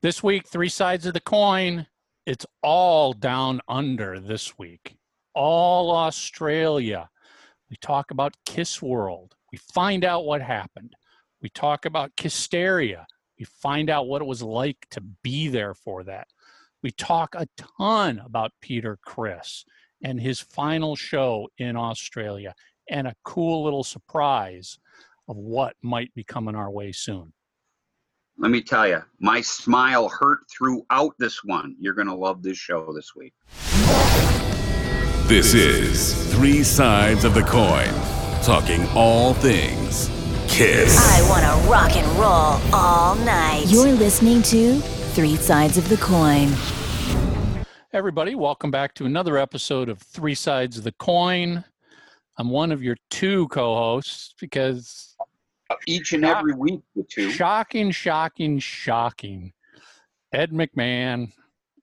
This week, three sides of the coin. It's all down under this week. All Australia. We talk about Kiss World. We find out what happened. We talk about Kissteria. We find out what it was like to be there for that. We talk a ton about Peter Criss and his final show in Australia and a cool little surprise of what might be coming our way soon. Let me tell you, my smile hurt throughout this one. You're going to love this show this week. This is Three Sides of the Coin, talking all things Kiss. I want to rock and roll all night. You're listening to Three Sides of the Coin. Everybody, welcome back to another episode of Three Sides of the Coin. I'm one of your two co hosts because Uh, each and every week, the two. shocking, shocking, shocking. Ed McMahon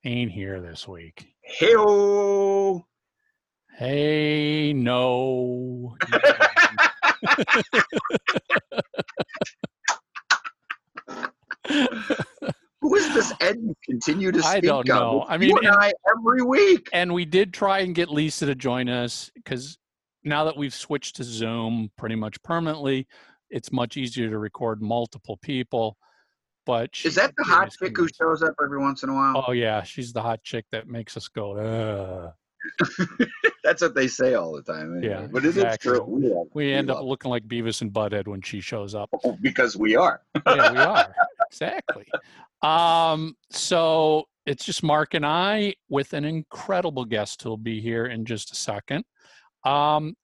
ain't here this week. Hey-o! Hey, no. Who is this Ed you continue to speak I don't know. It's I mean, you and and- I every week. and we did try and get Lisa to join us because now that we've switched to Zoom pretty much permanently, it's much easier to record multiple people. But she Is that the hot chick who shows up every once in a while? Oh yeah, she's the hot chick that makes us go. Ugh. That's what they say all the time. anyway. Yeah, but it is exactly. true. We, love- We end up looking like Beavis and Butthead when she shows up. it. because we are. yeah, we are exactly. Um, so it's just Mark and I with an incredible guest who'll be here in just a second. Um,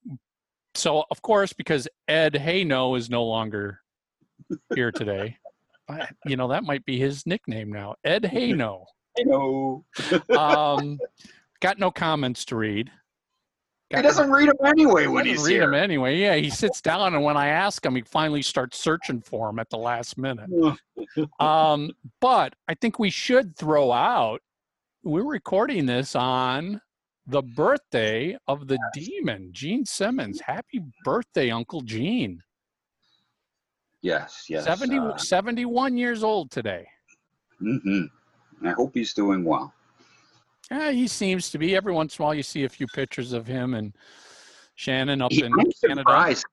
so of course, because Ed Hayno is no longer here today, I, you know that might be his nickname now, Ed Hayno. Know. Um, got no comments to read. He doesn't read them anyway when he's read here. them anyway. Yeah, he sits down, and when I ask him, he finally starts searching for him at the last minute. Um, but I think we should throw out. We're recording this on the birthday of the demon, Gene Simmons. Happy birthday, Uncle Gene. Yes, yes. 70, uh, 71 years old today. mhm. I hope he's doing well. Yeah, he seems to be. Every once in a while, you see a few pictures of him and Shannon up He, in I'm Canada. surprised.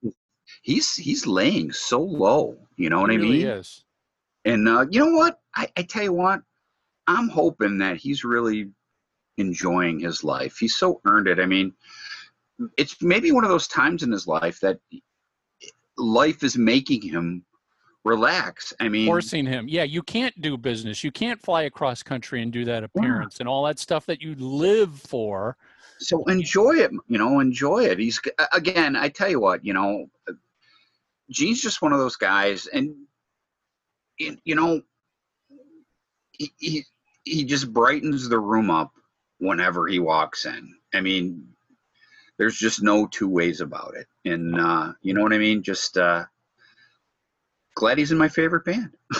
He's he's laying so low. You know what he I really mean? is. And uh, you know what? I, I tell you what, I'm hoping that he's really enjoying his life. He's so earned it. I mean, it's maybe one of those times in his life that life is making him relax. I mean, forcing him. Yeah, you can't do business. You can't fly across country and do that appearance and all that stuff that you live for. so enjoy it. You know, enjoy it. He's again. I tell you what, you know, Gene's just one of those guys, and you know, he he, he just brightens the room up whenever he walks in. I mean, there's just no two ways about it, and uh, you know what I mean. Just uh, glad he's in my favorite band.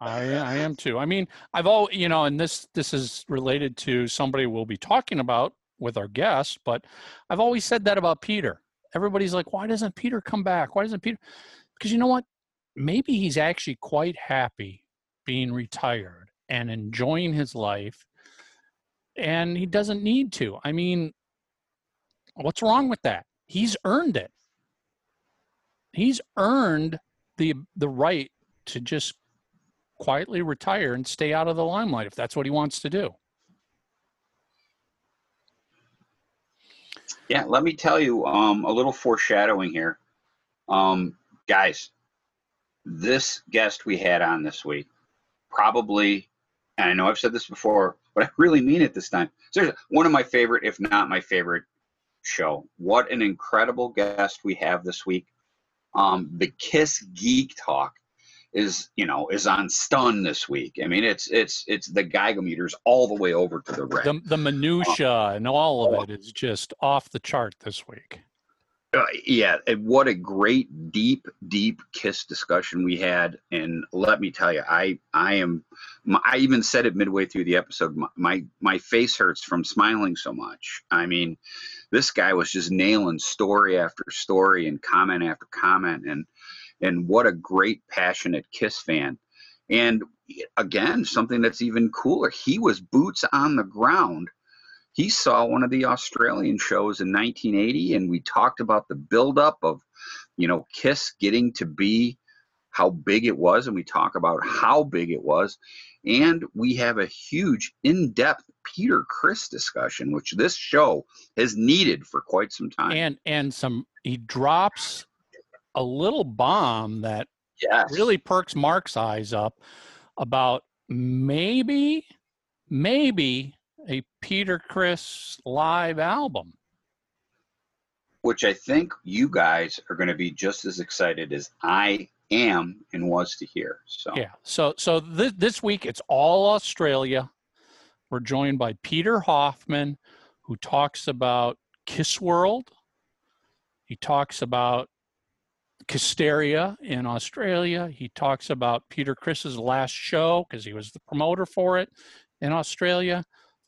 I, I am too. I mean, I've all you know, and this this is related to somebody we'll be talking about with our guest, but I've always said that about Peter. Everybody's like, why doesn't Peter come back? Why doesn't Peter? Because you know what? Maybe he's actually quite happy being retired and enjoying his life, and he doesn't need to. I mean, what's wrong with that? He's earned it. He's earned the the right to just quietly retire and stay out of the limelight if that's what he wants to do. Yeah, let me tell you um, a little foreshadowing here. Um, guys, this guest we had on this week, probably, and I know I've said this before, but I really mean it this time. Seriously, one of my favorite, if not my favorite, show. What an incredible guest we have this week. Um, the Kiss Geek Talk is, you know, is on stun this week. I mean, it's it's it's the Geigometers all the way over to the red. The the minutia and all of it is just off the chart this week. Uh, yeah, and what a great, deep, deep kiss discussion we had. And let me tell you, I, I am, I even said it midway through the episode. My, my, my face hurts from smiling so much. I mean, this guy was just nailing story after story and comment after comment, and, and what a great, passionate Kiss fan. And again, something that's even cooler. He was boots on the ground. He saw one of the Australian shows in 1980, and we talked about the buildup of, you know, Kiss getting to be how big it was, and we talk about how big it was. And we have a huge, in depth Peter Criss discussion, which this show has needed for quite some time. And and some he drops a little bomb that yes. really perks Mark's eyes up about maybe, maybe a Peter Criss live album. Which I think you guys are going to be just as excited as I am and was to hear. So yeah. So so this this week it's all Australia. We're joined by Peter Hoffmann, who talks about Kiss World. He talks about Kissteria in Australia. He talks about Peter Criss's last show because he was the promoter for it in Australia.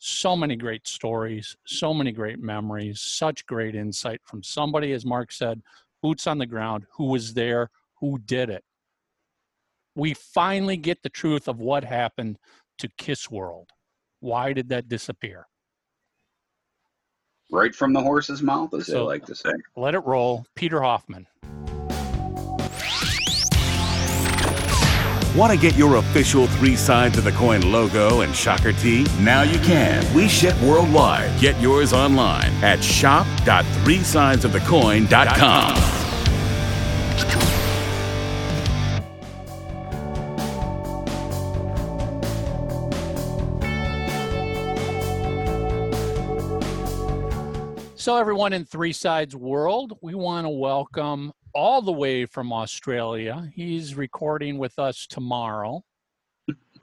So many great stories, so many great memories, such great insight from somebody, as Mark said, boots on the ground, who was there, who did it. We finally get the truth of what happened to Kiss World. Why did that disappear? Right from the horse's mouth, as so, they like to say. Let it roll. Peter Hoffmann. Want to get your official three sides of the coin logo and shocker tee? Now you can. We ship worldwide. Get yours online at shop.threesidesofthecoin.com. So, everyone in Three Sides World, we want to welcome all the way from Australia. He's recording with us tomorrow,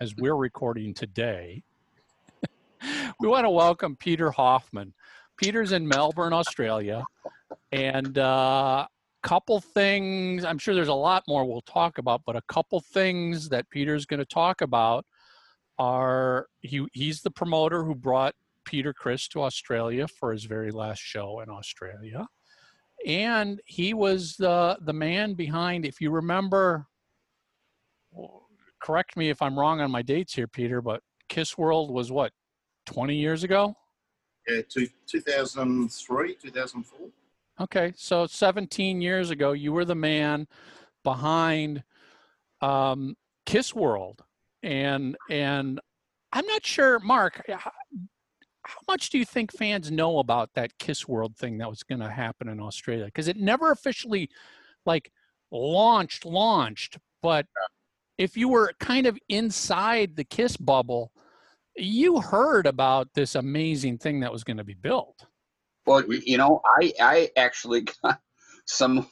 as we're recording today. we want to welcome Peter Hoffmann. Peter's in Melbourne, Australia, and a uh, couple things. I'm sure there's a lot more we'll talk about, but a couple things that Peter's going to talk about are he he's the promoter who brought Peter Criss to Australia for his very last show in Australia. And he was the, the man behind, if you remember, correct me if I'm wrong on my dates here, Peter, but Kiss World was what, 20 years ago? Yeah, two, 2003, 2004. Okay, so 17 years ago, you were the man behind um, Kiss World, and and I'm not sure, Mark how much do you think fans know about that Kiss World thing that was going to happen in Australia? Because it never officially, like, launched, launched. But if you were kind of inside the Kiss bubble, you heard about this amazing thing that was going to be built. Well, you know, I I actually got some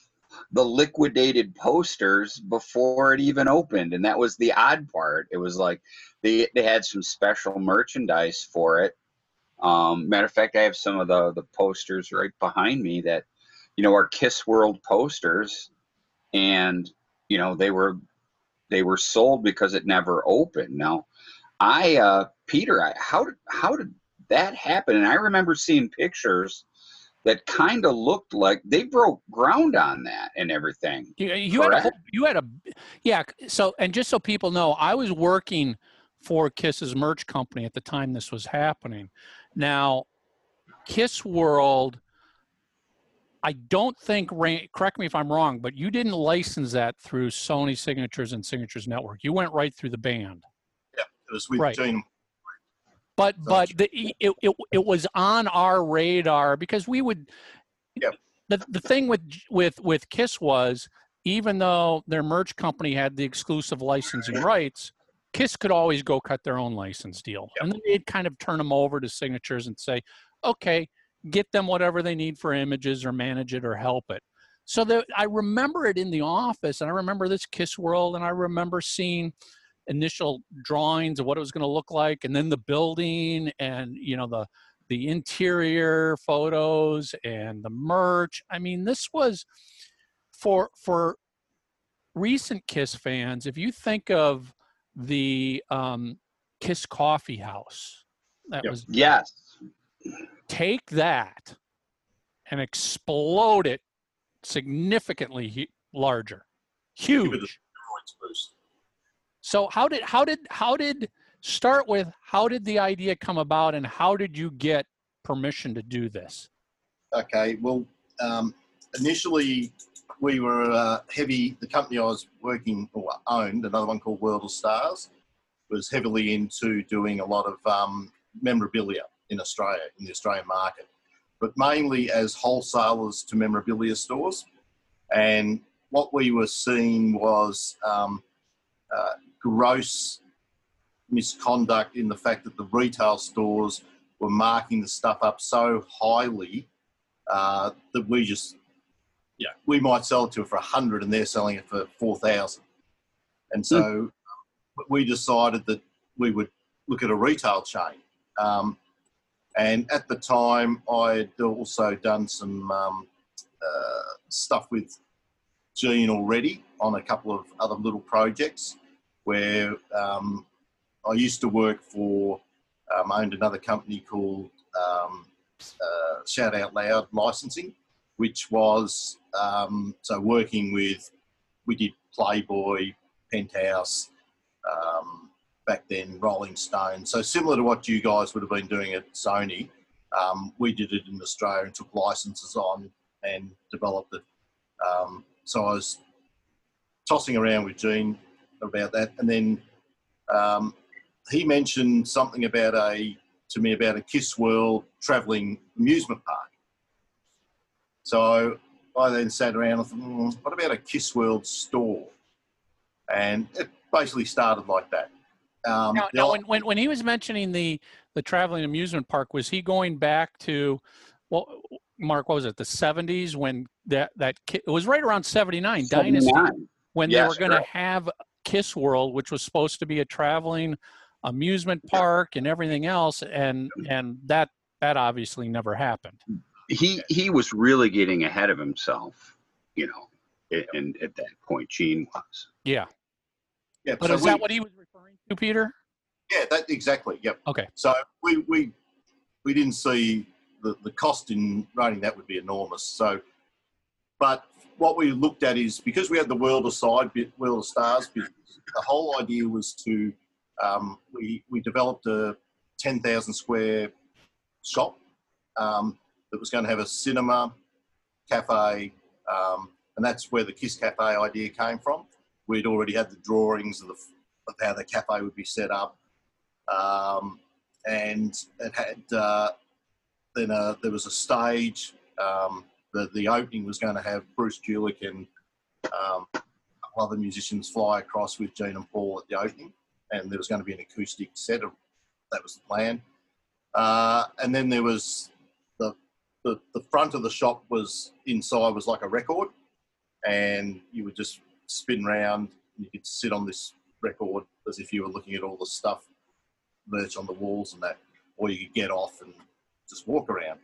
the liquidated posters before it even opened, and that was the odd part. It was like they they had some special merchandise for it, um, matter of fact, I have some of the the posters right behind me that, you know, are Kiss World posters, and you know they were they were sold because it never opened. Now, I uh, Peter, I, how did how did that happen? And I remember seeing pictures that kind of looked like they broke ground on that and everything. You, you had a you had a yeah. So and just so people know, I was working for Kiss's merch company at the time this was happening. Now, Kiss World, I don't think, correct me if I'm wrong, but you didn't license that through Sony Signatures and Signatures Network. You went right through the band. Yeah, it was with right. Gene. But but the, it, it it was on our radar because we would. Yeah. The the thing with with with Kiss was even though their merch company had the exclusive licensing rights, Kiss could always go cut their own license deal. Yep. And then they'd kind of turn them over to signatures and say, okay, get them whatever they need for images or manage it or help it. So that I remember it in the office and I remember this Kiss World and I remember seeing initial drawings of what it was going to look like and then the building and you know the the interior photos and the merch. I mean, this was for for recent Kiss fans, if you think of the um, Kiss Coffee House. That yep. was yes. Take that and explode it significantly he- larger, huge. So how did how did how did start with how did the idea come about and how did you get permission to do this? Okay, well, um, initially we were uh, heavy. The company I was working or owned, another one called World of Stars, was heavily into doing a lot of um, memorabilia in Australia, in the Australian market, but mainly as wholesalers to memorabilia stores. And what we were seeing was um, uh, gross misconduct in the fact that the retail stores were marking the stuff up so highly uh, that we just, yeah, we might sell it to for a hundred and they're selling it for four thousand, and so we decided that we would look at a retail chain. Um, and at the time, I had also done some um, uh, stuff with Gene already on a couple of other little projects where um, I used to work for, um, I owned another company called um, uh, Shout Out Loud Licensing, which was um, so working with, we did Playboy, Penthouse, um, back then Rolling Stone. So similar to what you guys would have been doing at Sony, um, we did it in Australia and took licenses on and developed it. Um, so I was tossing around with Gene about that, and then um, he mentioned something about a to me about a Kiss World travelling amusement park. So I then sat around and thought, "Hmm, what about a Kiss World store? And it basically started like that. Um, Now, now when, when when he was mentioning the the traveling amusement park, was he going back to well, Mark, what was it, the seventies when that that it was right around seventy nine Dynasty 79. when they were going to have Kiss World, which was supposed to be a traveling amusement park and everything else, and and that that obviously never happened. He he was really getting ahead of himself, you know, a- and at that point, Gene was. Yeah, yeah, but so is we- that what he was referring to, Peter? Yeah, that exactly. Yep. Okay. So we we we didn't see the the cost in running that would be enormous. So, but what we looked at is because we had the World aside, Side bit, World of Stars business. The whole idea was to um, we we developed a ten thousand square shop um, that was going to have a cinema, cafe, um, and that's where the Kiss Cafe idea came from. We'd already had the drawings of the of how the cafe would be set up um, and it had uh, then uh, there was a stage. Um, the the opening was going to have Bruce Kulick and um, other musicians fly across with Gene and Paul at the opening, and there was going to be an acoustic set. Of, that was the plan. Uh, and then there was the, the front of the shop was inside was like a record, and you would just spin round. And you could sit on this record as if you were looking at all the stuff merch on the walls and that, or you could get off and just walk around.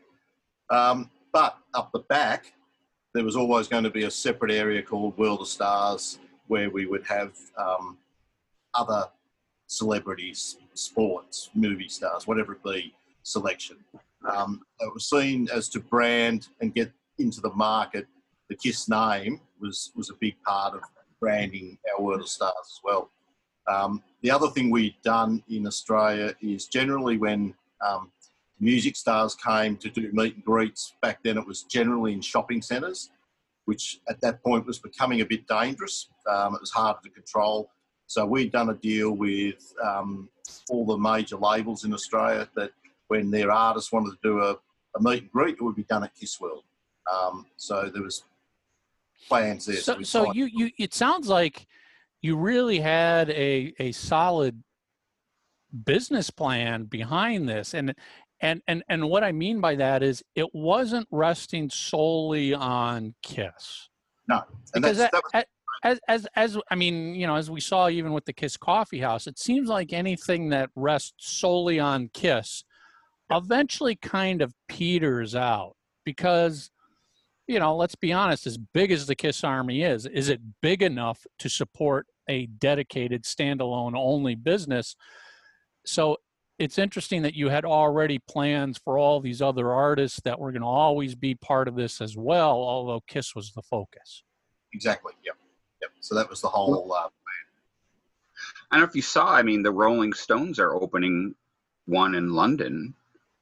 Um, but up the back, there was always going to be a separate area called World of Stars where we would have um, other celebrities, sports, movie stars, whatever it be, selection. Um, it was seen as to brand and get into the market. The Kiss name was was a big part of branding our World of Stars as well. Um, the other thing we'd done in Australia is generally when um, music stars came to do meet and greets, back then it was generally in shopping centres, which at that point was becoming a bit dangerous. Um, it was harder to control. So we'd done a deal with um, all the major labels in Australia that when their artists wanted to do a, a meet and greet, it would be done at Kiss World. Um, so there was plans there. So so you you it sounds like you really had a a solid business plan behind this and and and and what I mean by that is it wasn't resting solely on Kiss. and because that, that as as as I mean, you know, as we saw even with the Kiss Coffee House, it seems like anything that rests solely on Kiss eventually kind of peters out because you know, let's be honest, as big as the Kiss Army is, is it big enough to support a dedicated standalone only business? So it's interesting that you had already plans for all these other artists that were going to always be part of this as well, although Kiss was the focus. exactly. Yep. Yep. So that was the whole. Uh, I don't know if you saw. I mean, the Rolling Stones are opening one in London.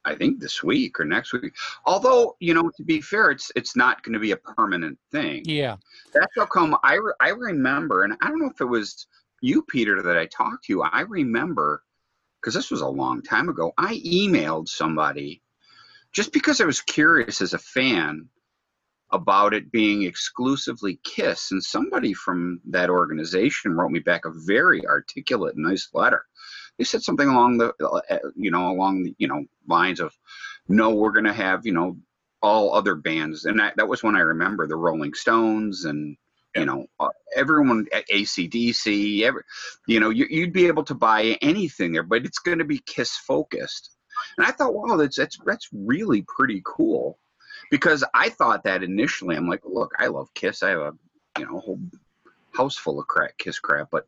I think this week or next week. Although, you know, to be fair, it's it's not going to be a permanent thing. Yeah. That's how come I re- I remember, and I don't know if it was you, Peter, that I talked to. I remember because this was a long time ago. I emailed somebody just because I was curious as a fan about it being exclusively Kiss, and somebody from that organization wrote me back a very articulate, nice letter. They said something along the, uh, you know, along the, you know, lines of, no, we're going to have, you know, all other bands, and that, that was when I remember the Rolling Stones and you know uh, everyone at acdc every, you know you, you'd be able to buy anything there but it's going to be kiss focused. And i thought wow that's that's that's really pretty cool. Because i thought that initially i'm like look i love kiss. I have a you know a whole house full of crack kiss crap but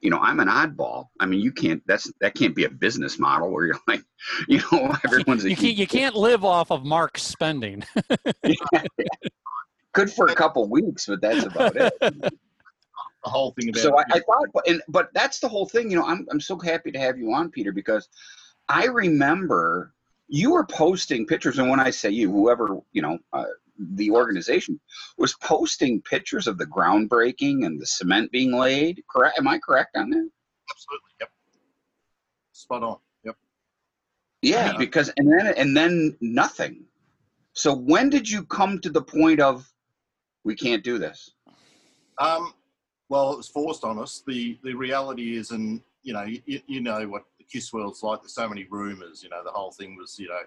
you know i'm an oddball i mean you can't that's that can't be a business model where you're like you know everyone's. You, can't you can't live off of Mark's spending. good for a couple weeks but that's about it The whole thing about so I, I thought, but, and, but that's the whole thing. You know, I'm I'm so happy to have you on, Peter, because I remember you were posting pictures, and when I say you, whoever you know, uh, the organization was posting pictures of the groundbreaking and the cement being laid. Correct? Am I correct on that? absolutely. Yep. Spot on. Yep. Yeah, Yeah. because and then and then nothing. So when did you come to the point of we can't do this? Um, well, it was forced on us. The the reality is, and you know, you, you know what the Kiss world's like. There's so many rumours. You know, the whole thing was, you know,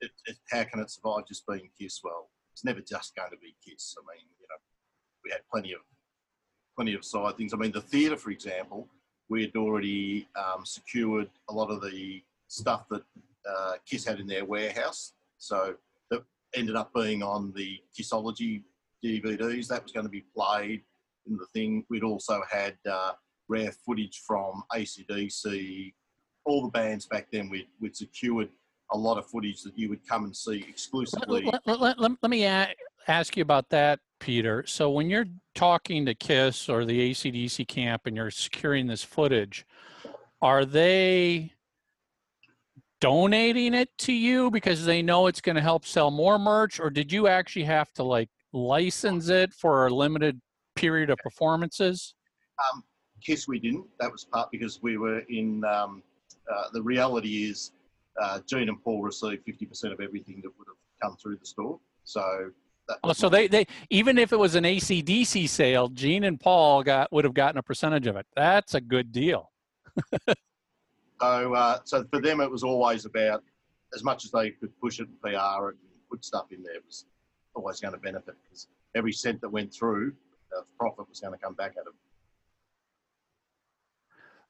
it, it, how can it survive just being Kiss? Well, it's never just going to be Kiss. I mean, you know, we had plenty of plenty of side things. I mean, the theatre, for example, we had already um, secured a lot of the stuff that uh, Kiss had in their warehouse. So that ended up being on the Kissology DVDs. That was going to be played in the thing. We'd also had uh, rare footage from ACDC, all the bands back then. We'd, we'd secured a lot of footage that you would come and see exclusively. let, let- let- let- me a- ask you about that, Peter. So when you're talking to KISS or the ACDC camp and you're securing this footage, are they donating it to you because they know it's going to help sell more merch, or did you actually have to like license it for a limited period of performances? Um, Kiss, we didn't. That was part because we were in. Um, uh, the reality is, uh, Gene and Paul received 50% of everything that would have come through the store. So Oh, so they, they even if it was an ACDC sale, Gene and Paul got would have gotten a percentage of it. That's a good deal. So, uh, so for them, it was always about as much as they could push it and PR it and put stuff in there was always going to benefit because every cent that went through, the profit was going to come back at them.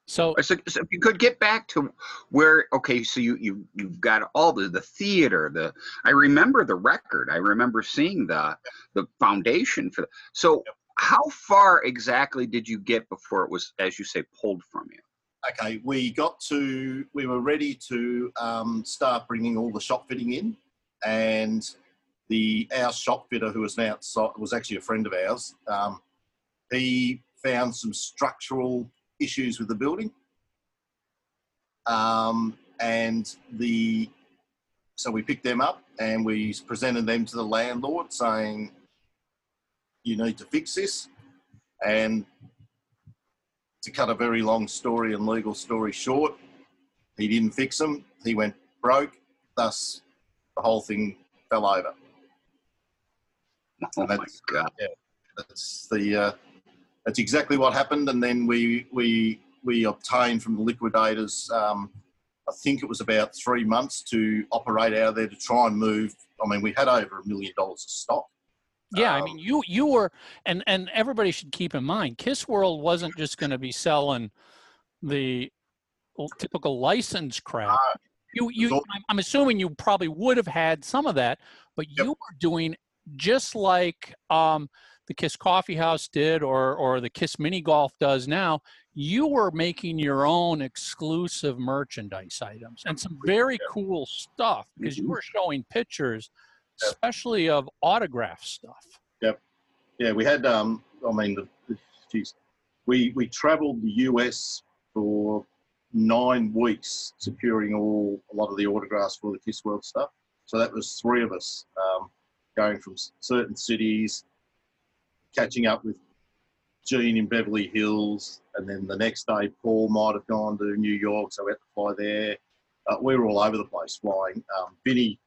So So, so if you could get back to where, okay, so you you you've got all the the theater, the I remember the record, I remember seeing the the foundation for. So how far exactly did you get before it was, as you say, pulled from you? Okay, we got to, we were ready to um, start bringing all the shop fitting in, and the our shop fitter, who was now was actually a friend of ours, um, he found some structural issues with the building, um, and the so we picked them up and we presented them to the landlord, saying, "You need to fix this," and to cut a very long story and legal story short, he didn't fix them. He went broke. Thus, the whole thing fell over. Oh that's- God! That's the. Uh, that's exactly what happened. And then we we we obtained from the liquidators. Um, I think it was about three months to operate out of there to try and move. I mean, we had over a million dollars of stock. yeah, I Um, mean you you were and and everybody should keep in mind Kiss World wasn't just going to be selling the typical license crap. You you I'm, I'm assuming you probably would have had some of that, but Yep. you were doing just like um the Kiss Coffee House did or or the Kiss Mini Golf does now. You were making your own exclusive merchandise items and some very cool stuff because you Mhm. were showing pictures, Yep. especially of autograph stuff. Yep. Yeah, we had. Um, I mean, the, the, geez, we we travelled the US for nine weeks securing all a lot of the autographs for the Kiss World stuff. So that was three of us um, going from certain cities, catching up with Gene in Beverly Hills, and then the next day Paul might have gone to New York, so we had to fly there. Uh, we were all over the place flying. Um, Vinnie,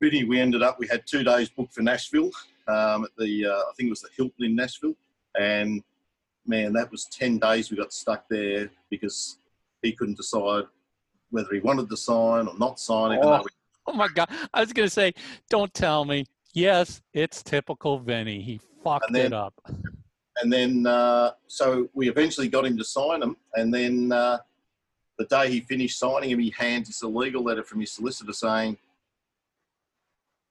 Vinnie, we ended up we had two days booked for Nashville um, at the uh, I think it was the Hilton in Nashville, and man, that was ten days we got stuck there because he couldn't decide whether he wanted to sign or not sign, even Oh. though we Oh my God. I was going to say, don't tell me. Yes, it's typical Vinnie. He fucked then- it up. and then uh, so we eventually got him to sign him and then uh, the day he finished signing him he hands us a legal letter from his solicitor saying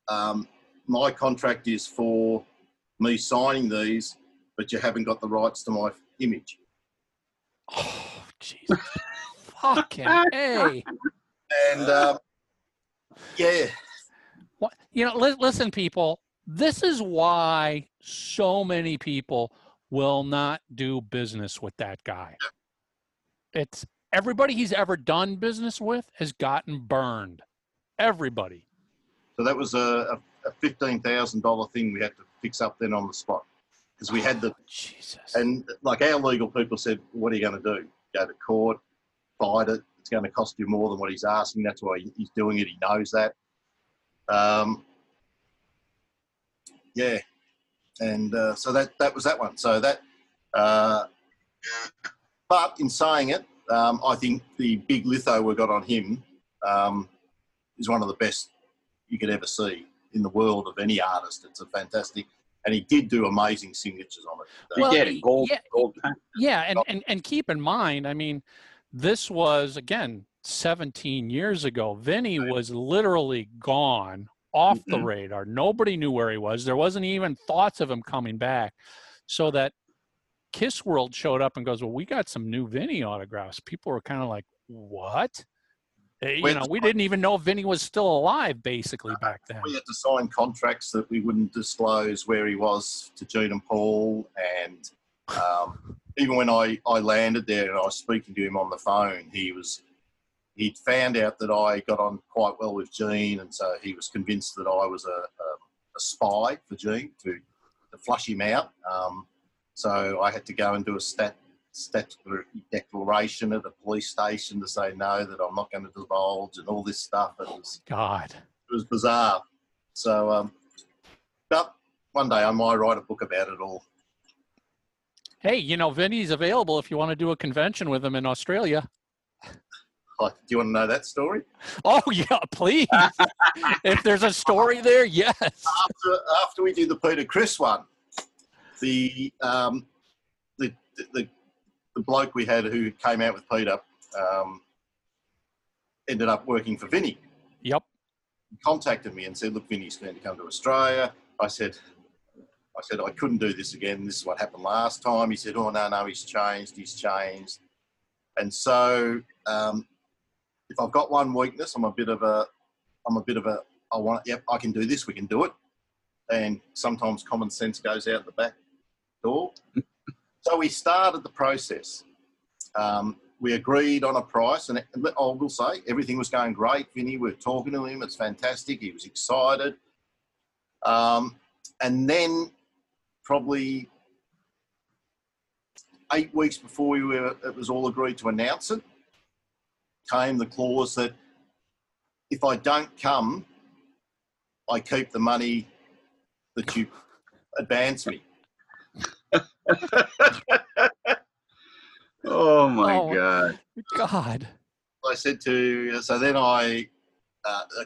um, my contract is for me signing these but you haven't got the rights to my image Oh, Jesus. Fucking A. and um, yeah you know, li- listen, people, this is why so many people will not do business with that guy. It's everybody he's ever done business with has gotten burned. Everybody. so that was a, a, a $15000 thing we had to fix up then on the spot because we had the Jesus. And like our legal people said, what are you going to do? Go to court, fight it. It's going to cost you more than what he's asking. That's why he's doing it. He knows that. Um, yeah, and uh, so that that was that one. So that, uh, but in saying it, um, I think the big litho we got on him um, is one of the best you could ever see in the world of any artist. It's a fantastic, and he did do amazing signatures on it. He Well, did. Gold, yeah. gold. Yeah, and, and and keep in mind, I mean, this was again 17 years ago. Vinnie was literally gone off the Mhm. radar. Nobody knew where he was. There wasn't even thoughts of him coming back. So that Kiss World showed up and goes, "Well, we got some new Vinnie autographs." People were kind of like, "What?" Eh, You When- know, we didn't even know Vinnie was still alive, basically back then. We had to sign contracts that we wouldn't disclose where he was to Gene and Paul. And um, even when I, I landed there and I was speaking to him on the phone, he was he'd found out that I got on quite well with Gene, and so he was convinced that I was a, a, a spy for Gene to, to flush him out. Um, so I had to go and do a stat statutory declaration at a police station to say no, that I'm not going to divulge, and all this stuff. It was God. it was bizarre. So, um, but one day I might write a book about it all. Hey, you know, Vinnie's available if you want to do a convention with him in Australia. Like, do you want to know that story? Oh yeah, please. if there's a story there, yes. After, after we did the Peter Criss one, the um, the, the the bloke we had who came out with Peter um, ended up working for Vinnie. Yep. He contacted me and said, "Look, Vinnie's going to come to Australia." I said, "I said I couldn't do this again. This is what happened last time." He said, "Oh no, no, he's changed. He's changed." And so, um, if I've got one weakness, I'm a bit of a, I'm a bit of a, I want, yep, I can do this. We can do it. And sometimes common sense goes out the back door. so we started the process. Um, we agreed on a price, and I will say everything was going great. Vinnie, we we're talking to him; it's fantastic. He was excited. Um, and then, probably eight weeks before we were, it was all agreed to announce it, came the clause that if I don't come, I keep the money that you advance me. Oh my Oh. god. God. I said to, so then I,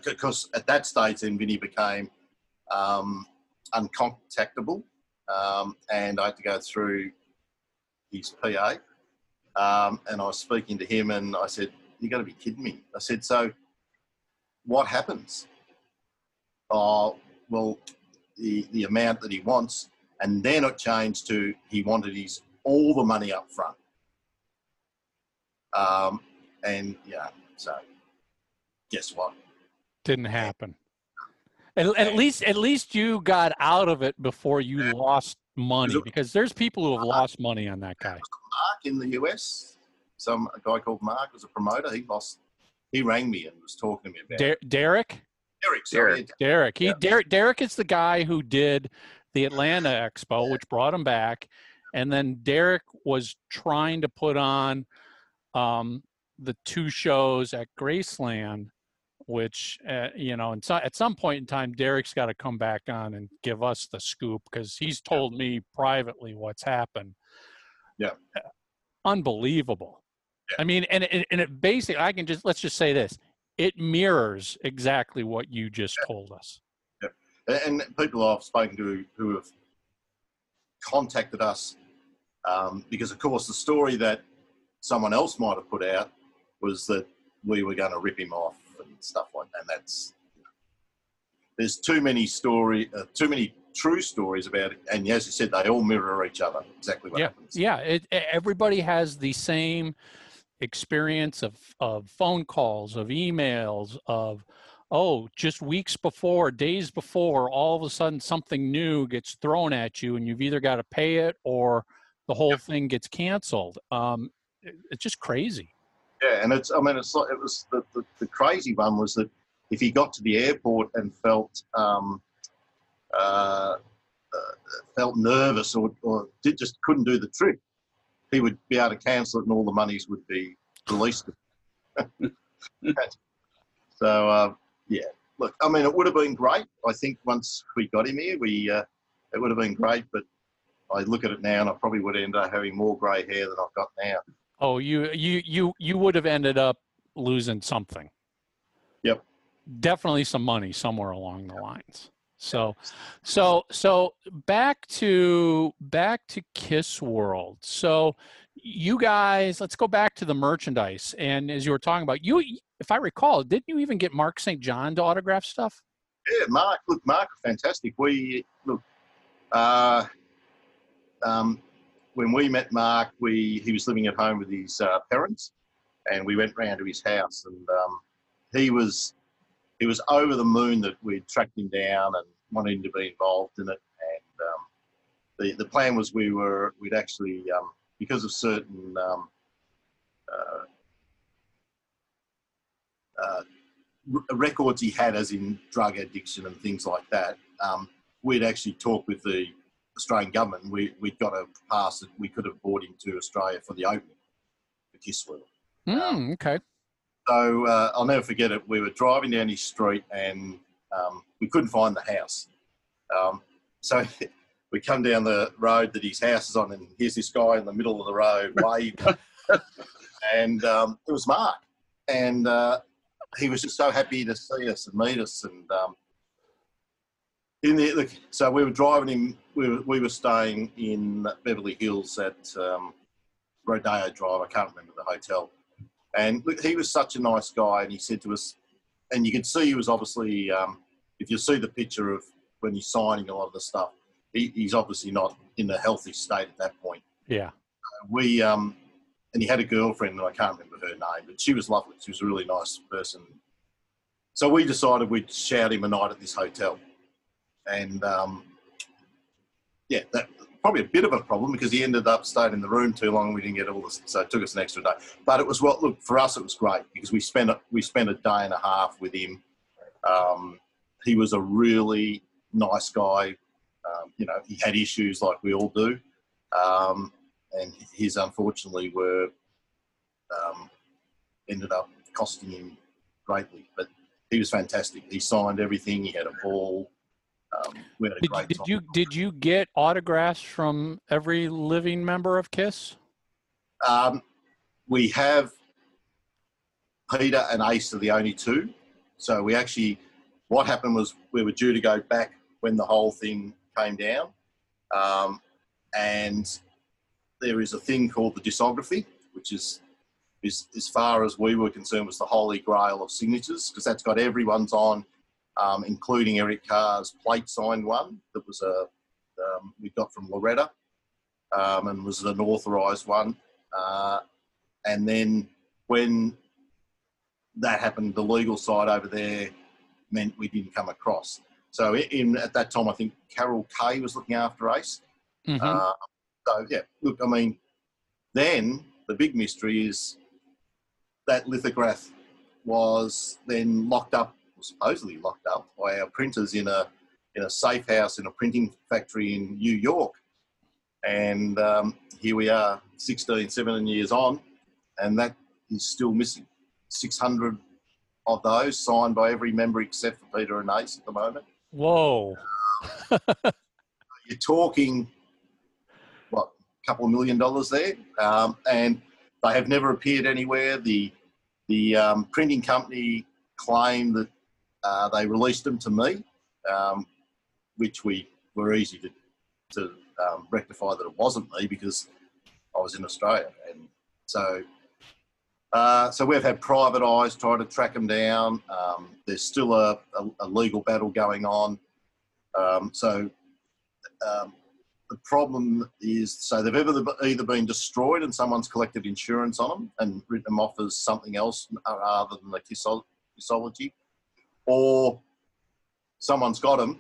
because at that stage, then Vinnie became um, uncontactable, um, and I had to go through his PA. Um, and I was speaking to him, and I said, "You got to be kidding me!" I said, "So, what happens?" Oh, well, the the amount that he wants, and then it changed to he wanted his all the money up front. Um, and yeah, so guess what? Didn't happen. At, at least at least you got out of it before you lost money because there's people who have lost money on that guy. Mark in the US, some a guy called Mark was a promoter. He lost. He rang me and was talking to me about Der- Derek. Derek. Sorry, Derek. Derek. He Yeah. Derek Derek is the guy who did the Atlanta Expo, which brought him back, and then Derek was trying to put on um, the two shows at Graceland, which uh, you know, and so, at some point in time, Derek's got to come back on and give us the scoop because he's told me privately what's happened. Yeah. Uh, unbelievable. I mean, and it, and it basically, I can just let's just say this: it mirrors exactly what you just told us. Yeah, and people I've spoken to who have contacted us um, because, of course, the story that someone else might have put out was that we were going to rip him off and stuff like that. And that's there's too many story, uh, too many true stories about it, and as you said, they all mirror each other. Exactly what yeah, happens. yeah. It, everybody has the same experience of of phone calls, of emails, of oh, just weeks before, days before, all of a sudden something new gets thrown at you, and you've either got to pay it or the whole thing gets canceled. Um, it- it's just crazy. Yeah, and it's I mean it's like it was the, the, the crazy one was that if he got to the airport and felt um, uh, uh, felt nervous or, or did, just couldn't do the trip, he would be able to cancel it and all the monies would be released. so uh, yeah, look, I mean it would have been great. I think once we got him here, we uh, it would have been great, but. I look at it now, and I probably would end up having more grey hair than I've got now. Oh, you you you you would have ended up losing something. Yep. Definitely some money somewhere along the lines. So so so back to back to Kiss World. So you guys, let's go back to the merchandise. And as you were talking about, you if I recall, didn't you even get Mark St. John to autograph stuff? Yeah, Mark. Look, Mark, fantastic. We look. Uh, um, when we met Mark, we he was living at home with his uh, parents, and we went round to his house, and um, he was he was over the moon that we'd tracked him down and wanted him to be involved in it. And um, the the plan was we were we'd actually um, because of certain um, uh, uh, records he had, as in drug addiction and things like that, um, we'd actually talked with the Australian government. We we'd got a pass that we could have brought him to Australia for the opening, for Kiss World. Hmm, okay. So uh, I'll never forget it. We were driving down his street and um, we couldn't find the house. Um, so we come down the road that his house is on, and here's this guy in the middle of the road waving. and um, it was Mark. And uh, he was just so happy to see us and meet us. And um, in the, look, so we were driving him, we were, we were staying in Beverly Hills at um, Rodeo Drive. I can't remember the hotel. And look, he was such a nice guy, and he said to us, and you could see he was obviously, um, if you see the picture of when he's signing a lot of the stuff, he, he's obviously not in a healthy state at that point. Yeah. We, um, and he had a girlfriend, and I can't remember her name, but she was lovely. She was a really nice person. So we decided we'd shout him a night at this hotel, and um, yeah, that probably a bit of a problem because he ended up staying in the room too long. We didn't get all this, so it took us an extra day. But it was what look for us. It was great because we spent a, we spent a day and a half with him. Um, he was a really nice guy. Um, you know, he had issues like we all do, um, and his unfortunately were um, ended up costing him greatly. But he was fantastic. He signed everything. He had a ball. Um, we had a Did, great did time. you did you get autographs from every living member of Kiss? Um, we have Peter and Ace are the only two. So we actually, what happened was we were due to go back when the whole thing came down. Um, and there is a thing called the discography, which is, is as far as we were concerned, was the holy grail of signatures because that's got everyone's on, um, including Eric Carr's plate signed one that was a um, we got from Loretta um, and was an authorised one. Uh, and then when that happened, the legal side over there meant we didn't come across. So in, at that time, I think Carol Kaye was looking after Ace. Mhm. Uh, so yeah, look, I mean, then the big mystery is that lithograph was then locked up, supposedly locked up by our printers in a in a safe house in a printing factory in New York. And um, here we are, 16, 17 years on, and that is still missing. 600 of those signed by every member except for Peter and Ace at the moment. Whoa. You're talking, what, a couple of million dollars there? Um, and they have never appeared anywhere. The, the um, printing company claimed that uh, they released them to me, um, which we were easy to, to um, rectify that it wasn't me because I was in Australia. And so uh, so we've had private eyes try to track them down. Um, there's still a, a, a, legal battle going on. Um, so um, the problem is, so they've ever either been destroyed and someone's collected insurance on them and written them off as something else other than the kissology, or someone's got them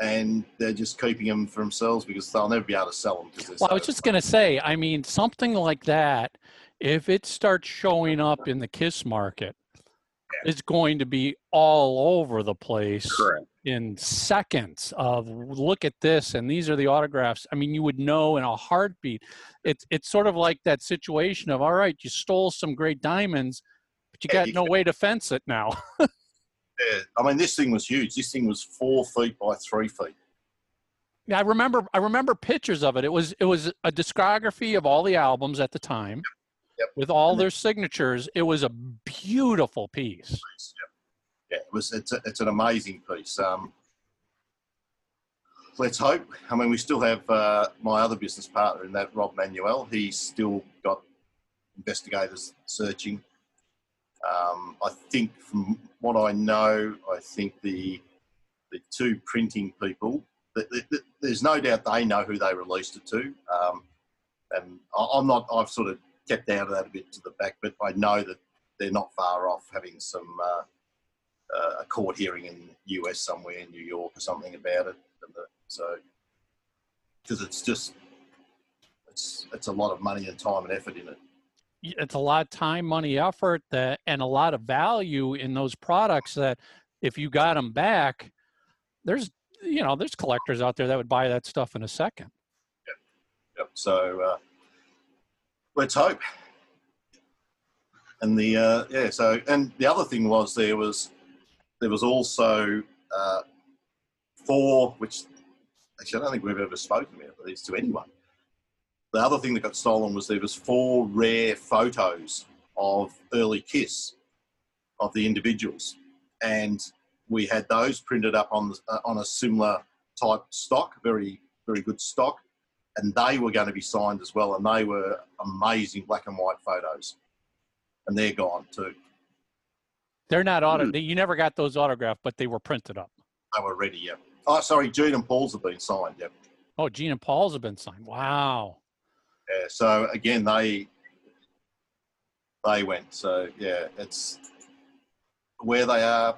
and they're just keeping them for themselves because they'll never be able to sell them. Well, so I was just going to say, I mean, something like that, if it starts showing up in the KISS market, it's going to be all over the place Correct. in seconds of look at this and these are the autographs. I mean, you would know in a heartbeat. It's it's sort of like that situation of all right, you stole some great diamonds, but you Yeah, got you no can- way to fence it now. Yeah, I mean, this thing was huge. This thing was four feet by three feet. Yeah, I remember. I remember pictures of it. It was it was a discography of all the albums at the time, Yep. with all And their signatures. It was a beautiful piece. Yeah, it was. It's, a, it's an amazing piece. Um, let's hope. I mean, we still have uh, my other business partner in that, Rob Manuel. He's still got investigators searching. Um, I think, from what I know, I think the the two printing people. th th th there's no doubt they know who they released it to, um, and I, I'm not. I've sort of kept out of that a bit to the back, but I know that they're not far off having some. Uh, uh, a court hearing in the US somewhere in New York or something about it. The, so, because it's just, it's it's a lot of money and time and effort in it. It's a lot of time, money, effort, that and a lot of value in those products. That if you got them back, there's you know there's collectors out there that would buy that stuff in a second. Yep. So, uh, let's hope. And the uh, yeah, so and the other thing was there was there was also uh, four, which actually I don't think we've ever spoken about these to anyone. The other thing that got stolen was there was four rare photos of early Kiss of the individuals, and we had those printed up on uh, on a similar type stock, very very good stock, and they were going to be signed as well, and they were amazing black and white photos, and they're gone too. They're not auto. Hmm. You never got those autographed, but they were printed up. They were ready, yeah. Oh, sorry, Gene and Paul's have been signed, yeah. Oh, Gene and Paul's have been signed. Wow. Yeah. So again, they they went. So yeah, it's where they are.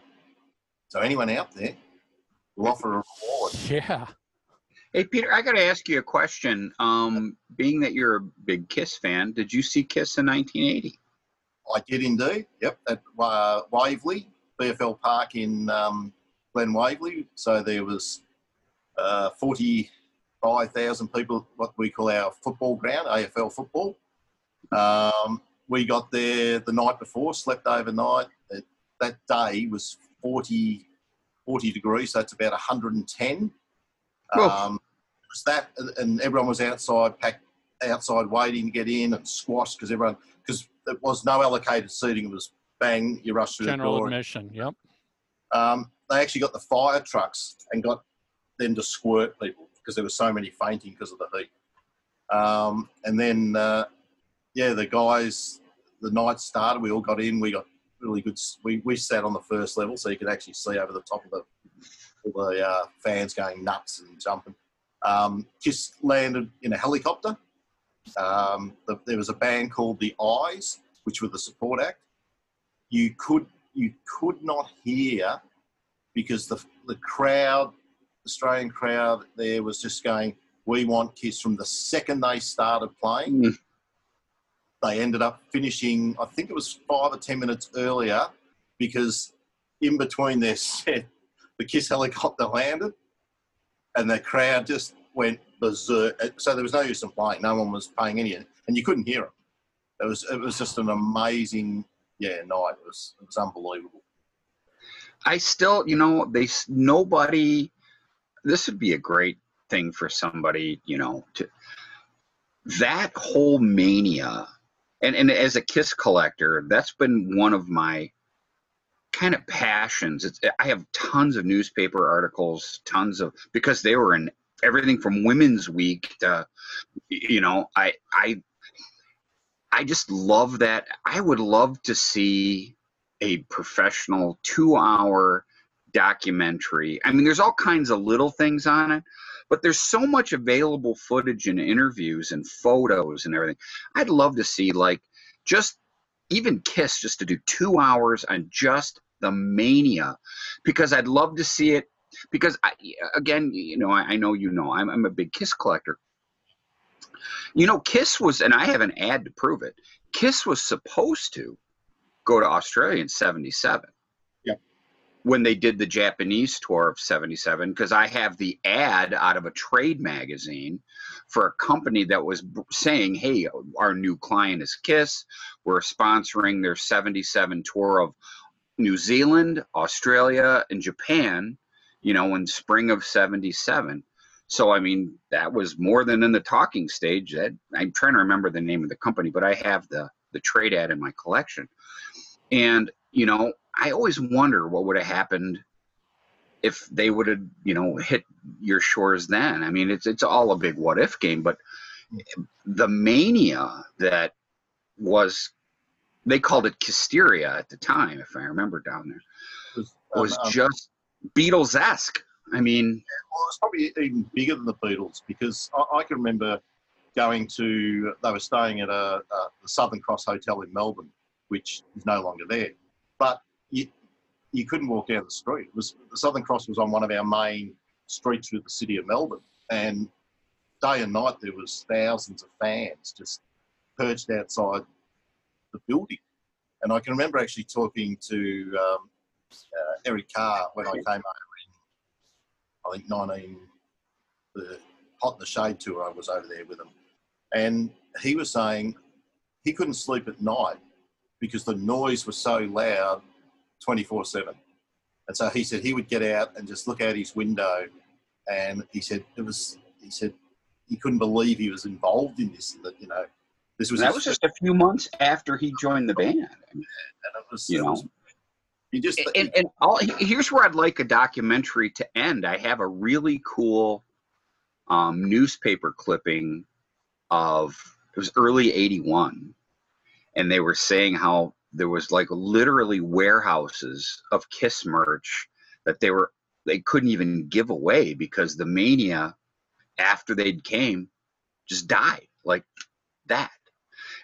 So anyone out there, will offer a reward. Yeah. Hey, Peter, I got to ask you a question. Um, being that you're a big Kiss fan, did you see Kiss in 1980? I did indeed. Yep, at uh, Waverley, VFL Park in um, Glen Waverley. So there was uh, 45,000 people, what we call our football ground, AFL football. Um, we got there the night before, slept overnight. It, that day was 40, 40 degrees, so it's about 110. Whoa. Um, it was that, and everyone was outside, packed outside waiting to get in and squashed because everyone, because there was no allocated seating. It was bang, you rush through General the door. admission. Yep. Um, they actually got the fire trucks and got them to squirt people because there were so many fainting because of the heat. Um, and then, uh, yeah, the guys, the night started. We all got in. We got really good. We, we sat on the first level so you could actually see over the top of the all the uh, fans going nuts and jumping. Um, Kiss landed in a helicopter. Um, the, there was a band called the Eyes, which were the support act. You could you could not hear because the the crowd, Australian crowd there was just going, "We want Kiss" from the second they started playing. Mm. they ended up finishing, I think it was five or 10 minutes earlier because in between their set, the Kiss helicopter landed and the crowd just went berserk. So there was no use in playing. No one was paying any, and you couldn't hear them. It was, it was just an amazing, yeah, night. It was, it was unbelievable. I still, you know, they nobody. This would be a great thing for somebody, you know, to that whole mania, and and as a Kiss collector, that's been one of my kind of passions. It's I have tons of newspaper articles, tons of because they were in everything from Women's Week to, you know, I I I just love that. I would love to see a professional two hour documentary. I mean, there's all kinds of little things on it, but there's so much available footage and interviews and photos and everything. I'd love to see, like, just even Kiss just to do two hours on just the mania because I'd love to see it. Because, I, again, you know, I, I know you know, I'm, I'm a big Kiss collector. You know, Kiss was, and I have an ad to prove it, Kiss was supposed to go to Australia in 77. When they did the Japanese tour of 77, because I have the ad out of a trade magazine for a company that was saying, hey, our new client is Kiss. We're sponsoring their 77 tour of New Zealand, Australia, and Japan, you know, in spring of 77. So, I mean, that was more than in the talking stage. That I'm trying to remember the name of the company, but I have the the trade ad in my collection. And, you know, I always wonder what would have happened if they would have, you know, hit your shores then. I mean, it's it's all a big what if game, but the mania that was they called it Kissteria at the time, if I remember down there, was, was um, just Beatles esque. I mean, well, it's probably even bigger than the Beatles because I, I can remember going to, they were staying at a, a, the Southern Cross Hotel in Melbourne, which is no longer there. But you, you couldn't walk down the street. It was, the Southern Cross was on one of our main streets through the city of Melbourne. And day and night there was thousands of fans just perched outside the building. And I can remember actually talking to um, uh, Eric Carr when I came over in, I think, 19, the Hot in the Shade tour, I was over there with him. And he was saying he couldn't sleep at night because the noise was so loud 24 7. And so he said he would get out and just look out his window. And he said it was, he said he couldn't believe he was involved in this. That, you know, this was, that was just a few months after he joined the band. I mean, and it was, you know. was- you just, and, and all, here's where I'd like a documentary to end. I have a really cool um, newspaper clipping of it was early '81, and they were saying how there was like literally warehouses of Kiss merch that they were they couldn't even give away because the mania after they'd came just died like that.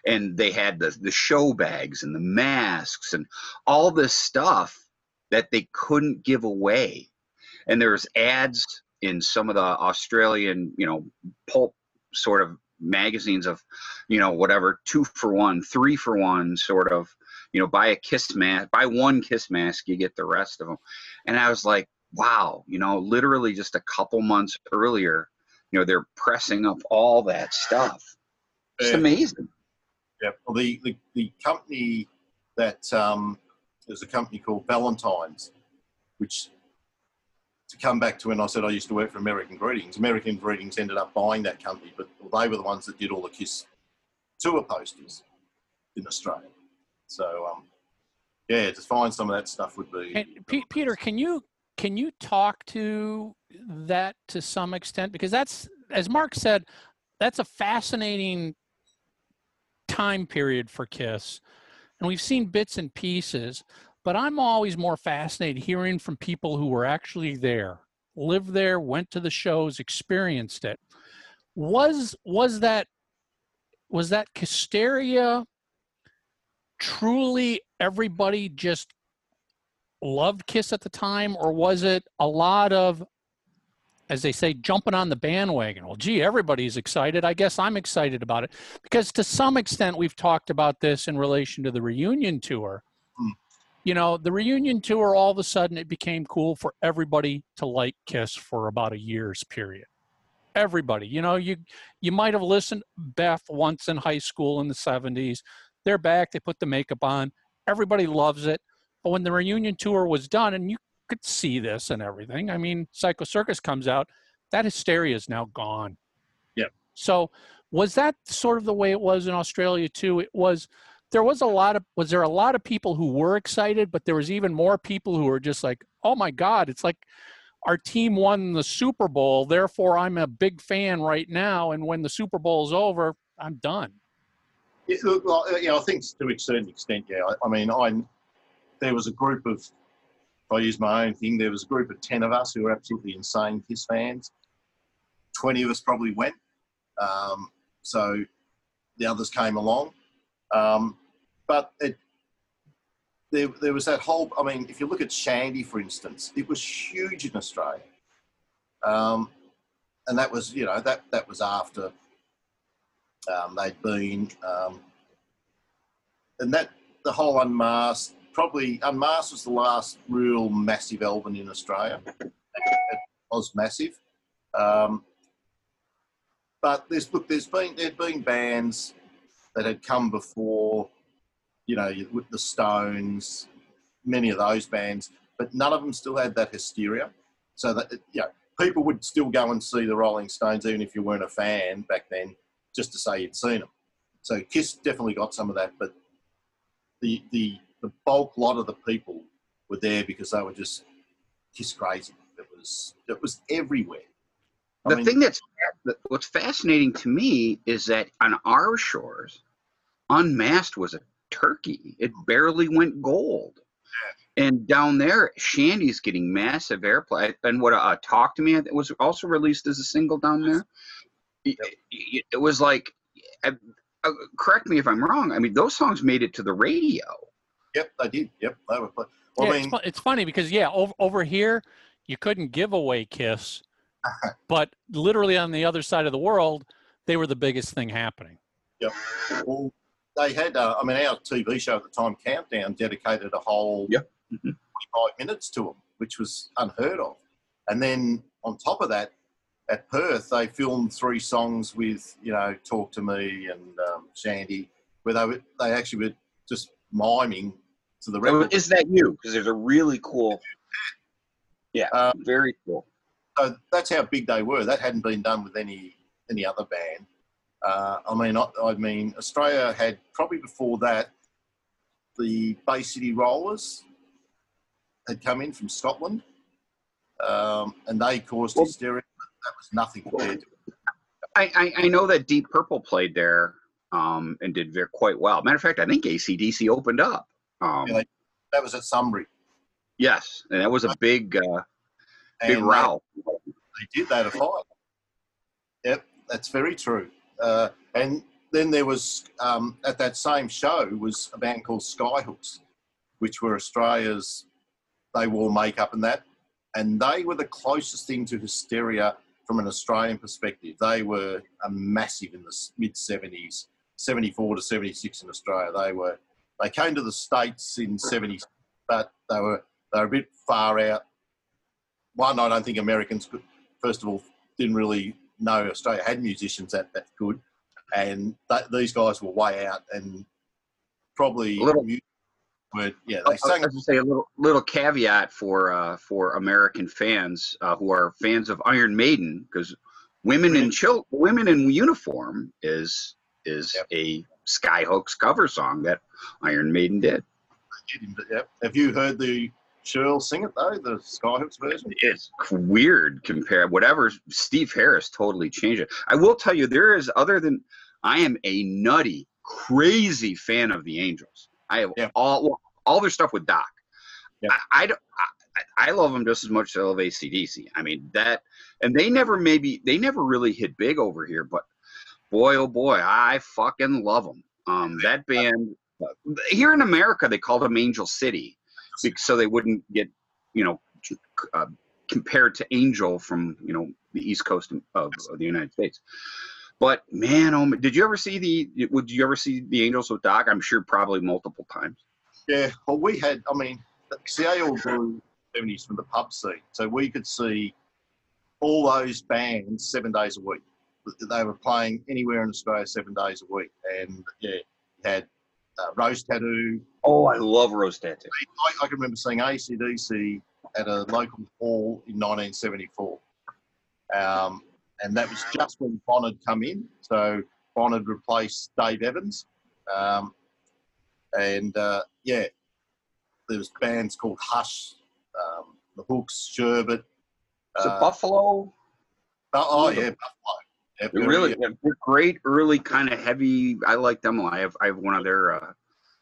And they had the the show bags and the masks and all this stuff that they couldn't give away. And there's ads in some of the australian you know pulp sort of magazines of you know whatever two for one three for one sort of you know buy a kiss mask buy one kiss mask you get the rest of them and i was like wow you know literally just a couple months earlier you know they're pressing up all that stuff it's Yeah. amazing Yeah, well, the, the, the company that um, there's a company called Valentine's, which to come back to when I said I used to work for American Greetings, American Greetings ended up buying that company, but they were the ones that did all the Kiss tour posters in Australia. So, um, yeah, to find some of that stuff would be. And P- Peter, can you can you talk to that to some extent because that's as Mark said, that's a fascinating time period for Kiss, and we've seen bits and pieces. But I'm always more fascinated hearing from people who were actually there, lived there, went to the shows, experienced it. Was was that was that hysteria truly everybody just loved Kiss at the time, or was it a lot of as they say, jumping on the bandwagon. Well, gee, everybody's excited. I guess I'm excited about it because to some extent we've talked about this in relation to the reunion tour. Hmm. You know, the reunion tour, all of a sudden it became cool for everybody to like Kiss for about a year's period. Everybody, you know, you you might have listened Beth once in high school in the 70s. They're back, they put the makeup on. Everybody loves it. But when the reunion tour was done, and you could see this and everything. I mean, Psycho Circus comes out, that hysteria is now gone. Yep. So was that sort of the way it was in Australia too? It was there was a lot of was there a lot of people who were excited, but there was even more people who were just like, oh my God, it's like our team won the Super Bowl, therefore I'm a big fan right now. And when the Super Bowl is over, I'm done. Yeah, look, well, uh, yeah, I think to a certain extent, yeah. I, I mean, I there was a group of, I use my own thing, there was a group of ten of us who were absolutely insane Kiss fans. Twenty of us probably went, um, so the others came along. Um, but it, there, there was that whole. I mean, if you look at Shandi, for instance, it was huge in Australia, um, and that was you know that that was after um, they'd been, um, and that the whole unmasked. Probably unmasked was the last real massive album in Australia. It was massive, um, but there's look. There's been there'd been bands that had come before, you know, with the Stones, many of those bands, but none of them still had that hysteria. So that you know, people would still go and see the Rolling Stones even if you weren't a fan back then just to say you'd seen them. So Kiss definitely got some of that, but the the the bulk lot of the people were there because they were just Kiss crazy. It was it was everywhere. I the mean, thing that's what's fascinating to me is that on our shores, Unmasked was a turkey. It barely went gold. And down there, Shandi's getting massive airplay. And what uh, Talk to Me it was also released as a single down there. It, it- it was like, uh, uh, correct me if I'm wrong. I mean, those songs made it to the radio. Yep, they did. Yep, they were. Well, yeah, I mean, it's, fu- it's funny because yeah, over, over here you couldn't give away Kiss, but literally on the other side of the world, they were the biggest thing happening. Yep. Well, they had. Uh, I mean, our TV show at the time, Countdown, dedicated a whole Yep. Mhm. 25 minutes to them, which was unheard of. And then on top of that, at Perth, they filmed three songs with, you know, Talk to Me and um, Shandi, where they were, they actually were just miming to the record. Is that you? Because there's a really cool. Yeah, Uh, very cool. so that's how big they were. That hadn't been done with any any other band. Uh, I mean, I, I mean, Australia had probably before that the Bay City Rollers had come in from Scotland, um, and they caused Well- hysteria. That was nothing compared to I, I, I know that Deep Purple played there um, and did very, quite well. Matter of fact, I think ACDC opened up. Um, Yeah, that. Was at Sunbury. yes, and that was a big, uh, big row. They, they did that a fight. Yep, that's very true. Uh, and then there was um, at that same show was a band called Skyhooks, which were Australia's. They wore makeup and that, and they were the closest thing to hysteria from an Australian perspective. They were a massive in the mid '70s, '74 to '76 in Australia. They were. They came to the states in '70, but they were they were a bit far out. One, I don't think Americans could. First of all, didn't really know Australia had musicians that that good, and that, these guys were way out and probably A little- mu- were yeah I they sang was to say a little little caveat for uh, for American fans uh, who are fans of Iron Maiden because women in chil- women in uniform is is Yep. a Skyhooks cover song that Iron Maiden did. but. Have you heard the Shirley sing it though the Skyhooks version? It's weird compared whatever Steve Harris totally changed it. I will tell you there is other than I am a nutty crazy fan of the Angels. I have Yeah. all well, all their stuff with Doc. Yeah. I, I, I I love them just as much as I love ACDC. I mean that, and they never maybe they never really hit big over here, but boy oh boy, I fucking love them. Um, that band here in America they called them Angel City, so they wouldn't get you know uh, compared to Angel from you know the East Coast of, of the United States. But man, oh, did you ever see the? Would you ever see the Angels with Doc? I'm sure probably multiple times. Yeah, well, we had, I mean, CAL grew 70s from the pub scene. So we could see all those bands seven days a week. They were playing anywhere in Australia seven days a week. And yeah, had uh, Rose Tattoo. Oh, I love Rose Tattoo. I, I can remember seeing ACDC at a local hall in 1974. Um, and that was just when Bon had come in. So Bon had replaced Dave Evans. Um, and uh, yeah, there was bands called Hush, um, The Hooks, Sherbet. So uh, Buffalo. Oh, oh yeah, Buffalo. Yeah, They're really they're great early kind of heavy. I like them. I have I have one of their uh,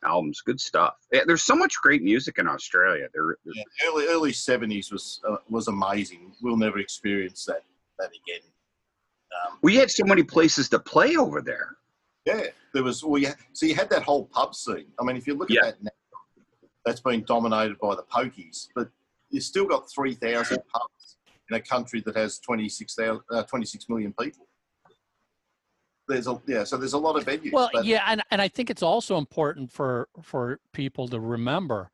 albums. Good stuff. Yeah, there's so much great music in Australia. There, yeah, early early seventies was uh, was amazing. We'll never experience that that again. Um, we had so many places to play over there. yeah, there was. We had, so you had that whole pub scene. I mean, if you look Yeah. at that now, that's been dominated by the pokies, but you've still got three thousand pubs in a country that has 26,000 uh, 26 million people. There's a yeah, so there's a lot of venues. Well, but- yeah, and, and I think it's also important for for people to remember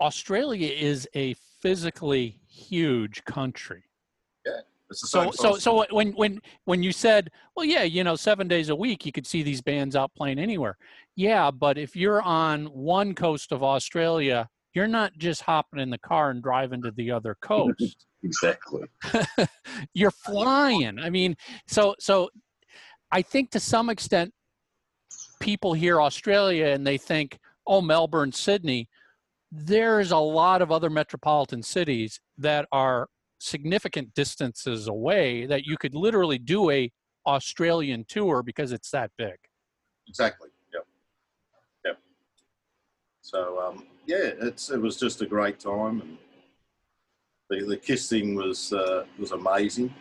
Australia is a physically huge country. it's the So so so when when when you said, well, yeah, you know, seven days a week, you could see these bands out playing anywhere. Yeah, but if you're on one coast of Australia, you're not just hopping in the car and driving to the other coast. Exactly. you're flying. I mean, so so I think to some extent people hear Australia and they think, oh, Melbourne, Sydney. There's a lot of other metropolitan cities that are significant distances away that you could literally do a Australian tour because it's that big. Exactly. Yep. Yep. So um, yeah, it's it was just a great time, and the the kiss thing was uh, was amazing.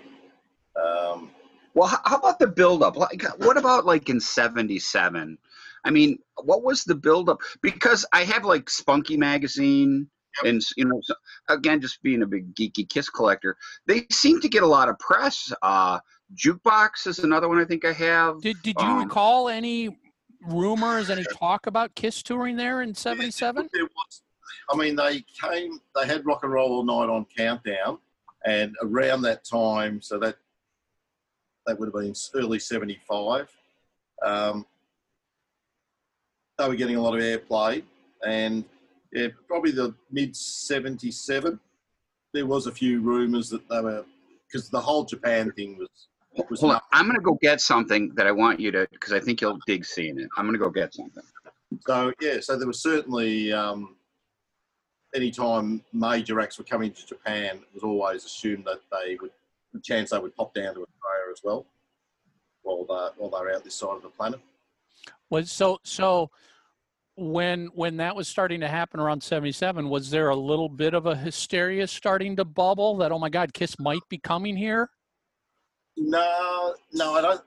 Um, Well, how, how about the buildup? Like, what about like in '77? I mean, what was the buildup? Because I have like Spunky magazine, and you know, so, again, just being a big geeky Kiss collector, they seem to get a lot of press. Uh, Jukebox is another one I think I have. Did did you Um, recall any rumors, any talk about Kiss touring there in '77? I mean, they came. They had rock and roll all night on Countdown, and around that time, so that that would have been early '75. Um, they were getting a lot of airplay, and yeah, probably the mid '77. There was a few rumours that they were because the whole Japan thing was. was Hold on. I'm gonna go get something that I want you to, because I think you'll dig seeing it. I'm gonna go get something. So yeah, so there was certainly um, anytime major acts were coming to Japan, it was always assumed that they would, the chance they would pop down to Australia as well, while they while they're out this side of the planet. Was so so when when that was starting to happen around 77 was there a little bit of a hysteria starting to bubble that oh my god kiss might be coming here No, no, I don't.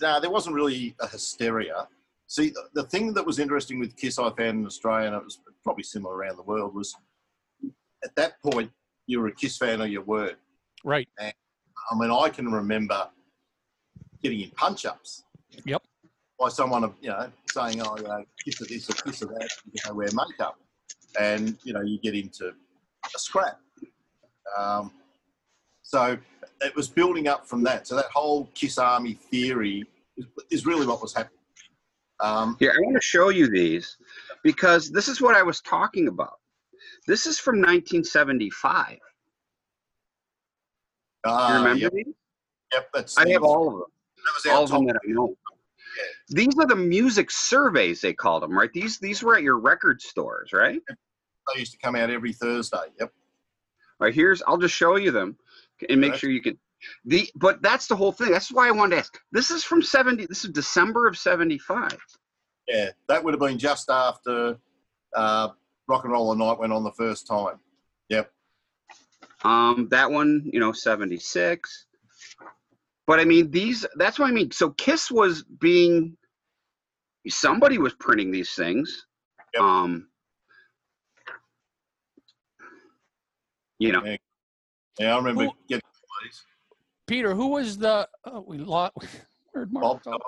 No, there wasn't really a hysteria. See, the, the thing that was interesting with Kiss I found in Australia, and it was probably similar around the world, was at that point you were a Kiss fan or you weren't. right I mean, I can remember getting in punch ups. Yep. By someone, of you know, saying, oh, you know, kiss of this or kiss of that, you know, wear makeup. And, you know, you get into a scrap. Um, so it was building up from that. So that whole Kiss Army theory is, is really what was happening. Um, Here, I want to show you these because this is what I was talking about. This is from 1975. Do you ah, remember yep, these? yep, that's I have all of them. All of them that I know. These are the music surveys they called them, right? These these were at your record stores, right? They used to come out every Thursday. Yep. All right, here's I'll just show you them and make sure you can the but that's the whole thing. That's why I wanted to ask. This is from 70 this is December of 75. Yeah, that would have been just after uh, Rock and Roll Night went on the first time. Yep. Um that one, you know, 76. But I mean these that's what I mean. So Kiss was being somebody was printing these things. Yep. Um you know, Yeah. Yeah, I remember Who- getting these. Peter, who was the? Oh, we lost. Where'd Mark go?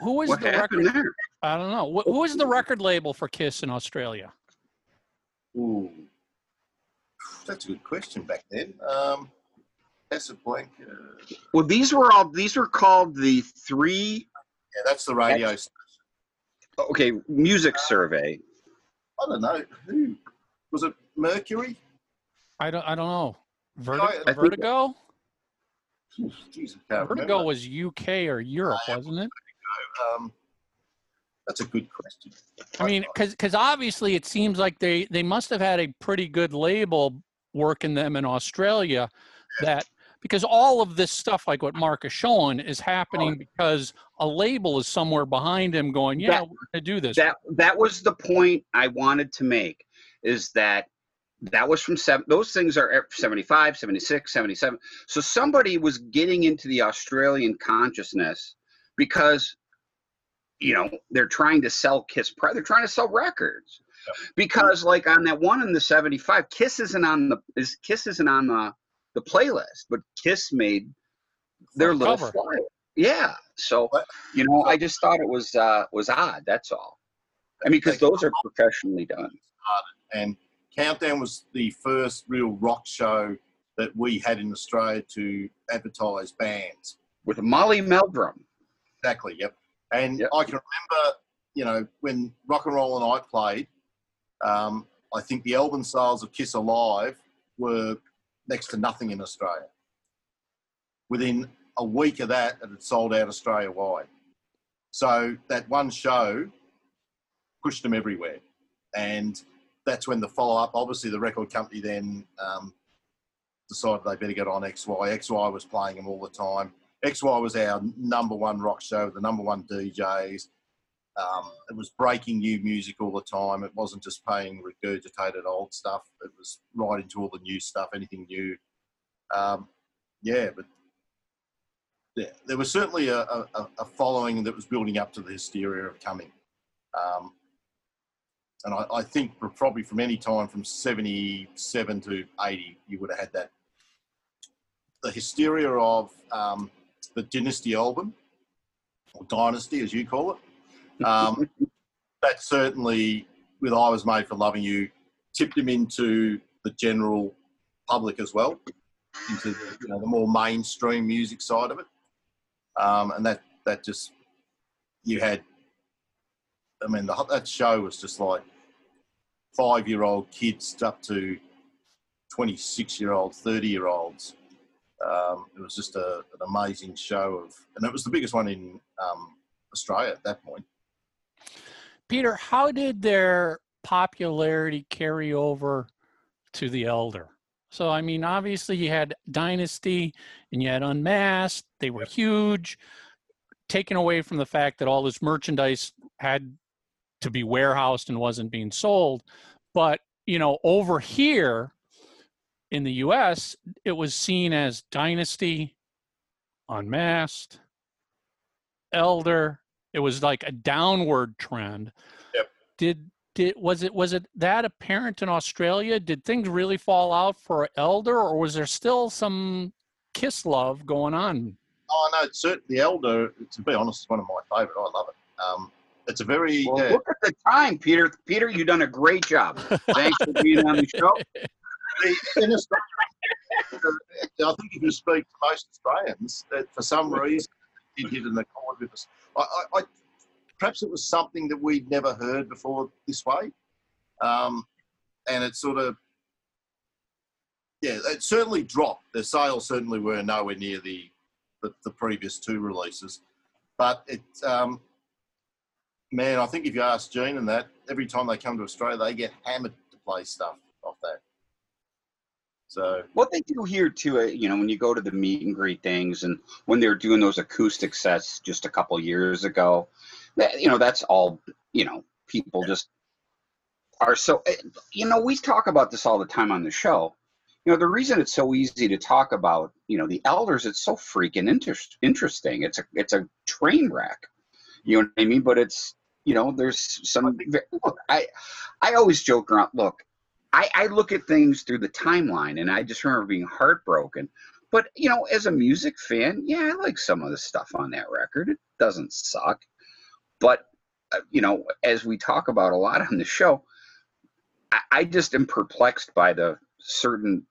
Who was What the record? there? I don't know. Wh- Who was the record label for Kiss in Australia? Ooh, that's a good question back then. Um, that's a blank. Uh, Well, these were all. These were called the three. yeah, that's the radio. st- Okay, music survey. I don't know who was it. Mercury. I don't. I don't know. Vertigo. I think- Vertigo. Oof, Jeez, I can't Vertigo remember. was UK or Europe, wasn't it? Um, that's a good question. I mean, because because obviously it seems like they they must have had a pretty good label working them in Australia. That because all of this stuff, like what Mark is showing, is oh, happening because a label is somewhere behind him going, "Yeah, That- we're going to do this." That that was the point I wanted to make. Is that that was from seven. Those things are 75, 76, 77. So somebody was getting into the Australian consciousness because you know they're trying to sell Kiss. They're trying to sell records because like on that one in the 75 kiss isn't on the is kiss isn't on the the playlist but kiss made their little cover. flyer yeah so you know i just thought it was uh was odd that's all i mean because those are professionally done and Countdown was the first real rock show that we had in Australia to advertise bands. with molly meldrum Exactly. Yep. And Yep. I can remember, you know, when Rock and Roll and I played. Um, I think the album sales of Kiss Alive were next to nothing in Australia. Within a week of that, it had sold out Australia wide. So that one show pushed them everywhere, and that's when the follow up. Obviously, the record company then um, decided they better get on XY. XY was playing them all the time. XY was our number one rock show, the number one DJs. Um, it was breaking new music all the time. It wasn't just playing regurgitated old stuff. It was right into all the new stuff, anything new. Um, yeah, but there, there was certainly a, a, a following that was building up to the hysteria of coming. Um, and I, I think probably from any time from 77 to 80, you would have had that. The hysteria of um, the Dynasty album, or Dynasty as you call it, um, that certainly, with I Was Made for Loving You, tipped him into the general public as well, into the, you know, the more mainstream music side of it. Um, and that, that just, you had, I mean, the, that show was just like five year old kids up to 26 year old, 30 year olds. Um, it was just a, an amazing show of, and it was the biggest one in um, Australia at that point. Peter, how did their popularity carry over to the Elder? So, I mean, obviously you had Dynasty and you had Unmasked. They were huge, taken away from the fact that all this merchandise had to be warehoused and wasn't being sold. But, you know, over here in the US, it was seen as Dynasty, Unmasked, Elder. It was like a downward trend. Yep. Did did was it was it that apparent in Australia? Did things really fall out for Elder, or was there still some kiss love going on? Oh no, it's certainly Elder. To be honest, is one of my favourite. I love it. Um, it's a very well yeah, look at the time peter peter you've done a great job thanks for being on the show the- in Australia, I think if you speak to most Australians, that for some reason it did hit an accord with us. I, I, perhaps it was something that we'd never heard before this way, um, and it sort of, yeah, it certainly dropped. The sales certainly were nowhere near the the, the previous two releases, but it. Um, Man, I think if you ask Gene and that, every time they come to Australia, they get hammered to play stuff off that. So what they do here too uh, you know when you go to the meet and greet things and when they're doing those acoustic sets just a couple years ago that, you know that's all you know people just are so eh, you know we talk about this all the time on the show. You know the reason it's so easy to talk about you know the elders it's so freaking inter- interesting. It's a it's a train wreck. You know what i mean? But it's you know there's some look i i always joke around look I, I look at things through the timeline, and I just remember being heartbroken. But you know, as a music fan, yeah, I like some of the stuff on that record. It doesn't suck, but uh, you know, as we talk about a lot on the show, I, I just am perplexed by the certain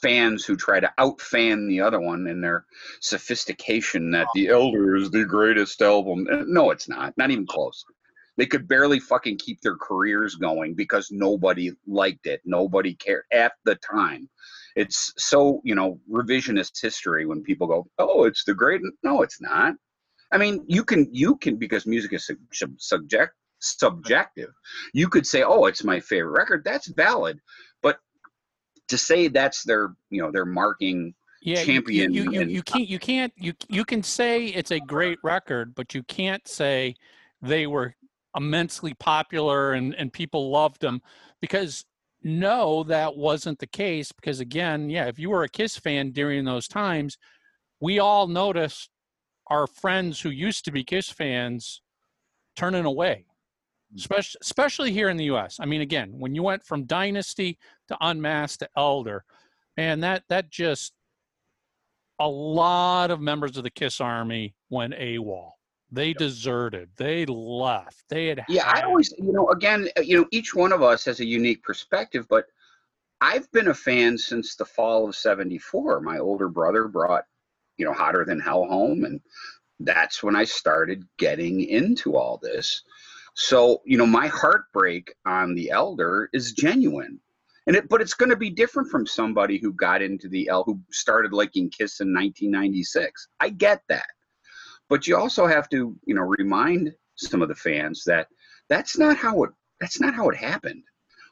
fans who try to outfan the other one in their sophistication that the Elder is the greatest album. Uh, No, it's not. Not even close. They could barely fucking keep their careers going because nobody liked it. Nobody cared at the time. It's so, you know, revisionist history when people go, "Oh, it's the great." No, it's not. I mean, you can you can because music is sub, sub, subject subjective. You could say, "Oh, it's my favorite record." That's valid, but to say that's their you know their marking yeah, you- champion You, you, and- you can't you can't you you can say it's a great record, but you can't say they were immensely popular and and people loved them because no, that wasn't the case. Because again, yeah, if you were a Kiss fan during those times, we all noticed our friends who used to be Kiss fans turning away. Mm. Especially, especially here in the U.S. I mean, again, when you went from Dynasty to Unmasked to Elder, and that that just a lot of members of the Kiss Army went AWOL. They deserted. They left. They had. Yeah, I always, you know, again, uh, you know, each one of us has a unique perspective, but I've been a fan since the fall of 74. My older brother brought, you know, Hotter Than Hell home, and that's when I started getting into all this. So, you know, my heartbreak on The Elder is genuine. And it, but it's going to be different from somebody who got into the L, who started liking Kiss in 1996. I get that. But you also have to, you know, remind some of the fans that that's not how it that's not how it happened.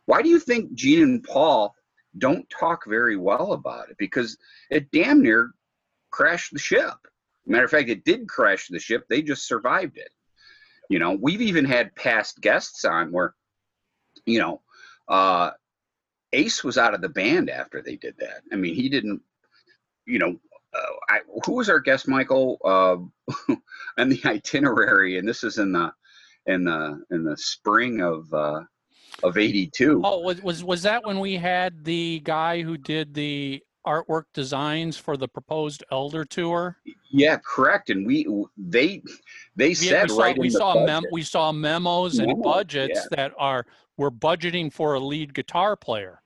Why do you think Gene and Paul don't talk very well about it? Because it damn near crashed the ship. Matter of fact, it did crash the ship. They just survived it. You know, we've even had past guests on where, you know, uh, Ace was out of the band after they did that. I mean, he didn't, you know, I, who was our guest, Michael, uh, and the itinerary, and this is in the in the in the spring of uh, of '82. Oh, was was was that when we had the guy who did the artwork designs for the proposed Elder tour? Yeah, correct. And we they they We, said we saw, right we the saw mem- we saw memos and Memos, budgets that are we're budgeting for a lead guitar player.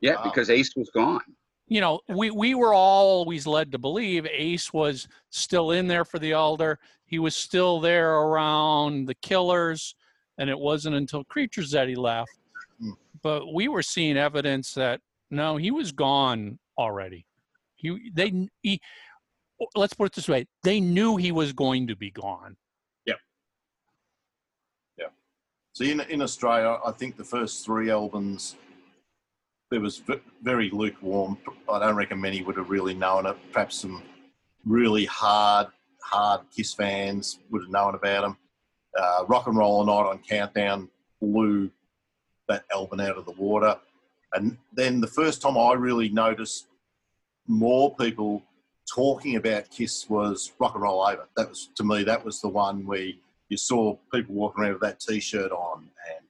yeah, Wow. because Ace was gone. You know, we we were always led to believe Ace was still in there for the Elder. He was still there around the Killers, and it wasn't until Creatures that he left. Hmm. But we were seeing evidence that no, he was gone already. He they he. Let's put it this way: they knew he was going to be gone. Yep. Yeah. So in, in Australia, I think the first three albums, there was very lukewarm. I don't reckon many would have really known it. Perhaps some really hard, hard Kiss fans would have known about them. Uh, Rock and Roll Night on Countdown blew that album out of the water. And then the first time I really noticed more people talking about Kiss was Rock and Roll Over. That was, to me, that was the one where you saw people walking around with that T-shirt on, and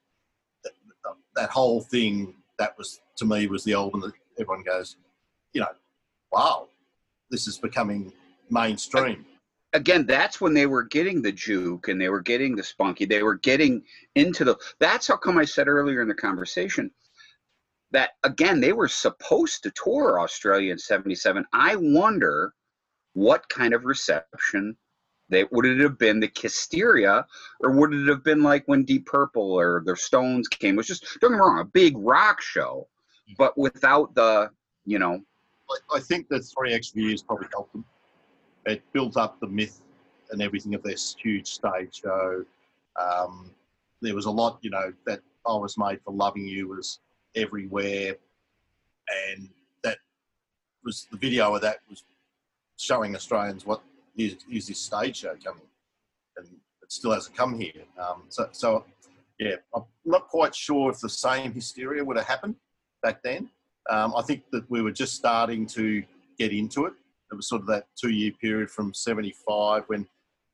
that, that whole thing. That was to me was the album that everyone goes, you know, wow, this is becoming mainstream. Again, that's when they were getting the juke and they were getting the spunky. They were getting into the. That's how come I said earlier in the conversation that again they were supposed to tour Australia in '77. I wonder what kind of reception they would it have been the Kissteria, or would it have been like when Deep Purple or the Stones came? It was just don't get me wrong, a big rock show, but without the you know I, I think the three extra years probably helped them. It built up the myth and everything of this huge stage show. Um, there was a lot, you know, that I was made for loving you was everywhere, and that was the video of that was showing Australians what is, is this stage show coming, and it still hasn't come here. Um, so, so yeah, I'm not quite sure if the same hysteria would have happened back then. Um, I think that we were just starting to get into it. It was sort of that two-year period from '75 when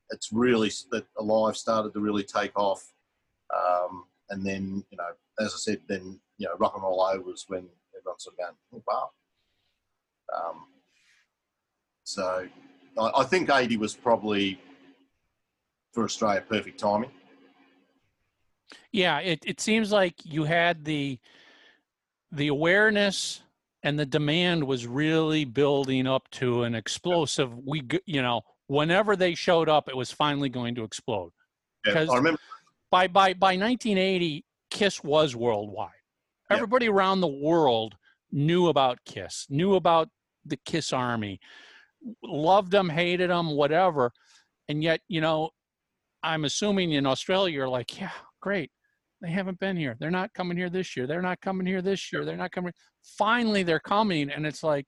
it's really that Alive started to really take off, um, and then you know, as I said, then you know, rock and roll over was when everyone's sort of going, oh, wow. Um, so I, I think 80 was probably for Australia perfect timing. Yeah, it, it seems like you had the the awareness and the demand was really building up to an explosive. We, you know, whenever they showed up, it was finally going to explode. Yeah, Because- I remember. By by by 1980, Kiss was worldwide. Yeah. Everybody around the world knew about Kiss, knew about the Kiss Army, loved them, hated them, whatever. And yet, you know, I'm assuming in Australia, you're like, yeah, great. They haven't been here. They're not coming here this year. They're not coming here this year. They're not coming. Finally, they're coming. And it's like,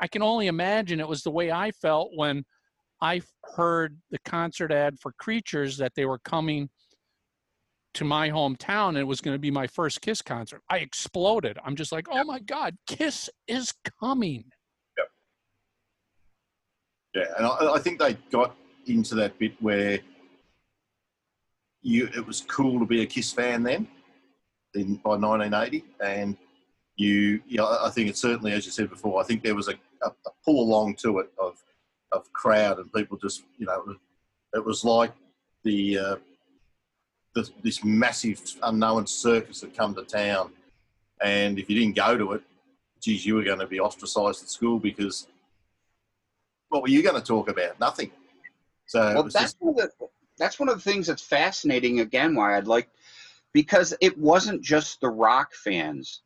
I can only imagine it was the way I felt when I heard the concert ad for Creatures that they were coming to my hometown and it was going to be my first Kiss concert. I exploded. I'm just like, oh my God, Kiss is coming. Yeah, and I, I think they got into that bit where you it was cool to be a Kiss fan then, in by 1980, and you, yeah, I think it's certainly as you said before. I think there was a, a, a pull along to it of of crowd and people just you know it was, it was like the, uh, the this massive unknown circus that come to town, and if you didn't go to it, geez, you were going to be ostracised at school because what were you going to talk about? Nothing. So Well, that's just, one of the that's one of the things that's fascinating. Again, why I'd like because it wasn't just the rock fans.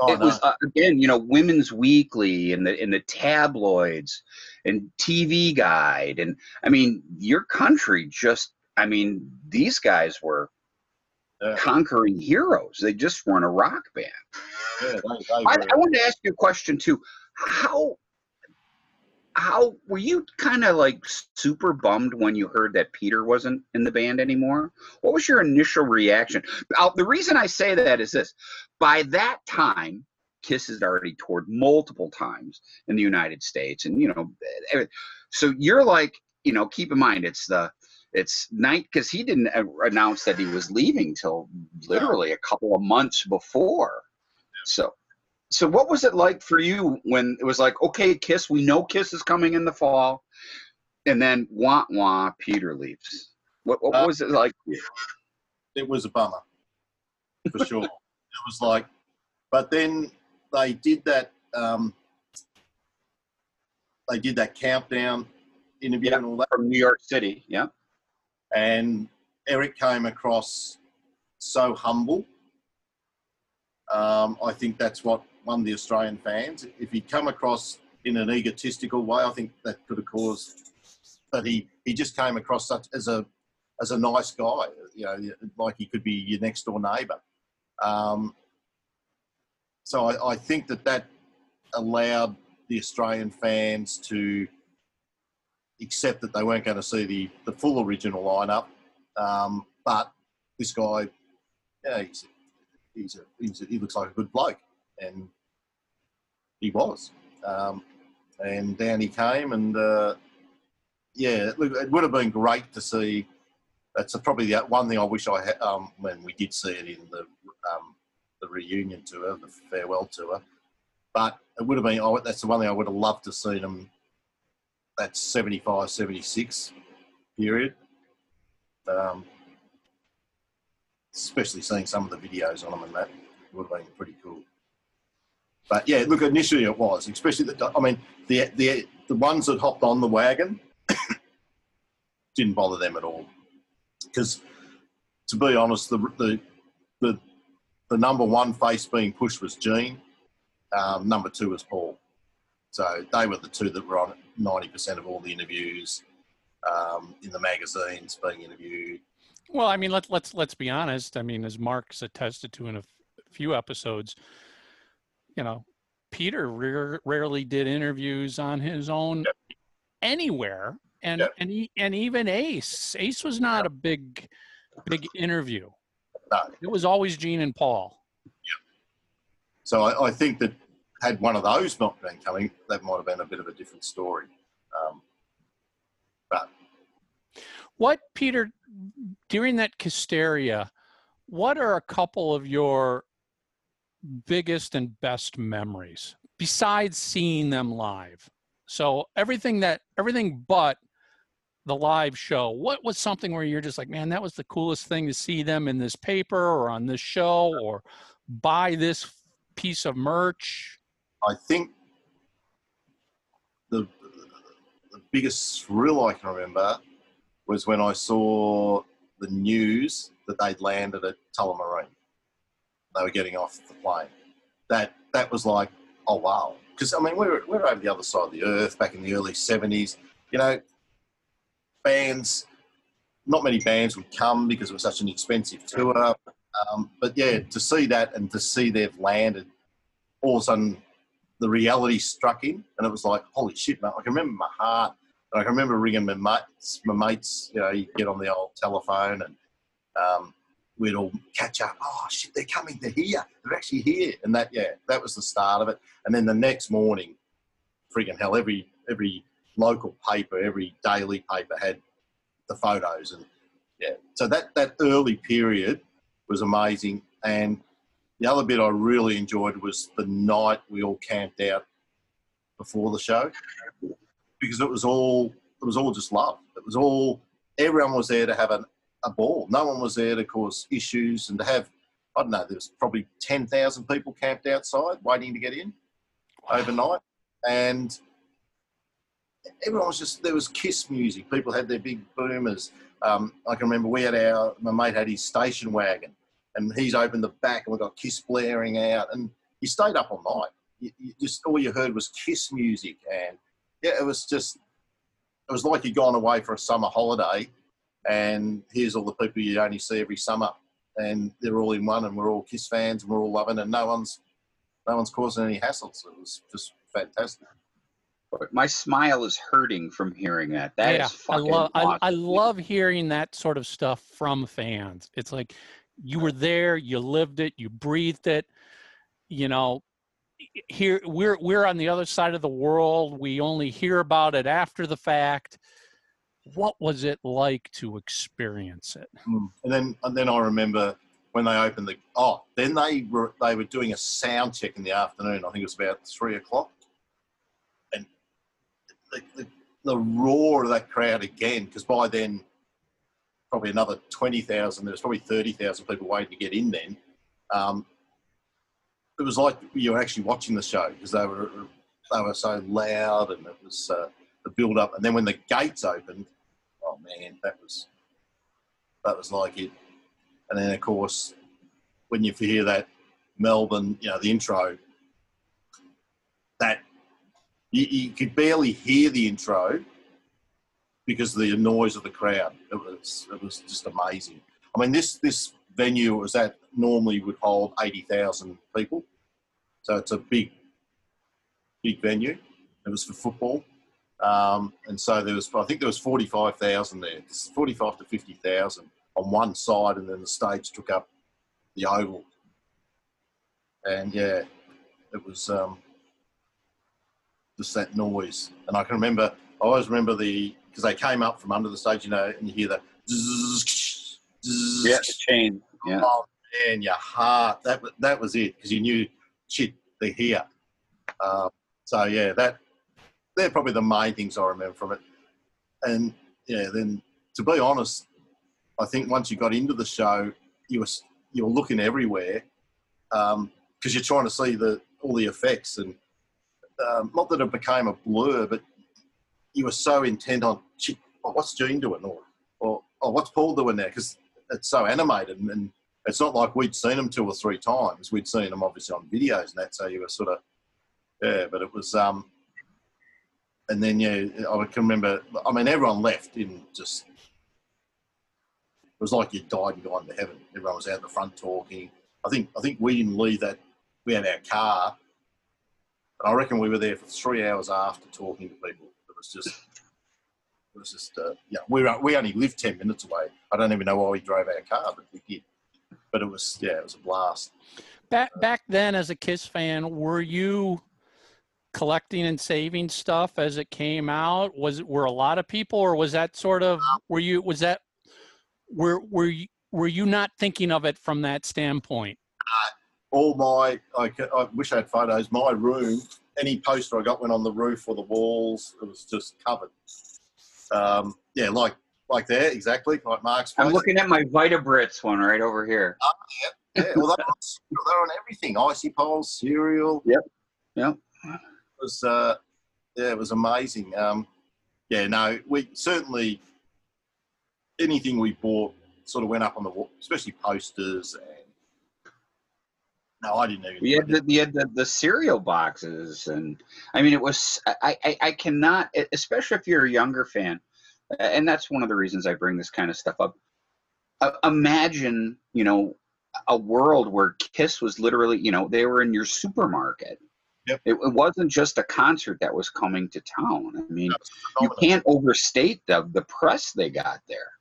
oh, it no. was uh, again, you know, Women's Weekly and the in the tabloids and TV Guide, and I mean, your country just. I mean, these guys were Yeah. conquering heroes. They just weren't a rock band. yeah, they, they I, I wanted to ask you a question too. How how were you kind of like super bummed when you heard that Peter wasn't in the band anymore? What was your initial reaction? Uh, the reason I say that is this: by that time, Kiss had already toured multiple times in the United States, and you know, so you're like, you know, keep in mind it's the it's night because he didn't announce that he was leaving till literally a couple of months before. So, so what was it like for you when it was like, okay, Kiss, we know Kiss is coming in the fall, and then wah wah, Peter leaves. What what Uh, was it like? it was a bummer for sure. it was like, but then they did that. Um, they did that countdown interview Yeah. and all that, From New York City, yeah. and Eric came across so humble. Um, I think that's what won the Australian fans. If he'd come across in an egotistical way, I think that could have caused. But he, he just came across such as a as a nice guy, you know, like he could be your next door neighbour. Um, so I, I think that that allowed the Australian fans to accept that they weren't going to see the, the full original lineup. Um, but this guy, yeah, he's, he's, a, he's a, he looks like a good bloke, and he was. Um, and down he came, and uh, yeah, look, it would have been great to see. That's probably the one thing I wish I had um, when we did see it in the um, the reunion tour, the farewell tour. But it would have been. Oh, that's the one thing I would have loved to see them. That 75, 76 period. Um, especially seeing some of the videos on them and that would have been pretty cool. But yeah, look, initially it was, especially the. I mean, the the the ones that hopped on the wagon didn't bother them at all, because to be honest, the the the the number one face being pushed was Gene. Um, number two was Paul. So they were the two that were on ninety percent of all the interviews um, in the magazines being interviewed. Well, I mean, let's let's let's be honest. I mean, as Mark's attested to in a few episodes, you know, Peter rare, rarely did interviews on his own anywhere, and Yep. and he, and even Ace, Ace was not a big big interview. No. It was always Gene and Paul. So I, I think that had one of those not been coming, that might have been a bit of a different story. Um, but What, Peter, during that hysteria, what are a couple of your biggest and best memories besides seeing them live? So everything that everything but the live show, what was something where you're just like, man, that was the coolest thing to see them in this paper or on this show or buy this piece of merch? I think the the biggest thrill I can remember was when I saw the news that they'd landed at Tullamarine. They were getting off the plane. That that was like, oh wow. Because I mean, we were, we were over the other side of the earth back in the early '70s. You know, bands, not many bands would come because it was such an expensive tour. Um, but yeah, to see that and to see they've landed, all of a sudden the reality struck in, and it was like, holy shit, man! I can remember my heart. And I can remember ringing my mates. My mates, you know, you get on the old telephone, and um, we'd all catch up. Oh shit, they're coming! They're here! They're actually here! And that, yeah, that was the start of it. And then the next morning, freaking hell, every every local paper, every daily paper had the photos, and yeah. So that that early period was amazing. And the other bit I really enjoyed was the night we all camped out before the show because it was all it was all just love. It was all everyone was there to have an, a ball. No one was there to cause issues and to have I don't know. There was probably ten thousand people camped outside waiting to get in overnight, and everyone was just there was Kiss music. People had their big boomers. Um, I can remember we had our my mate had his station wagon, and he's opened the back, and we got Kiss blaring out, and you stayed up all night. You, you just all you heard was Kiss music, and yeah, it was just it was like you'd gone away for a summer holiday, and here's all the people you only see every summer, and they're all in one, and we're all Kiss fans, and we're all loving, and no one's no one's causing any hassles. It was just fantastic. My smile is hurting from hearing that. That is I fucking love I, awesome. I love hearing that sort of stuff from fans. It's like you were there, you lived it, you breathed it. You know, here we're we're on the other side of the world. We only hear about it after the fact. What was it like to experience it? Mm. And then and then I remember when they opened the oh then they were they were doing a sound check in the afternoon. I think it was about three o'clock, and the, the, the roar of that crowd again because by then probably another twenty thousand. There was probably thirty thousand people waiting to get in. Then um, it was like you were actually watching the show because they were they were so loud and it was uh, the build up. And then when the gates opened, oh man, that was that was like it. And then of course, when you hear that Melbourne, you know, the intro, that you, you could barely hear the intro because of the noise of the crowd. It was it was just amazing. I mean, this this venue was that normally would hold eighty thousand people, so it's a big big venue. It was for football, um, and so there was I think there was forty five thousand there, forty five to fifty thousand on one side, and then the stage took up the oval. And yeah, it was um, just that noise. And I can remember, I always remember the because they came up from under the stage, you know, and you hear the zzz, zzz, yeah, the chain. Yeah. Oh man, your heart. That that was it because you knew shit. They're here. Um, so yeah, that they're probably the main things I remember from it. And yeah, then to be honest, I think once you got into the show, you were you were looking everywhere because you're trying to see the all the effects and um, not that it became a blur, but you were so intent on. Oh, what's Gene doing, or or oh, what's Paul doing there? Because it's so animated, and, and it's not like we'd seen them two or three times. We'd seen them obviously on videos and that, so you were sort of yeah. But it was um, and then yeah, I can remember. I mean, everyone left in just. It was like you died and gone to heaven. Everyone was out in the front talking. I think I think we didn't leave that. We had our car, and I reckon we were there for three hours after talking to people. It was just, it was just, uh, yeah. We were, we only lived ten minutes away. I don't even know why we drove our car, but we did. But it was, yeah, it was a blast. Back back then, as a Kiss fan, were you collecting and saving stuff as it came out? Was it were a lot of people, or was that sort of were you was that were were you were you not thinking of it from that standpoint? all my, I, I wish I had photos, my room, any poster I got went on the roof or the walls, it was just covered. Um, yeah, like like that, exactly, like Mark's I'm looking at my Vitabrits one right over here. Yeah, well, they're on, they're on everything. Icy poles, cereal. Yep, yep. It was, uh, yeah, it was amazing. Um, yeah, no, we certainly anything we bought sort of went up on the wall, especially posters and. No, I didn't even. We had the, you had the, the cereal boxes, and I mean, it was. I, I I cannot, especially if you're a younger fan, and that's one of the reasons I bring this kind of stuff up. Uh, imagine, you know, a world where Kiss was literally, you know, they were in your supermarket. Yep. It, it wasn't just a concert that was coming to town. I mean, you can't overstate the the press they got there.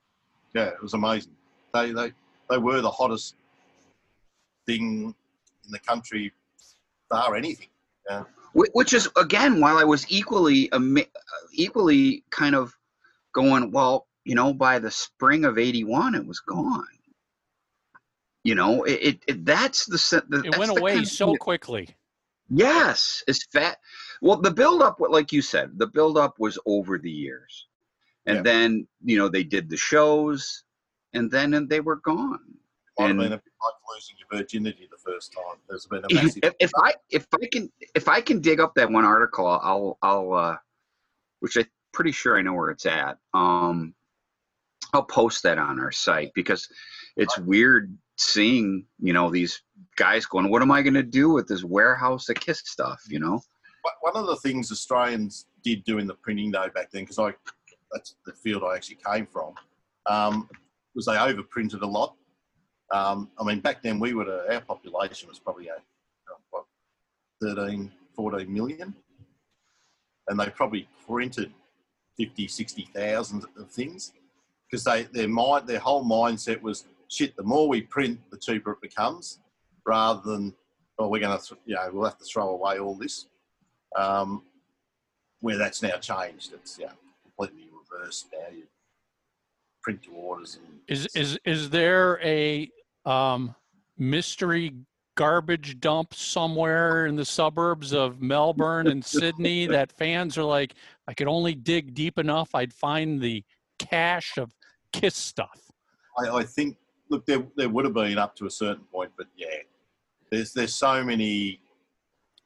Yeah, it was amazing. They they they were the hottest thing in the country, bar anything. Wh- which is again while i was equally uh, equally kind of going well you know by the spring of 81 it was gone you know it, it, it that's the, the It that's went the away kind of so quickly. Yes it's fat well the build up like you said the build up was over the years and Yeah. then you know they did the shows and then and they were gone Might And- have been like losing your virginity the first time. There's been a if, massive. if I if I can if I can dig up that one article, I'll I'll uh, which I'm pretty sure I know where it's at. Um, I'll post that on our site because it's weird seeing you know these guys going, "What am I going to do with this warehouse of Kiss stuff?" You know. One of the things Australians did do in the printing day back then, because I that's the field I actually came from, um, was they overprinted a lot. Um, I mean, back then we were our population was probably uh, what 13, 14 million, and they probably printed 50, 60,000 of things because they their mind their whole mindset was shit. The more we print, the cheaper it becomes, rather than oh we're going to you know we'll have to throw away all this. Um, where that's now changed, it's yeah completely reversed now. You print your orders and Is is is there a um, mystery garbage dump somewhere in the suburbs of Melbourne and Sydney that fans are like, I could only dig deep enough, I'd find the cache of Kiss stuff. I, I think look there there would have been up to a certain point, but yeah, there's there's so many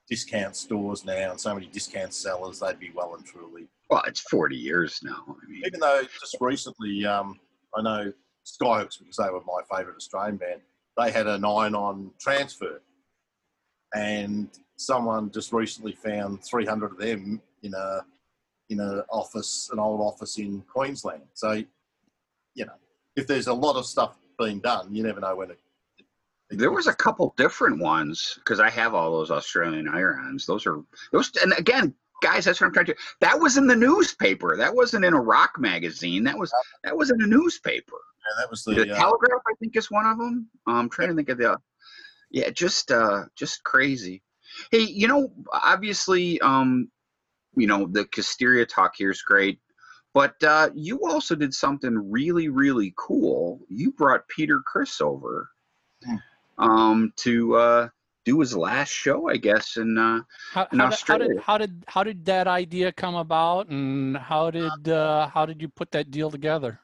discount stores now and so many discount sellers. They'd be well and truly. Well, it's 40 years now. I mean, Even though just recently, um, I know Skyhooks because they were my favourite Australian band. They had a nine on transfer, and someone just recently found 300 of them in a in an office, an old office in Queensland. So, you know, if there's a lot of stuff being done, you never know when it. it There was a couple different ones because I have all those Australian irons. Those are those, and again, guys, that's what I'm trying to. That was in the newspaper. That wasn't in a rock magazine. That was that was in a newspaper. Yeah, that was The, the. uh, Telegraph, I think, is one of them. I'm trying to think of the. Yeah, just uh, just crazy. Hey, you know, obviously, um, you know, the Kissteria talk here is great, but uh, you also did something really, really cool. You brought Peter Criss over, Hmm. um, to uh, do his last show, I guess, in uh, How, In how, did, how Australia. did how did how did that idea come about, and how did uh, how did you put that deal together?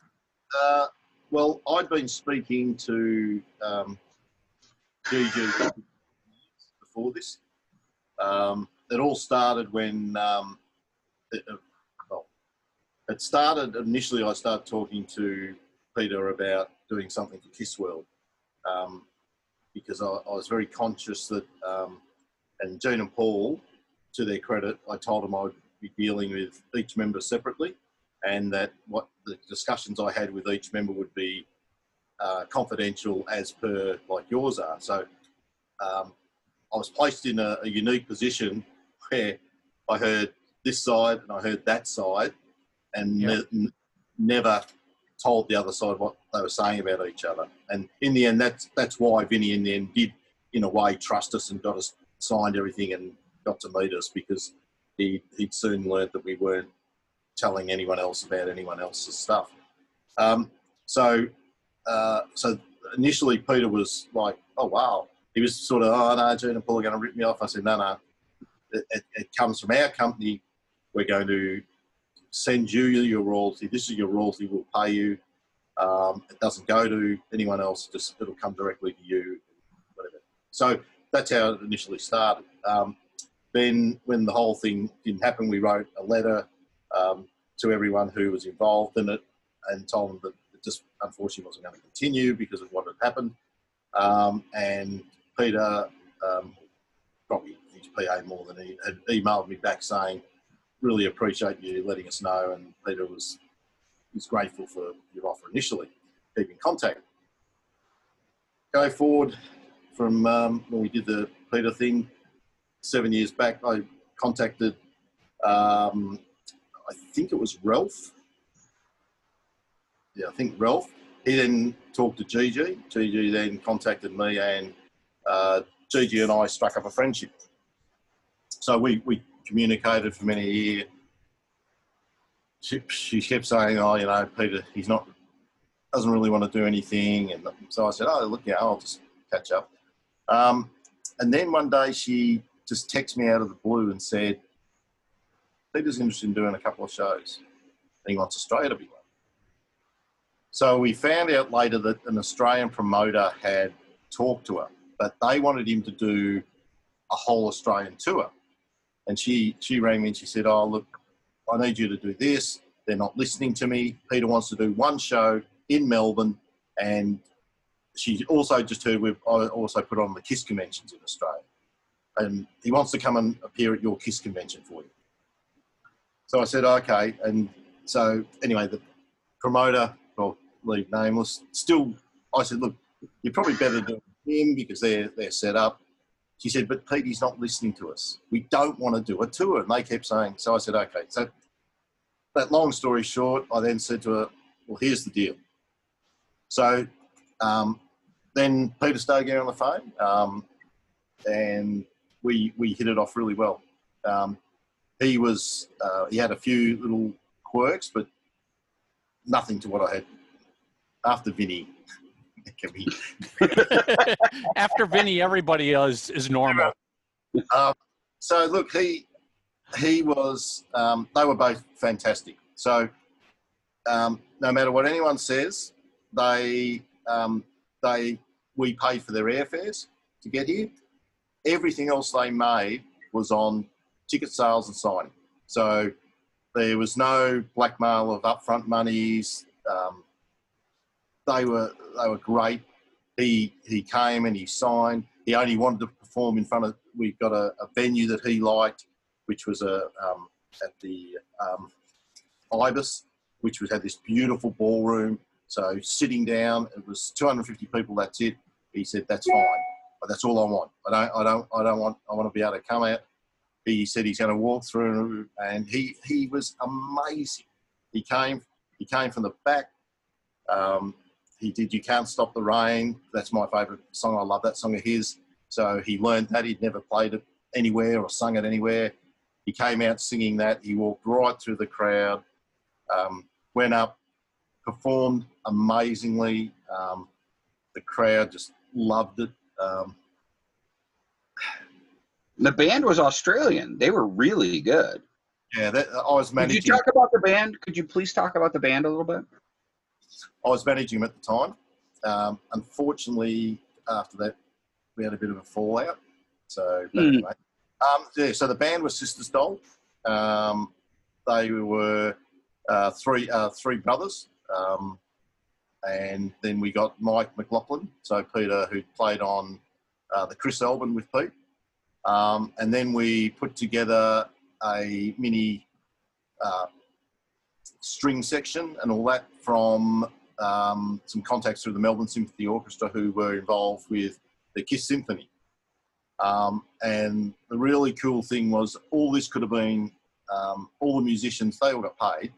Uh, well, I'd been speaking to um, Gigi before this. Um, it all started when, um, it, uh, well, it started initially. I started talking to Peter about doing something for KISSWorld um, because I, I was very conscious that, um, and Gene and Paul, to their credit, I told them I would be dealing with each member separately and that what the discussions I had with each member would be uh, confidential as per like yours are. So um, I was placed in a, a unique position where I heard this side and I heard that side and Yeah. ne- never told the other side what they were saying about each other. And in the end, that's that's why Vinnie in the end did, in a way, trust us and got us signed everything and got to meet us because he he'd soon learned that we weren't telling anyone else about anyone else's stuff. Um, so, uh, so initially Peter was like, "Oh wow, he was sort of, oh no, Gene and Paul are going to rip me off. I said, no, no, it, it, it comes from our company. We're going to send you your royalty. This is your royalty. We'll pay you. Um, it doesn't go to anyone else. Just it'll come directly to you. Whatever. So that's how it initially started. Um, then, when the whole thing didn't happen, we wrote a letter um, to everyone who was involved in it and told them that it just unfortunately wasn't going to continue because of what had happened. Um, and Peter, um, probably his PA more than he, had emailed me back saying, "Really appreciate you letting us know." And Peter was was grateful for your offer initially, keep in contact. Go forward from um, when we did the Peter thing seven years back. I contacted, um, I think it was Ralph. Yeah, I think Ralph. He then talked to Gigi. Gigi then contacted me, and uh, Gigi and I struck up a friendship. So we, we communicated for many years. She, she kept saying, "Oh, you know, Peter, he's not doesn't really want to do anything," and so I said, "Oh, look, yeah, I'll just catch up." Um, and then one day she just texted me out of the blue and said, Peter's interested in doing a couple of shows and he wants Australia to be one. So we found out later that an Australian promoter had talked to her, but they wanted him to do a whole Australian tour. And she, she rang me and she said, Oh, look, I need you to do this. They're not listening to me. Peter wants to do one show in Melbourne and she also just heard we've also put on the KISS conventions in Australia. And he wants to come and appear at your KISS convention for you. So I said, okay. And so anyway, the promoter, well, leave nameless, still, I said, look, you're probably better doing him because they're, they're set up. She said, but Pete, he's not listening to us. We don't want to do a tour. And they kept saying, so I said, okay. So that long story short, I then said to her, well, here's the deal. So um, then Peter started getting on the phone, um, and we we hit it off really well. Um, he was uh, he had a few little quirks, but nothing to what I had after Vinnie. after Vinnie, everybody is is normal. Um, so look, he he was. Um, they were both fantastic. So um, no matter what anyone says, they um, they we paid for their airfares to get here. Everything else they made was on ticket sales and signing. So there was no blackmail of upfront monies. Um, they were they were great. He he came and he signed. He only wanted to perform in front of. We've got a, a venue that he liked, which was a um, at the um, Ibis, which was had this beautiful ballroom. So sitting down, it was 250 people. That's it. He said, "That's fine, but that's all I want. I don't, I don't, I don't want. I want to be able to come out." He said he's going to walk through, and he he was amazing. He came, he came from the back. Um, he did "You Can't Stop the Rain." That's my favourite song. I love that song of his. So he learned that. He'd never played it anywhere or sung it anywhere. He came out singing that. He walked right through the crowd, um, went up, performed amazingly. Um, the crowd just loved it. Um, the band was Australian. They were really good. Yeah, that, I was managing. Could you talk about the band? Could you please talk about the band a little bit? I was managing them at the time. Um, unfortunately, after that, we had a bit of a fallout. So, mm. anyway. um, yeah, so the band was Sisters Doll. Um, they were uh, three uh, three brothers. Um, and then we got Mike McLaughlin, so Peter, who played on uh, the Criss album with Pete. Um, and then we put together a mini uh, string section and all that from um, some contacts through the Melbourne Symphony Orchestra who were involved with the Kiss Symphony. Um, and the really cool thing was all this could have been, um, all the musicians, they all got paid,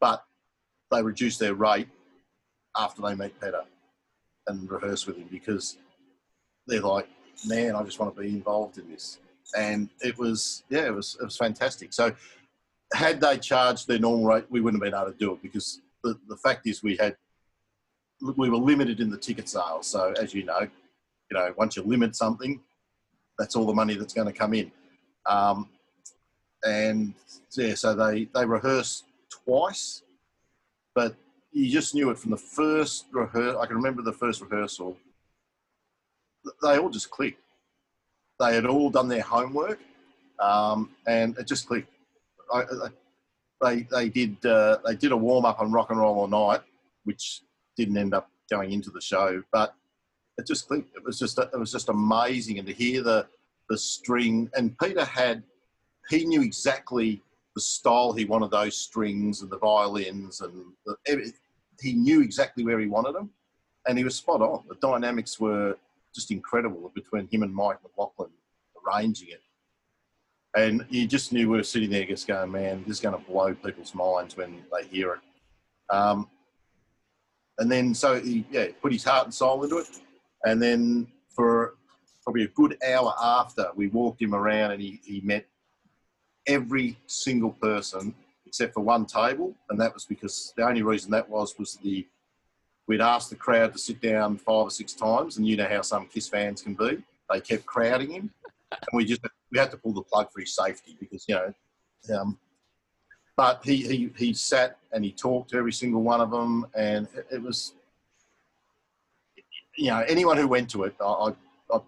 but they reduced their rate after they meet Peter and rehearse with him because they're like, man, I just want to be involved in this. And it was, yeah, it was, it was fantastic. So had they charged their normal rate, we wouldn't have been able to do it because the, the fact is we had, we were limited in the ticket sales. So as you know, you know, once you limit something, that's all the money that's going to come in. Um, and yeah, so they they rehearsed twice, but you just knew it from the first rehearsal. I can remember the first rehearsal. They all just clicked. They had all done their homework, um, and it just clicked. I, I, they they did uh, they did a warm up on Rock and Roll All Night, which didn't end up going into the show, but it just clicked. It was just it was just amazing, and to hear the the string and Peter had he knew exactly the style he wanted those strings and the violins and the, he knew exactly where he wanted them, and he was spot on. The dynamics were just incredible between him and Mike McLaughlin arranging it. And you just knew we were sitting there just going, man, this is going to blow people's minds when they hear it. Um, and then so he yeah put his heart and soul into it, and then for probably a good hour after we walked him around and he, he met every single person except for one table, and that was because the only reason that was was the we'd asked the crowd to sit down five or six times, and you know how some Kiss fans can be. They kept crowding him, and we just we had to pull the plug for his safety because you know. Um, but he, he he sat and he talked to every single one of them, and it, it was. You know, anyone who went to it, I, I, I'd,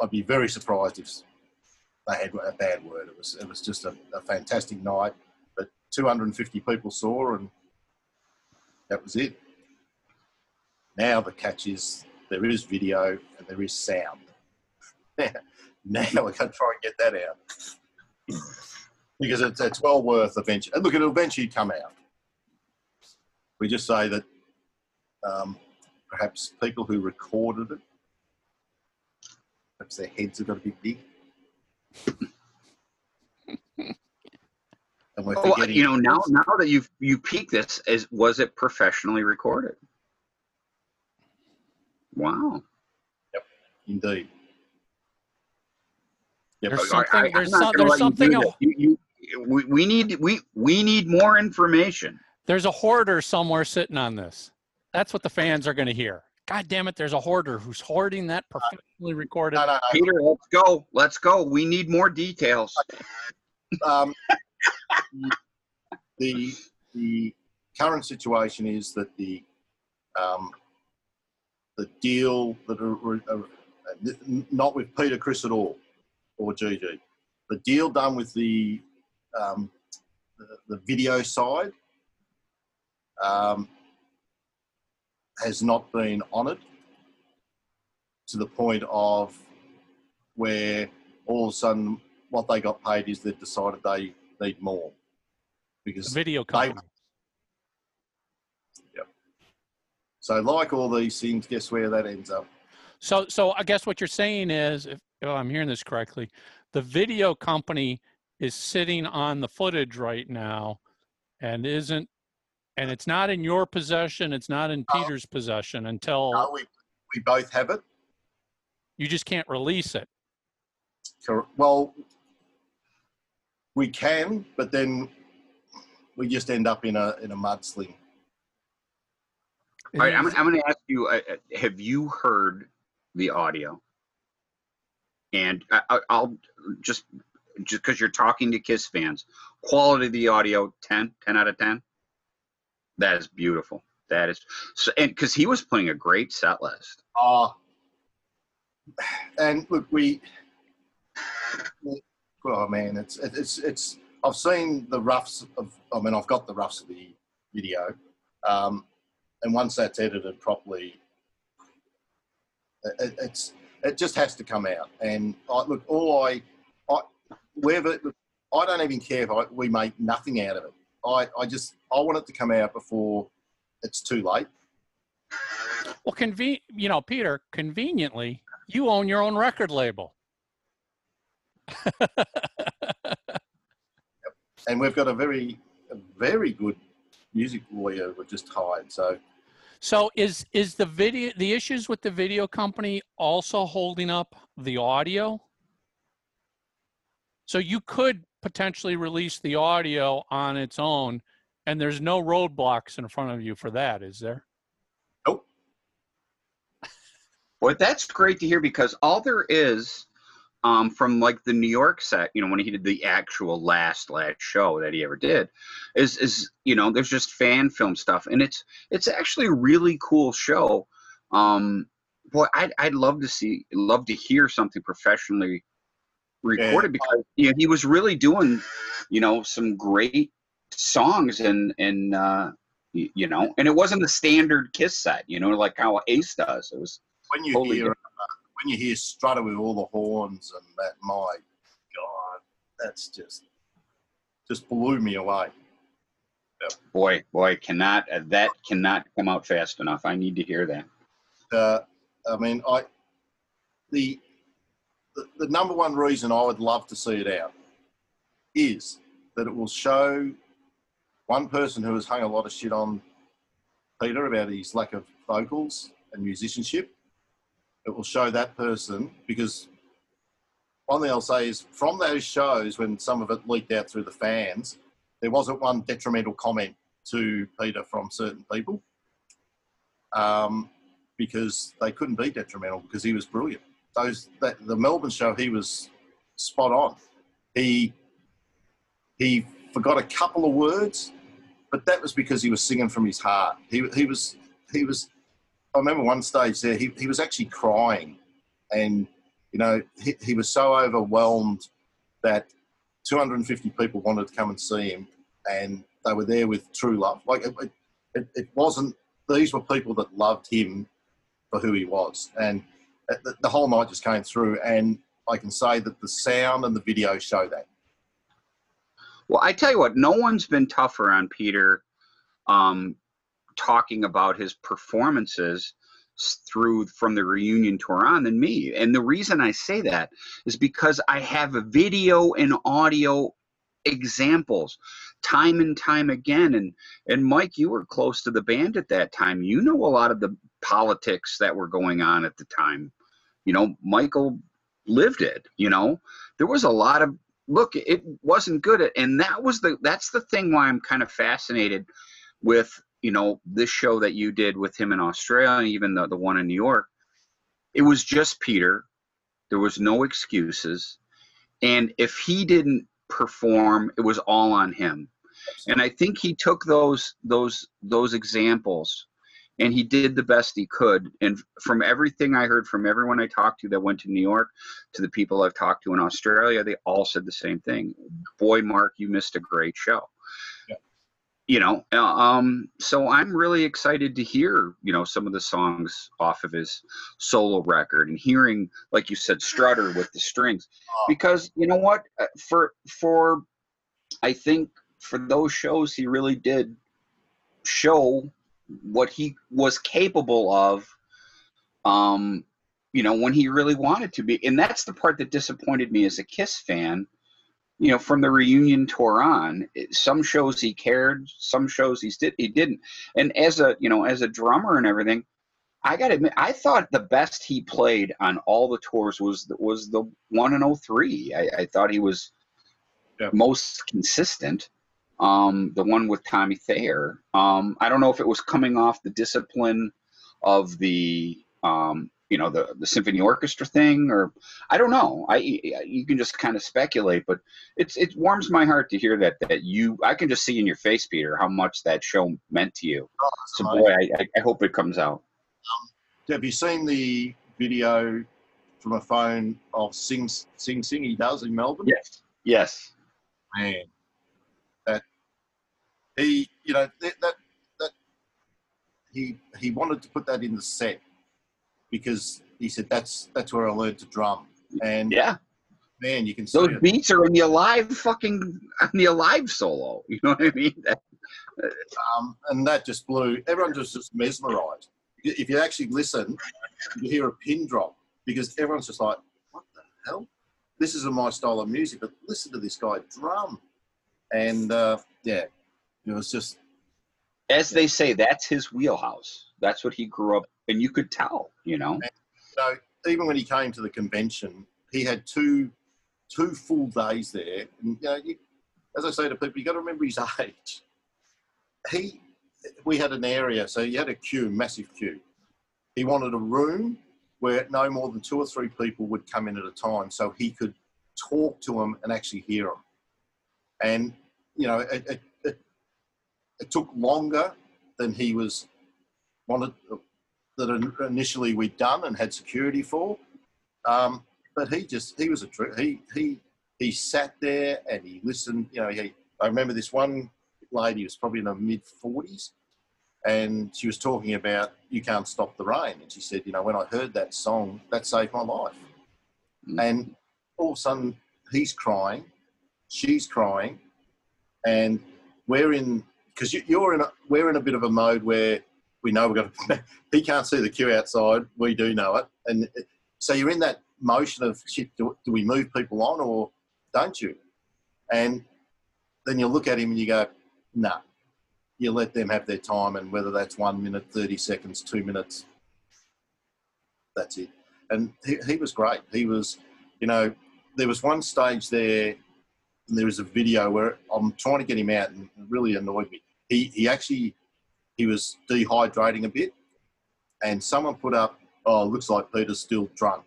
I'd be very surprised if they had a bad word. It was it was just a, a fantastic night that 250 people saw, and that was it. Now the catch is there is video and there is sound. now we're going to try and get that out because it's, it's well worth eventually. and Look, it'll eventually come out. We just say that um, perhaps people who recorded it, perhaps their heads have got to be big. and we're Well, you know, now now that you've you peak this, is was it professionally recorded? Wow. Yep, indeed. Yep. There's I- I- something. I'm There's, not there's let you do something. You, you, we, we need we we need more information. There's a hoarder somewhere sitting on this. That's what the fans are going to hear. God damn it! There's a hoarder who's hoarding that professionally recorded. No, no, no. Peter, let's go. Let's go. We need more details. um, the the current situation is that the um, the deal that are, are, are not with Peter Criss at all or Gigi. The deal done with the um, the, the video side um, has not been honoured to the point of where all of a sudden what they got paid is they've decided they need more The because video company. Yep. So like all these things guess where that ends up So, so I guess what you're saying is, if, if I'm hearing this correctly, the video company is sitting on the footage right now, and isn't, and it's not in your possession. It's not in No. Peter's possession until no, we, we both have it you just can't release it. Well we can but then we just end up in a in a mudsling All right, I'm, I'm going to ask you: uh, uh, Have you heard the audio? And I, I, I'll just just because you're talking to Kiss fans, quality of the audio 10, 10 out of ten. That is beautiful. That is so, and because he was playing a great set list. uh, and look we oh man it's it's it's i've seen the roughs of i mean i've got the roughs of the video um, and once that's edited properly it, it's it just has to come out and I, look all i i wherever i don't even care if I, we make nothing out of it i i just i want it to come out before it's too late Well, conven, you know, Peter, conveniently, you own your own record label. yep. and we've got a very a very good music lawyer we just hired so So is is the video the issues with the video company also holding up the audio? So you could potentially release the audio on its own and there's no roadblocks in front of you for that, is there? Nope. Boy, that's great to hear because all there is um, from like the New York set, you know, when he did the actual last last show that he ever did, is is you know, there's just fan film stuff, and it's it's actually a really cool show. Um, boy, I'd I'd love to see, love to hear something professionally recorded because you know, he was really doing, you know, some great songs and and uh, you know, and it wasn't the standard Kiss set, you know, like how Ace does. It was when you Totally hear uh, when you hear Strutter with all the horns and that, my God, that's just just blew me away. boy, boy, cannot uh, that cannot come out fast enough. I need to hear that. Uh, I mean, I the, the number one reason I would love to see it out is that it will show one person who has hung a lot of shit on Peter about his lack of vocals and musicianship. It will show that person because one thing I'll say is from those shows when some of it leaked out through the fans, there wasn't one detrimental comment to Peter from certain people. Um, because they couldn't be detrimental because he was brilliant. Those the Melbourne show, he was spot on. He he forgot a couple of words, but that was because he was singing from his heart. He he was he was. I remember one stage there, he, he was actually crying, and you know he, he was so overwhelmed that 250 people wanted to come and see him, and they were there with true love. Like it, it, it wasn't. These were people that loved him for who he was, and the, the whole night just came through. And I can say that the sound and the video show that. Well, I tell you what, no one's been tougher on Peter um, talking about his performances through from the reunion tour on than me. And the reason I say that is because I have a video and audio examples time and time again and and Mike you were close to the band at that time you know a lot of the politics that were going on at the time. You know Michael lived it you know? There was a lot of look it wasn't good and that was the that's the thing why i'm kind of fascinated with you know this show that you did with him in australia even the, the one in new york. It was just peter. There was no excuses. And if he didn't perform it was all on him. And i think he took those those those examples and he did the best he could and from everything i heard from everyone i talked to that went to new york to the people I've talked to in Australia, they all said the same thing. Boy, Mark, you missed a great show. Yeah. You know, um, so I'm really excited to hear, you know, some of the songs off of his solo record and hearing, like you said, Strutter with the strings, because you know what, Uh, for for, I think for those shows he really did show what he was capable of um you know when he really wanted to be. And that's the part that disappointed me as a kiss fan. You know from the reunion tour on some shows he cared some shows he did he didn't. And as a you know as a drummer and everything i gotta admit i thought the best he played on all the tours was the, was the one in 03 i, I thought he was Yeah. most consistent um the one with tommy thayer. Um i don't know if it was coming off the discipline of the um you know the the symphony orchestra thing or i don't know. I you can just kind of speculate but it's it warms my heart to hear that that you i can just see in your face peter how much that show meant to you. So boy i i, hope it comes out. Have you seen the video from a phone of Sing Sing Sing he does in Melbourne? yes. Yes. Man, he, you know, that, that that he he wanted to put that in the set because he said that's that's where I learned to drum. And yeah man, you can see those it. beats are in the alive fucking on the alive solo you know what i mean That- um, and that just blew. Everyone just just mesmerised. If you actually listen, you hear a pin drop because everyone's just like, "What the hell? This isn't my style of music." But listen to this guy drum, and uh, yeah, it was just as they say that's his wheelhouse that's what he grew up and you could tell you know so. Even when he came to the convention, he had two two full days there. And, you know, you, as I say to people, you got to remember his age. He, we had an area, so you had a queue, massive queue. He wanted a room where no more than two or three people would come in at a time, so he could talk to them and actually hear them. And you know, it, it, it, took longer than he was wanted that initially we'd done and had security for. Um, but he just he was a tr- he he he sat there and he listened. You know, he I remember this one lady was probably in her mid forties, and she was talking about "You Can't Stop the Rain," and she said, you know, when I heard that song, that saved my life. Mm-hmm. And all of a sudden, he's crying, she's crying, and we're in because you, are in a, we're in a bit of a mode where we know we're going to, he can't see the queue outside we do know it and so you're in that motion of shit do, do we move people on or don't you? And then you look at him and you go nah. You let them have their time and whether that's one minute 30 seconds two minutes that's it. And he, he was great. He was you know there was one stage there and there was a video where I'm trying to get him out, and it really annoyed me. He he actually he was dehydrating a bit, and someone put up, "Oh, looks like Peter's still drunk."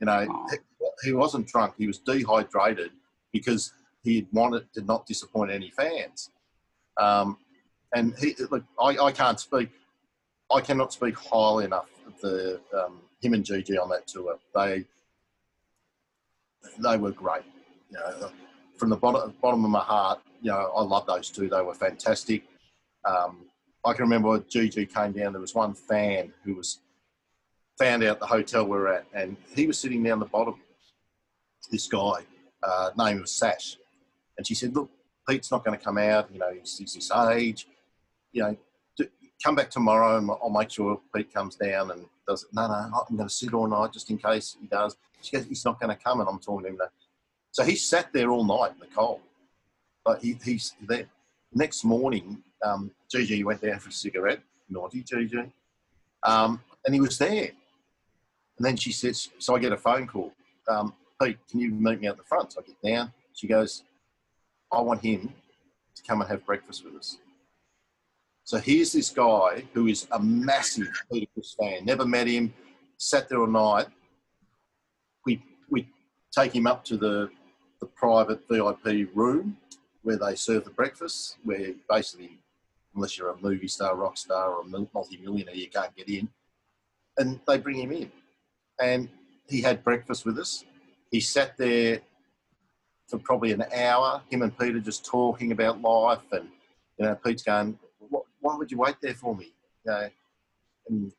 You know, he, he wasn't drunk; he was dehydrated because he wanted to not disappoint any fans. Um, and he look, I, I can't speak, I cannot speak highly enough of the um, him and Gigi on that tour. They they were great. You know, from the bottom, bottom of my heart, you know, I love those two. They were fantastic. Um, I can remember Gigi came down, there was one fan who was found out the hotel we were at, and he was sitting down the bottom. This guy, uh, name was Sash, and she said, "Look, Pete's not going to come out. You know, he's, he's this age. You know, come back tomorrow, and I'll make sure Pete comes down and does it. No, no, I'm going to sit all night just in case he does. She goes, he's not going to come, and I'm talking to him. So he sat there all night in the cold. But he, he's there. Next morning, um, Gigi went down for a cigarette. Naughty Gigi. Um, and he was there. And then she says, so I get a phone call. Um, Pete, can you meet me at the front? So I get down. She goes, I want him to come and have breakfast with us. So here's this guy who is a massive Peter fan. Never met him, sat there all night. We we take him up to the the private VIP room where they serve the breakfast, where basically, unless you're a movie star, rock star, or a multi-millionaire, you can't get in. And they bring him in. And he had breakfast with us. He sat there for probably an hour, him and Peter just talking about life. And, you know, Pete's going, why would you wait there for me? You know, and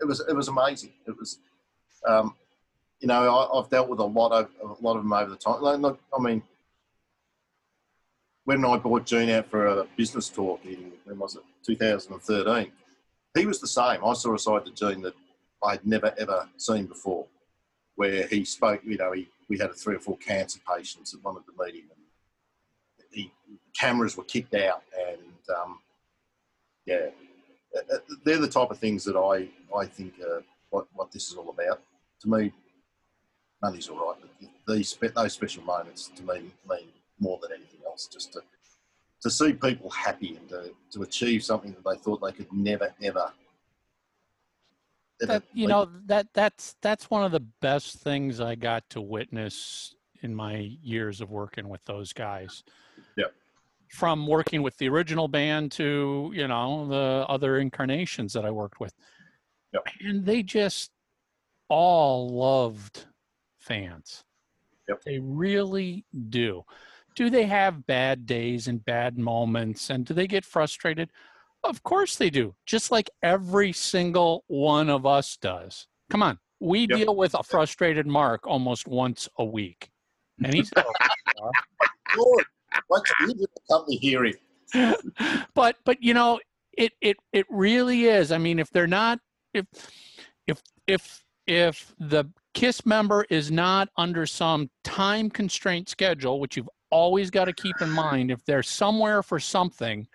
it was, it was amazing. It was, um, you know, I, have dealt with a lot of a lot of them over the time. Look, I mean, when I brought Gene out for a business talk in when was it 2013, he was the same. I saw a side to Gene that I'd never ever seen before, where he spoke. You know, he, we had three or four cancer patients that wanted to meet him, and he, cameras were kicked out, and um, yeah, uh, uh, they're the type of things that I I think what what this is all about. To me, money's all right, but these those special moments to me mean more than anything else. Just to to see people happy and to, to achieve something that they thought they could never ever. ever that, you know that that's that's one of the best things I got to witness in my years of working with those guys. Yeah. From working with the original band to you know the other incarnations that I worked with, yep. and they just all loved fans. Yep. They really do. Do they have bad days and bad moments? And do they get frustrated? Of course they do, just like every single one of us does. Come on, we yep. deal with a frustrated Mark almost once a week. And he's oh, Lord, what's the company hearing? but but you know, it it it really is. I mean, if they're not if if if if the KISS member is not under some time constraint schedule, which you've always got to keep in mind. If they're somewhere for something,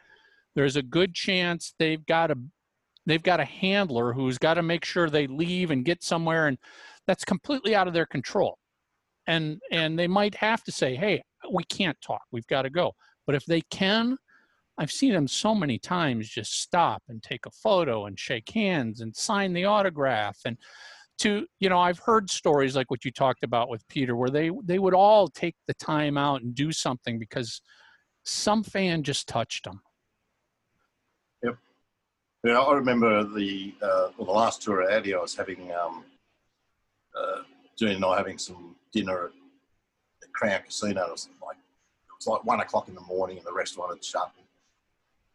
there's a good chance they've got a they've got a handler who's got to make sure they leave and get somewhere, and that's completely out of their control. And and they might have to say, "Hey, we can't talk. We've got to go." But if they can, I've seen them so many times just stop and take a photo and shake hands and sign the autograph and to you know i've heard stories like what you talked about with peter where they they would all take the time out and do something because some fan just touched them Yep. Yeah, I remember the uh, well, the last tour at Addy, I was having um, uh, Gene and I having some dinner at the Crown Casino. It was like it was like one o'clock in the morning, and the restaurant had shut.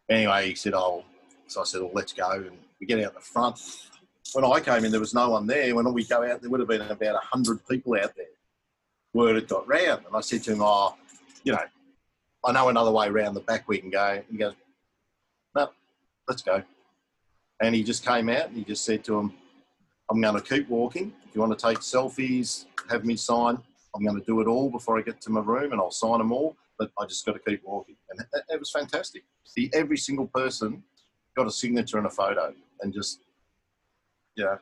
Anyway, he said, "Oh," so I said, "Well, let's go." And we get out the front. When I came in, there was no one there. When we go out, there would have been about a hundred people out there. Word had got round, and I said to him, "Oh, you know, I know another way around the back we can go." And he goes, "No, let's go." And he just came out and he just said to him, I'm going to keep walking. If you want to take selfies, have me sign. I'm going to do it all before I get to my room and I'll sign them all. But I just got to keep walking. And it was fantastic. See, every single person got a signature and a photo and just, you know,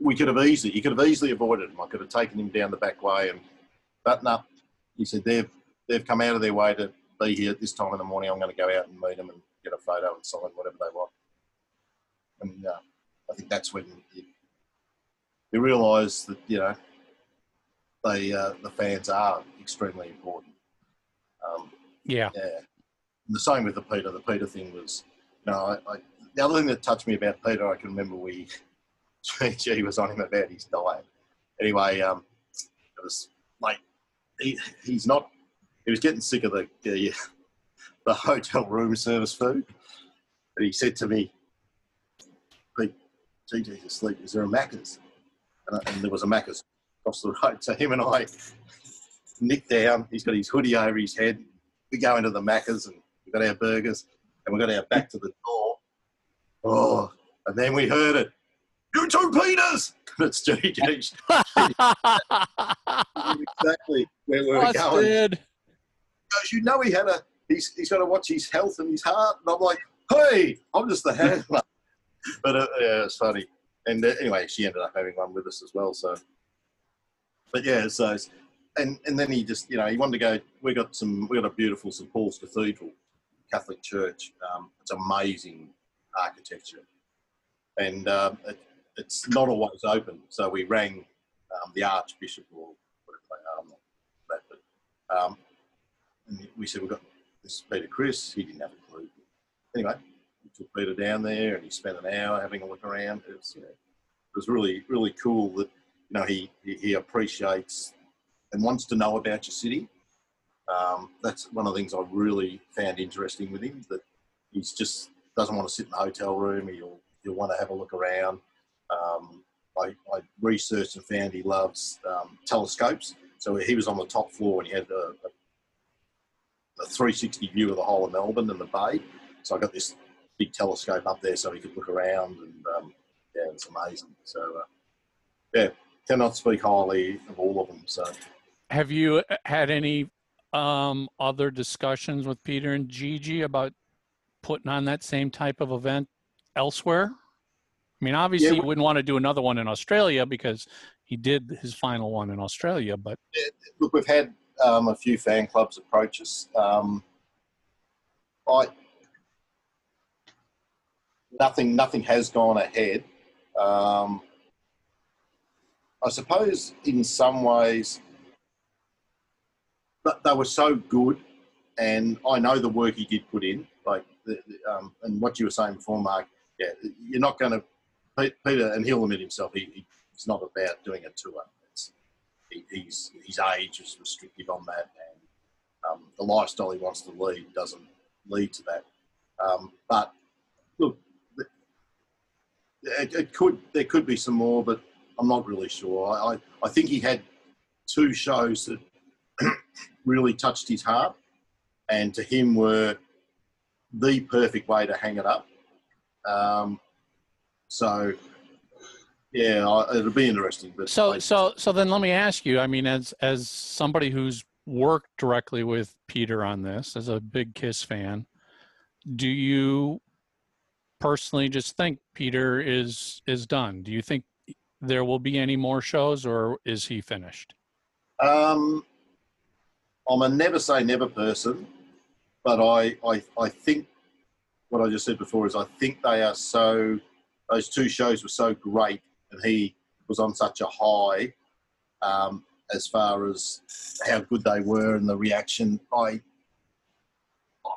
we could have easily, you could have easily avoided him. I could have taken him down the back way and, but no, he said they've, they've come out of their way to be here at this time in the morning. I'm going to go out and meet them and get a photo and sign whatever they want. And uh, I think that's when you, you realise that you know they uh, the fans are extremely important. Um, yeah yeah, and the same with the Peter. The Peter thing was, you know, I, I, the other thing that touched me about Peter, I can remember we G was on him about his diet. Anyway, um, it was like he, he's not. He was getting sick of the the, the hotel room service food, and he said to me, "Pete, Gigi's asleep. Is there a Macca's? And, I- and there was a Macca's across the road. So him and I, Nick down, he's got his hoodie over his head. We go into the Macca's and we got our burgers and we got our back to the door. Oh, and then we heard it. You two Peters! It's Gigi. exactly where we were going. Busted. goes, you know he had a he's he's got to watch his health and his heart and i'm like hey i'm just the handler but uh, yeah it's funny and uh, anyway she ended up having one with us as well so but yeah so and and then he just you know he wanted to go we got some we got a beautiful st paul's cathedral catholic church um, it's amazing architecture and um, it, it's not always open so we rang um, the archbishop or whatever they are not that but um, we said, we've got this is Peter Criss. He didn't have a clue. Anyway, we took Peter down there and he spent an hour having a look around. It was, you know, it was really, really cool that, you know, he, he appreciates and wants to know about your city. Um, that's one of the things I really found interesting with him, that he's just doesn't want to sit in the hotel room. He'll, he'll want to have a look around. Um, I, I researched and found he loves um, telescopes. So he was on the top floor and he had a, a a 360 view of the whole of Melbourne and the bay. So I got this big telescope up there so he could look around, and um, yeah, it's amazing. So uh, yeah, cannot speak highly of all of them. So Have you uh, had any um, other discussions with Peter and Gigi about putting on that same type of event elsewhere? I mean, obviously, you wouldn't want to do another one in Australia because he did his final one in Australia, but look, we've had um, a few fan clubs approach us. Um, I nothing nothing has gone ahead. Um, I suppose in some ways but they were so good, and I know the work he did put in. Like the, the, um, and what you were saying before, Mark. Yeah, you're not going to Peter, and he'll admit himself. He, he, he's not about doing a tour. He, he's, his age is restrictive on that, and um, the lifestyle he wants to lead doesn't lead to that. Um, but look, it, it could there could be some more, but I'm not really sure. I, I, I think he had two shows that really touched his heart, and to him were the perfect way to hang it up. Um, so, yeah, I, it'll be interesting. But so I- so so then let me ask you. I mean, as as somebody who's worked directly with Peter on this, as a big Kiss fan, do you personally just think Peter is is done? Do you think there will be any more shows, or is he finished? Um, I'm a never say never person, but I, I, I think what I just said before is I think they are so, those two shows were so great, and he was on such a high um, as far as how good they were and the reaction. I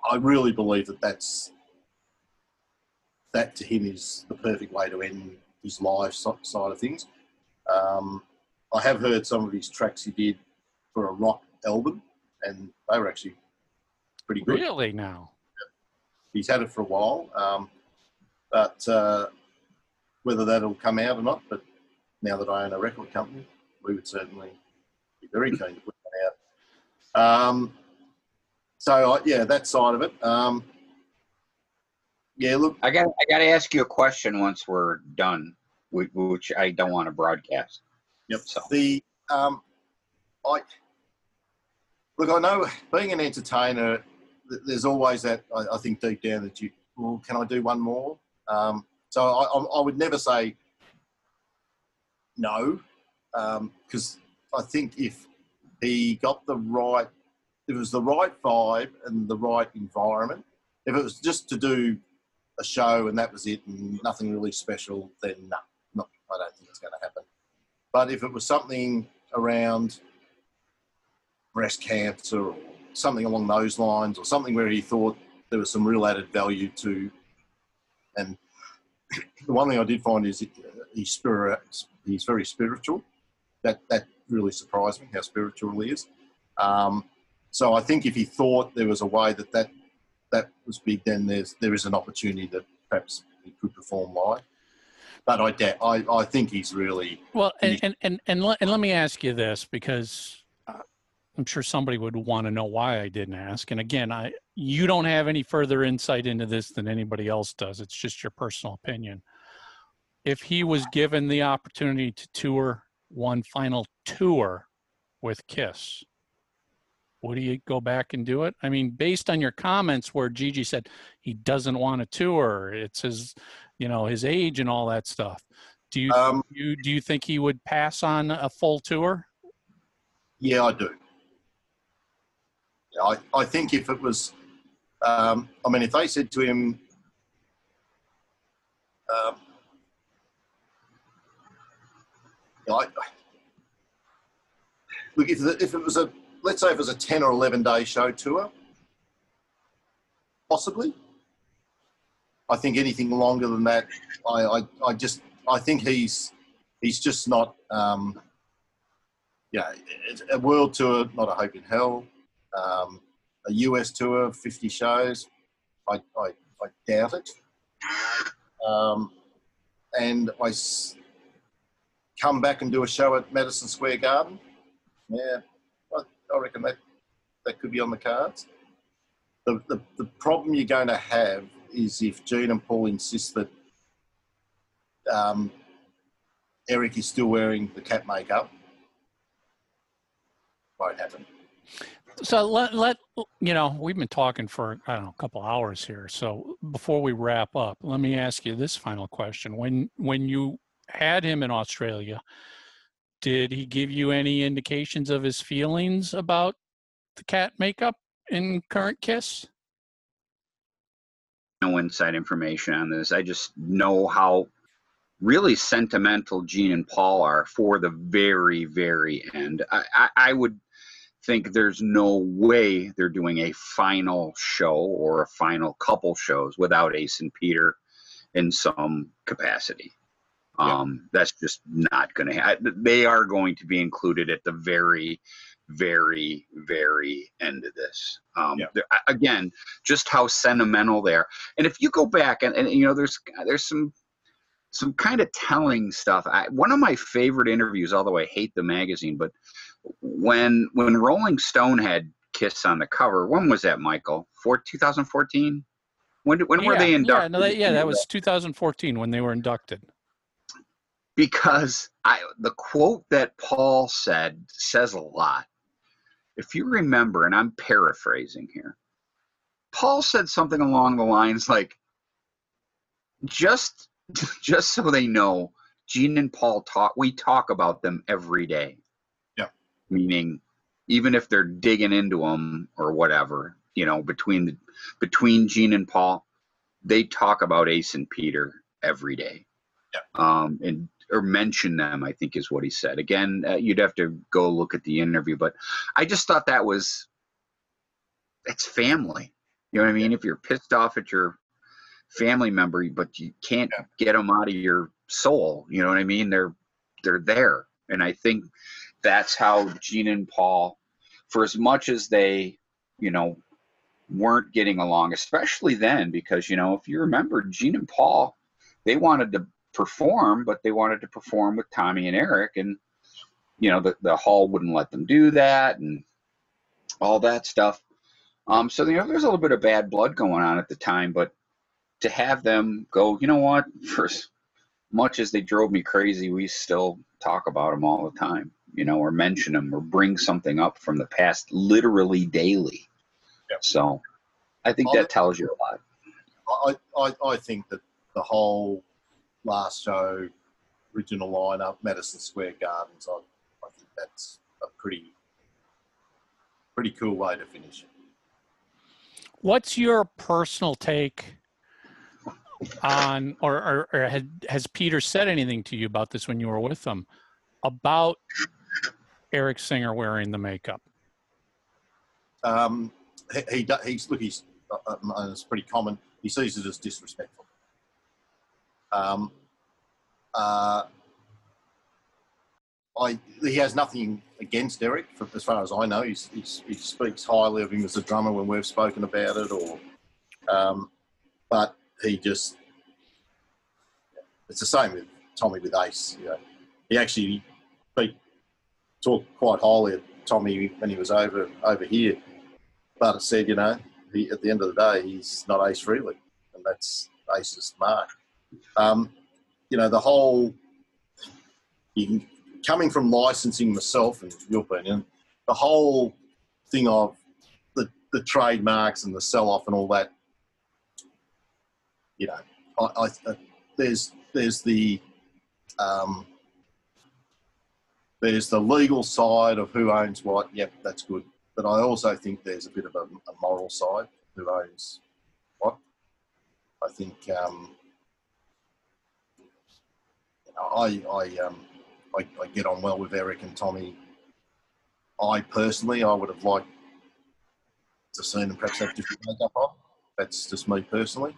I really believe that that's that to him is the perfect way to end his life side of things. Um, I have heard some of his tracks he did for a rock album, and they were actually pretty good. Really now? He's had it for a while, um, but uh, whether that'll come out or not, but now that I own a record company, we would certainly be very keen to put that out. Um, so I, yeah, that side of it. Um, yeah, look, I got I got to ask you a question once we're done, which I don't want to broadcast. Yep. So The um, I look. I know being an entertainer, th- there's always that. I, I think deep down that you, well, can I do one more? Um, so I, I, would never say no, because I think if he got the right, if it was the right vibe and the right environment, if it was just to do a show and that was it and nothing really special, then no, not. I don't think it's going to happen. But if it was something around breast cancer or something along those lines, or something where he thought there was some real added value to, and the one thing I did find is uh, he's spirit, he's very spiritual. That that really surprised me how spiritual he is. Um, so I think if he thought there was a way that that that was big, then there's there is an opportunity that perhaps he could perform live. But I doubt. I, I think he's really Well, and and and and let, and let me ask you this because I'm sure somebody would want to know why I didn't ask. And again, I you don't have any further insight into this than anybody else does. It's just your personal opinion. If he was given the opportunity to tour one final tour with Kiss, would he go back and do it? I mean, based on your comments where Gigi said he doesn't want to tour, it's his, you know, his age and all that stuff. Do you um, you do you think he would pass on a full tour? Yeah, I do. I, I think if it was, um, I mean, if they said to him, um, I, look, if, the, if it was a, let's say if it was a 10 or 11 day show tour, possibly. I think anything longer than that, I, I, I just, I think he's, he's just not, um, yeah, a world tour, not a hope in hell. Um, a US tour, 50 shows, I, I, I doubt it. Um, and I s- come back and do a show at Madison Square Garden. Yeah, I, I reckon that that could be on the cards. The, the, the problem you're going to have is if Gene and Paul insist that um, Eric is still wearing the cat makeup won't happen. So let let you know we've been talking for I don't know a couple hours here. So before we wrap up, let me ask you this final question: when when you had him in Australia, did he give you any indications of his feelings about the cat makeup in current Kiss? no inside information on this. I just know how really sentimental Gene and Paul are for the very, very end. I, I, I would think there's no way they're doing a final show or a final couple shows without Ace and Peter in some capacity. Yeah. Um, that's just not going to happen. They are going to be included at the very, very, very end of this. Um, Yeah. Again, just how sentimental they are. And if you go back and, and you know, there's there's some some kind of telling stuff. I, one of my favorite interviews, although I hate the magazine, but when when Rolling Stone had Kiss on the cover, when was that, Michael? For 2014? When when were Yeah, they Yeah, inducted? no, that, yeah, that was 2014 when they were inducted. because I the quote that Paul said says a lot. If you remember, and I'm paraphrasing here, Paul said something along the lines like, "Just, just so they know, Gene and Paul talk. We talk about them every day. Yeah. Meaning, even if they're digging into them or whatever, you know, between the between Gene and Paul, they talk about Ace and Peter every day. Yeah. Um, and or mention them. I think is what he said. Again, uh, you'd have to go look at the interview, but I just thought that was it's family. You know what I mean? If you're pissed off at your family member, but you can't Yeah. get them out of your soul, you know what I mean? They're they're there, and I think that's how Gene and Paul, for as much as they, you know, weren't getting along, especially then, because you know, if you remember, Gene and Paul, they wanted to perform, but they wanted to perform with Tommy and Eric, and you know, the the hall wouldn't let them do that, and all that stuff. Um, so you know, there's a little bit of bad blood going on at the time, but to have them go, you know what, as much as they drove me crazy, we still talk about them all the time, you know, or mention them or bring something up from the past literally daily. Yep. So I think Well, that tells you a lot. I, I, I think that the whole last show original lineup, Madison Square Gardens, I, I think that's a pretty pretty cool way to finish it. What's your personal take on, or, or, or had, has Peter said anything to you about this when you were with him about Eric Singer wearing the makeup? Um, he, he he's look he's uh, uh, it's pretty common. He sees it as disrespectful. Um, uh, I he has nothing against Eric, for, as far as I know. He's, he's, he speaks highly of him as a drummer when we've spoken about it, or um, but he just it's the same with Tommy with Ace. You know, he actually he talked quite highly of Tommy when he was over over here, but it said, you know, he, at the end of the day, he's not Ace Frehley, and that's Ace's mark. Um, you know, the whole can, coming from licensing myself, and your opinion, the whole thing of the the trademarks and the sell off and all that. You know, I, I uh, there's there's the um, there's the legal side of who owns what. Yep, that's good. But I also think there's a bit of a, a moral side. Who owns what? I think um, I I, um, I I get on well with Eric and Tommy. I personally, I would have liked to see them perhaps have different makeup on. That's just me personally.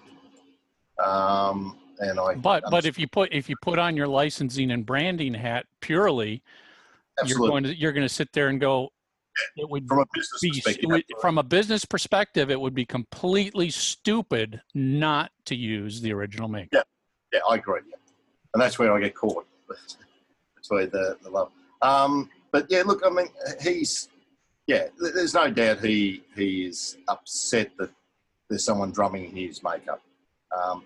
Um, and I But but if you put if you put on your licensing and branding hat purely, absolutely you're going to you're going to sit there and go. It would from a business be perspective, it would- from a business perspective, it would be completely stupid not to use the original makeup. Yeah, yeah, I agree. Yeah. And that's where I get caught. That's where the, the love. Um, but yeah, look, I mean, he's, yeah, there's no doubt he he is upset that there's someone drumming his makeup. Um,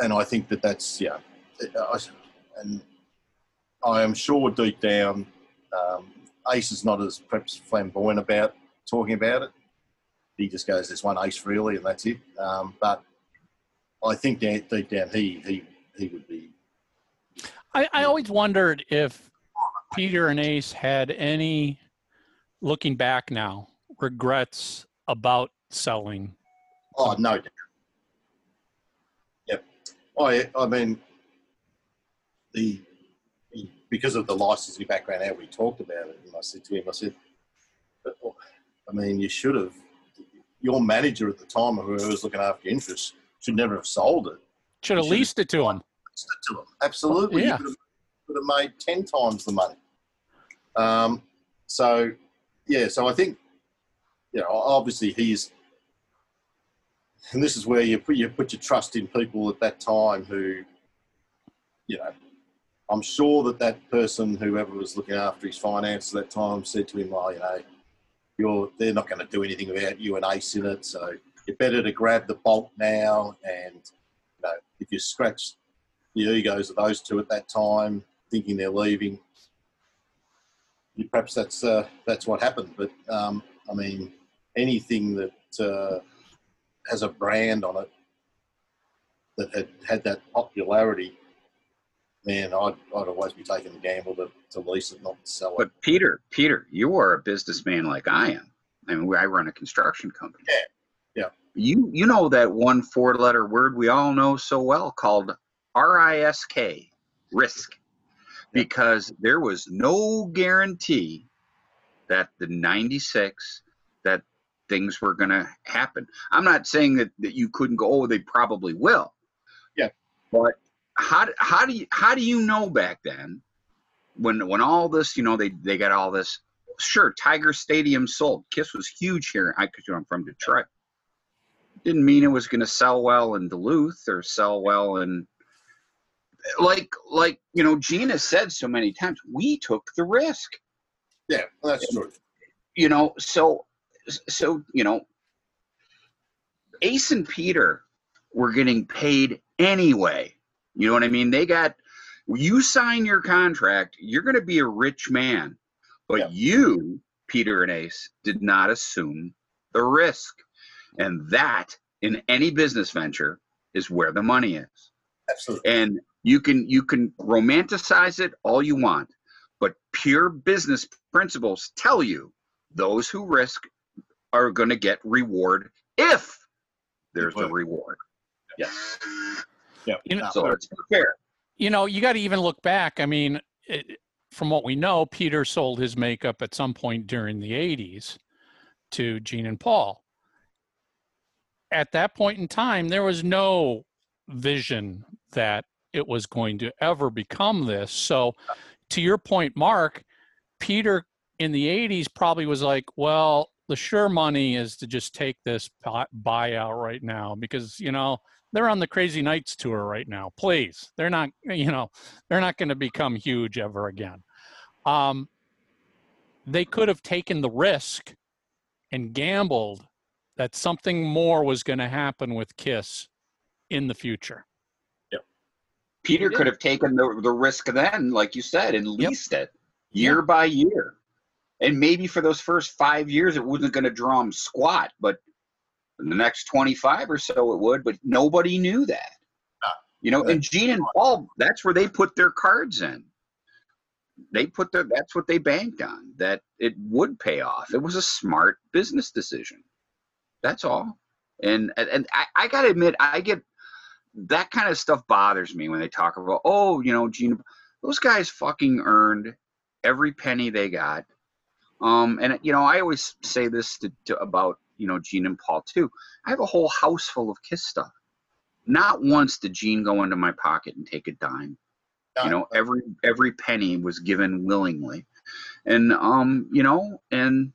and I think that that's, yeah, I, and I am sure deep down, um, Ace is not as perhaps flamboyant about talking about it. He just goes, "There's one Ace really, and that's it." Um, but I think down, deep down, he he he would be. I, I always wondered if Peter and Ace had any, looking back now, regrets about selling. Oh no doubt. I I mean, the because of the licensing background, how we talked about it, and I said to him, I said, I mean, you should have. Your manager at the time, or whoever was looking after your interests, should never have sold it. Should have leased it to him. Leased it to him. Absolutely. Yeah. You could have, could have made 10 times the money. Um, so, yeah, so I think, you know, obviously he's, and this is where you put, you put your trust in people at that time who, you know, I'm sure that that person, whoever was looking after his finances at that time, said to him, well, you know, you're, they're not going to do anything about you and Ace in it, so you're better to grab the bolt now and you know, if you scratch the egos of those two at that time, thinking they're leaving, you, perhaps that's uh, that's what happened. But um, I mean, anything that uh, has a brand on it that had had that popularity, man, I'd, I'd always be taking the gamble to, to lease it, not sell it. But Peter, Peter, you are a businessman like I am. I mean, I run a construction company. Yeah, yeah. You you know that one four letter word we all know so well called R I S K, risk, because there was no guarantee that the 96 that things were going to happen. I'm not saying that, that you couldn't go, oh, they probably will. Yeah. But how, how do you, how do you know back then when, when all this, you know, they, they got all this, sure, Tiger Stadium sold. Kiss was huge here. I could, you know, I'm from Detroit. Didn't mean it was going to sell well in Duluth or sell well in, like, like, you know, Gina said so many times, we took the risk Yeah, that's true. you know so so you know ace and peter were getting paid anyway. You know what i mean? They got you sign your contract you're going to be a rich man. But Yeah. you peter and ace did not assume the risk. And that in any business venture is where the money is. Absolutely. and you can you can romanticize it all you want but pure business principles tell you those who risk are going to get reward if there's a reward yes Yeah. You know- so let's fair you know, you got to even look back. I mean, it, from what we know, Peter sold his makeup at some point during the 80s to Gene and Paul. At that point in time, there was no vision that it was going to ever become this. So, to your point, Mark, Peter in the 80s probably was like, well, the sure money is to just take this buyout right now because, you know, they're on the Crazy Nights tour right now. Please, they're not, you know, they're not going to become huge ever again. Um, they could have taken the risk and gambled that something more was going to happen with Kiss in the future. Yeah, Peter could have taken the, the risk then like you said and leased it year by year and maybe for those first five years it wasn't going to draw them squat but in the next 25 or so it would but nobody knew that. You know and gene and paul that's where they put their cards in. They put their that's what they banked on that it would pay off. It was a smart business decision. That's all. And and, I, I gotta admit i get that kind of stuff bothers me when they talk about oh you know gene those guys fucking earned every penny they got um, and you know, I always say this to, to about you know Gene and Paul too. I have a whole house full of Kiss stuff. Not once did Gene go into my pocket and take a dime. You know, every every penny was given willingly, and um, you know, and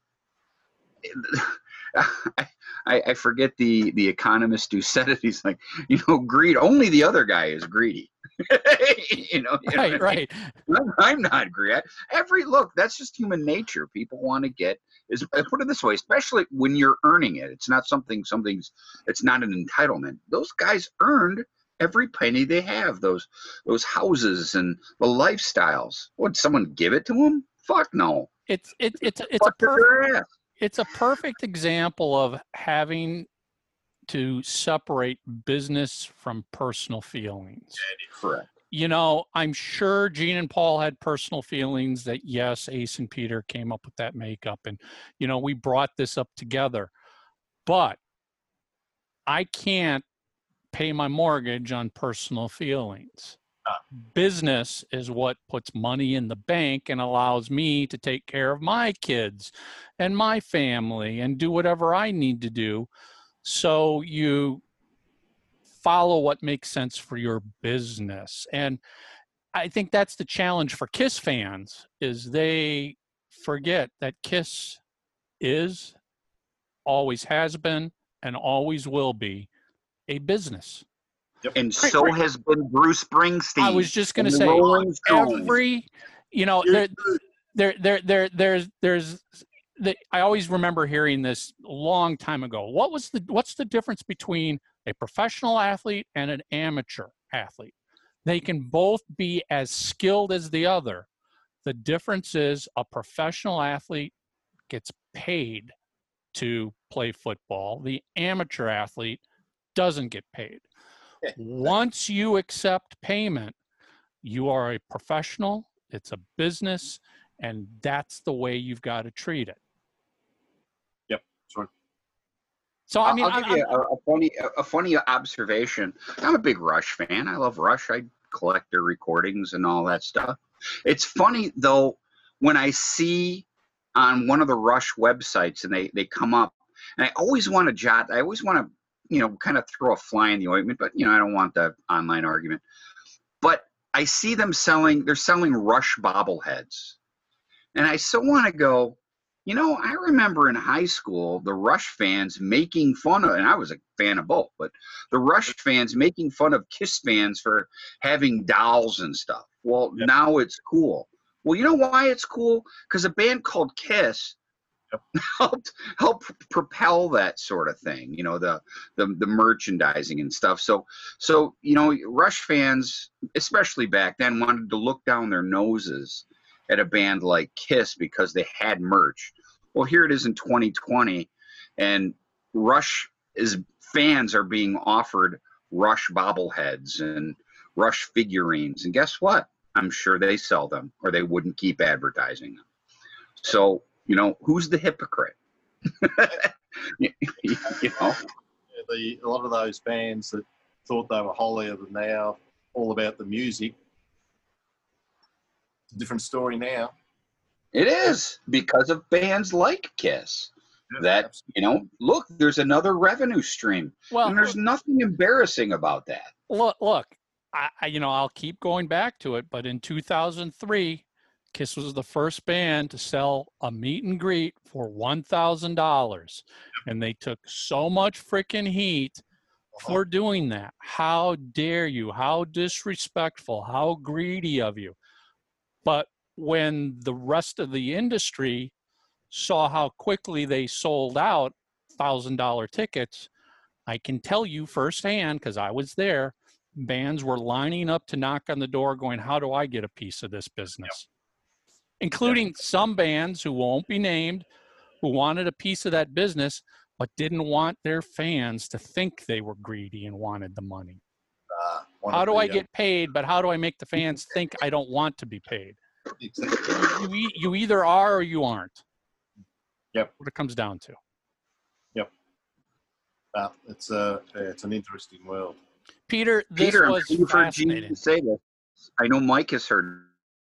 I, I I forget the the economist who said it. He's like, you know, greed. Only the other guy is greedy. you know, you know I mean? Right, right. I'm- I'm not greedy. Every look, that's just human nature. People want to get is uh, put it this way, especially when you're earning it. It's not something something's it's not an entitlement. Those guys earned every penny they have. Those those houses and the lifestyles. Would someone give it to them? Fuck no. It's it, it's it's a perfect it's a perfect example of having to separate business from personal feelings. Correct. You know, I'm sure Gene and Paul had personal feelings that yes, Ace and Peter came up with that makeup and you know, we brought this up together. But I can't pay my mortgage on personal feelings. Ah. Business is what puts money in the bank and allows me to take care of my kids and my family and do whatever I need to do. So you follow what makes sense for your business. And I think that's the challenge for Kiss fans is they forget that Kiss is always has been and always will be a business. And Right, so right. has been Bruce Springsteen. I was just going to say every you know there there there there there's there's the, I always remember hearing this a long time ago. What was the what's the difference between a professional athlete and an amateur athlete? They can both be as skilled as the other. The difference is a professional athlete gets paid to play football. The amateur athlete doesn't get paid. Eh, Once you accept payment, you are a professional, it's a business, and that's the way you've got to treat it. So I I'll- mean, I'll I'm- give you a, a funny a, a funny observation. I'm a big Rush fan. I love Rush. I collect their recordings and all that stuff. It's funny though when I see on one of the Rush websites and they they come up, and I always want to jot. I always want to you know kind of throw a fly in the ointment, but you know I don't want the online argument. But I see them selling. They're selling Rush bobbleheads, and I so want to go. You know, I remember in high school the Rush fans making fun of, and I was a fan of both, but the Rush fans making fun of Kiss fans for having dolls and stuff. Well, Yep. now it's cool. Well, you know why it's cool? Because a band called Kiss Yep. helped help propel that sort of thing. You know, the the the merchandising and stuff. So so you know, Rush fans, especially back then, wanted to look down their noses at a band like Kiss because they had merch. Well, here it is in 2020, and Rush is fans are being offered Rush bobbleheads and Rush figurines, and guess what? I'm sure they sell them, or they wouldn't keep advertising them. So you know, who's the hypocrite? you know, the a lot of those bands that thought they were holier than thou, all about the music. It's a different story now. it is because of bands like Kiss. That you know, look, there's another revenue stream, well, and there's nothing embarrassing about that. look, look, I, I, you know, I'll keep going back to it, but in 2003, Kiss was the first band to sell a meet and greet for $1,000. And they took so much freaking heat Uh-huh. for doing that. How dare you? How disrespectful? How greedy of you? But when the rest of the industry saw how quickly they sold out $1,000 tickets, I can tell you firsthand, because I was there, bands were lining up to knock on the door going, How do I get a piece of this business? Including some bands who won't be named who wanted a piece of that business but didn't want their fans to think they were greedy and wanted the money. One How do the, I uh, get paid, but how do I make the fans think I don't want to be paid? exactly. You, e- you either are or you aren't. Yep. What it comes down to. Yep. Uh, it's a it's an interesting world. Peter, this Peter, I'm was sure heard Gene fascinating. say this. I know Mike has heard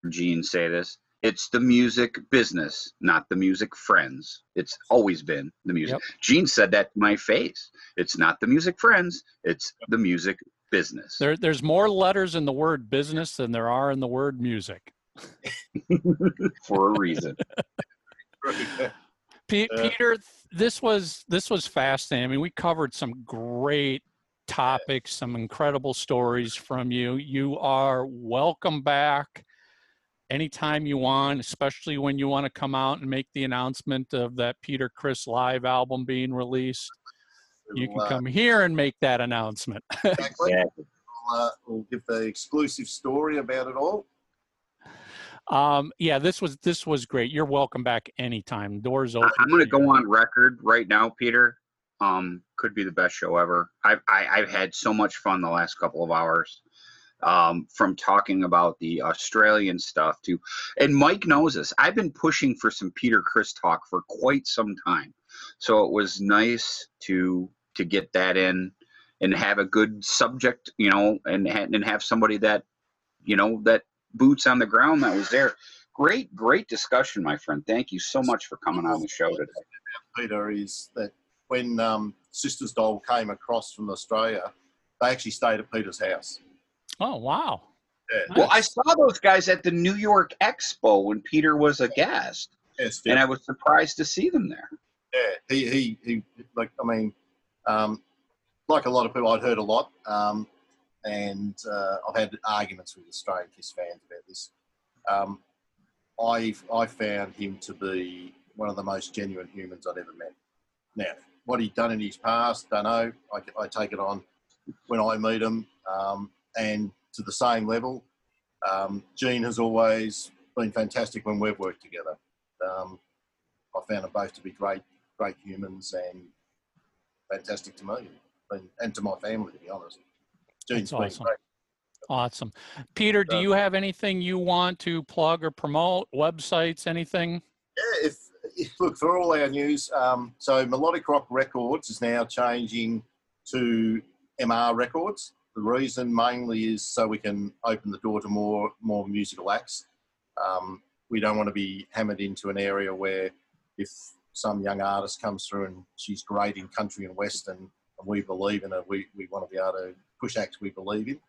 Gene say this. It's the music business, not the music friends. It's always been the music. Yep. Gene said that to my face. It's not the music friends. It's the music business. There, there's more letters in the word business than there are in the word music. for a reason. Pe- Uh, Peter, this was this was fascinating. I mean, we covered some great topics, some incredible stories from you. You are welcome back anytime you want, especially when you want to come out and make the announcement of that Peter Criss live album being released. You can uh, come here and make that announcement. exactly. Yeah. We'll, uh, we'll give the exclusive story about it all. Um, yeah, this was this was great. You're welcome back anytime. Doors open. I'm going to to go on record right now, Peter. Um, could be the best show ever. I've I, I've had so much fun the last couple of hours. Um, from talking about the Australian stuff to, and Mike knows this. I've been pushing for some Peter Criss talk for quite some time, so it was nice to to get that in and have a good subject, you know, and and have somebody that, you know, that boots on the ground that was there. Great, great discussion, my friend. Thank you so much for coming on the show today. Peter is that when um, Sisters Doll came across from Australia, they actually stayed at Peter's house. Oh wow. Yeah. Well, I saw those guys at the New York Expo when Peter was a guest, Yes, and I was surprised to see them there. yeah, he, he, he, like, I mean, um, like a lot of people, I'd heard a lot, um, and uh, I've had arguments with Australian Kiss fans about this. Um, I, I found him to be one of the most genuine humans I'd ever met. Now, what he'd done in his past, I don't know. I, I take it on when I meet him, um, and to the same level. Um, Gene has always been fantastic when we've worked together. Um, I found them both to be great, great humans and fantastic to me and, and to my family, to be honest. That's awesome. great. Awesome. Peter, do you have anything you want to plug or promote? Websites, anything? Yeah, if look for all our news. Um, so Melodic Rock Records is now changing to MR Records. The reason mainly is so we can open the door to more more musical acts. Um, we don't want to be hammered into an area where if some young artist comes through and she's great in country and western and we believe in her, we, we want to be able to push acts we believe in,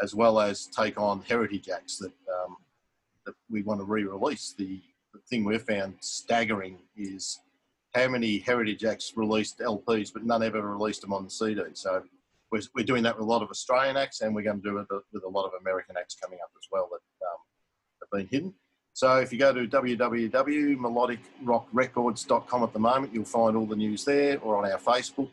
as well as take on heritage acts that um, that we want to re-release. The, the thing we've found staggering is how many heritage acts released LPs, but none ever released them on the CD. So we're, we're doing that with a lot of Australian acts, and we're going to do it with a lot of American acts coming up as well that um, have been hidden. So if you go to www.melodicrockrecords.com at the moment, you'll find all the news there or on our Facebook.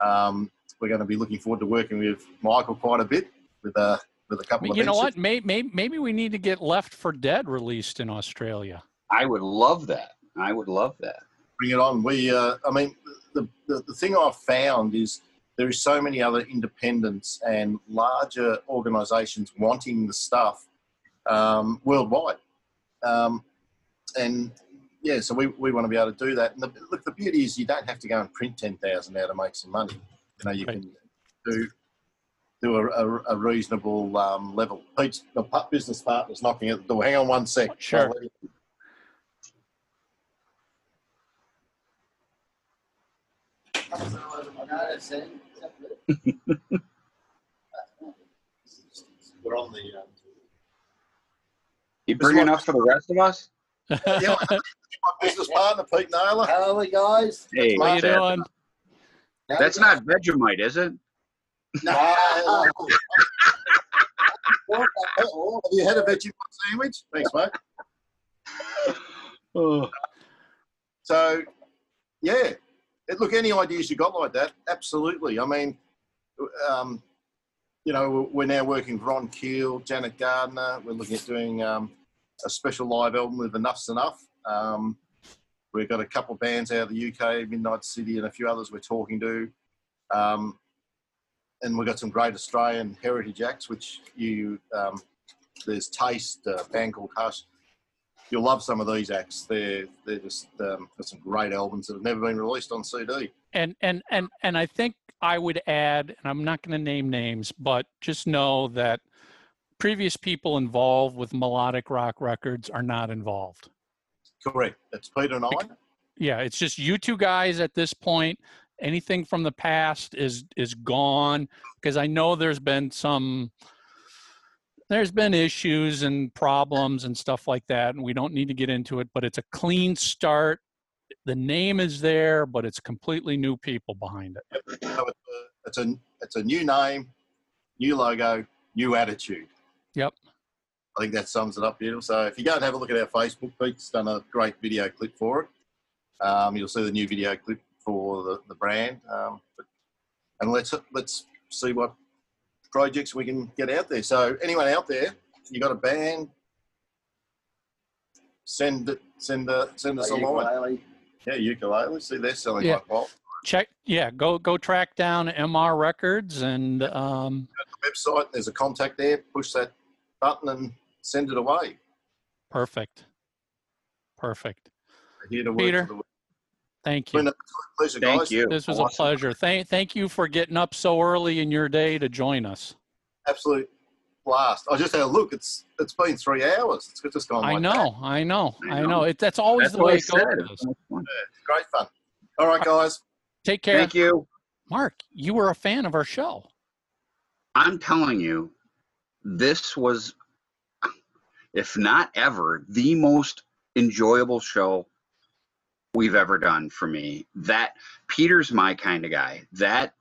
Um, we're going to be looking forward to working with Michael quite a bit with a with a couple of. You know what? Maybe, maybe maybe we need to get Left for Dead released in Australia. I would love that. I would love that. bring it on. We, uh, I mean, the, the, the thing I've found is there is so many other independents and larger organisations wanting the stuff um, worldwide. Um, and yeah, so we, we want to be able to do that. And the, look, the beauty is you don't have to go and print 10,000 now to make some money. You know, you Right. can do do a, a, a reasonable um, level. Pete's the business partner's knocking at the door. Hang on one sec. Sure. I'll let you- We're on the. Um, You bring enough for the rest of us? yeah, my business partner, Pete Naylor. How are we, guys? Hey, How you that- doing? that's not Vegemite, is it? No. Have you had a Vegemite sandwich? Thanks, mate. Oh. So, yeah. Look, any ideas you got like that? Absolutely. I mean, um, you know, we're now working with Ron Keel, Janet Gardner. We're looking at doing um, a special live album with Enuff Z'Nuff. Um, we've got a couple of bands out of the UK, Midnight City, and a few others we're talking to. Um, and we've got some great Australian heritage acts, which you um, there's Taste, a band called Hush. You'll love some of these acts. They're they're just um, some great albums that have never been released on CD. and and and and I think I would add, and I'm not going to name names, but just know that previous people involved with melodic rock records are not involved. Correct. That's Peter and I. Yeah, it's just you two guys at this point. Anything from the past is is gone because I know there's been some there's been issues and problems and stuff like that and we don't need to get into it but it's a clean start the name is there but it's completely new people behind it it's, a, it's a it's a new name, new logo, new attitude. Yep. I think that sums it up beautiful. So if you go and have a look at our Facebook, Pete's done a great video clip for it. Um, you'll see the new video clip for the, the brand. Um, but, and let's let's see what projects we can get out there. So anyone out there, you got a band, send it, send uh, send us a line. Ukulele. Yeah, ukulele. See, they're selling Yeah. like well. check yeah go go track down mr records and um website. There's a contact there. Push that button and send it away. perfect perfect here to work Peter, for the thank you pleasure, Thank guys. you. this was a pleasure thank thank you for getting up so early in your day to join us Absolute blast. I just had a look. It's it's been three hours. It's just gone. i like know that. i know I i know. know it, that's always That's the way it goes It was fun. Great fun. All right, guys. take care Thank you. mark you were a fan of our show I'm telling you, this was, if not ever, the most enjoyable show we've ever done for me. That Peter's my kind of guy. That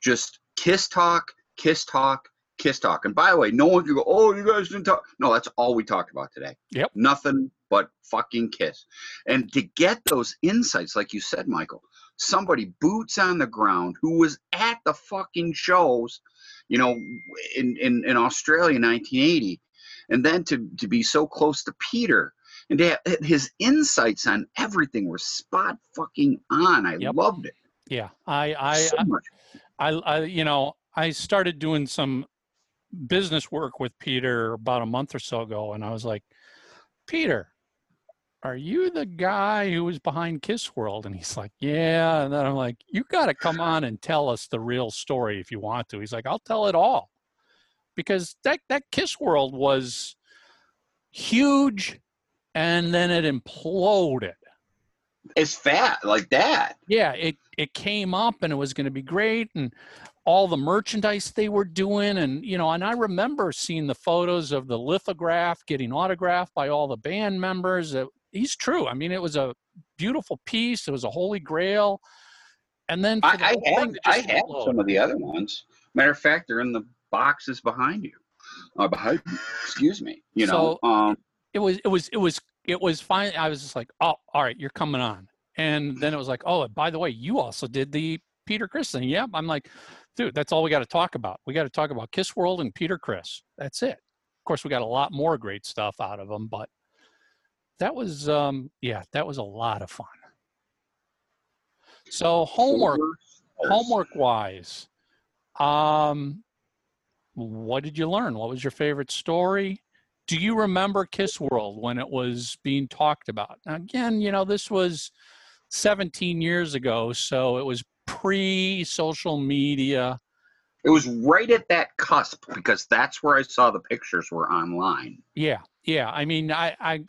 just kiss talk, kiss talk, kiss talk. And by the way, no one can go, oh, you guys didn't talk. No, that's all we talked about today. Yep. Nothing but fucking kiss. And to get those insights, like you said, Michael, somebody boots on the ground who was at the fucking shows you know, in, in, in Australia in 1980. And then to, to be so close to Peter and have, eh, his insights on everything were spot fucking on. I Yep. loved it yeah i i so much. I, I you know i started doing some business work with peter about a month or so ago and i was like peter are you the guy who was behind KISSWorld? And he's like, yeah. And then I'm like, you got to come on and tell us the real story if you want to. He's like, I'll tell it all. Because that, that KISSWorld was huge and then it imploded. It's fat like that. Yeah, it, it came up and it was going to be great. And all the merchandise they were doing. And, you know, and I remember seeing the photos of the lithograph getting autographed by all the band members. It, he's true. I mean, it was a beautiful piece. It was a holy grail. And then for the I, I have, I have some of the other ones. Matter of fact, they're in the boxes behind you. Uh, behind, excuse me. You know, um, it was it was it was it was fine. I was just like, oh, all right, you're coming on. And then it was like, oh, by the way, you also did the Peter Criss thing. Yep. I'm like, dude, that's all we got to talk about. We got to talk about KISSWorld and Peter Criss. That's it. Of course, we got a lot more great stuff out of them, but that was um yeah, that was a lot of fun. So homework homework wise um what did you learn what was your favorite story do you remember KISSWorld when it was being talked about? Now, again you know this was 17 years ago so it was pre social media. It was right at that cusp because that's where I saw the pictures were online. yeah yeah i mean i i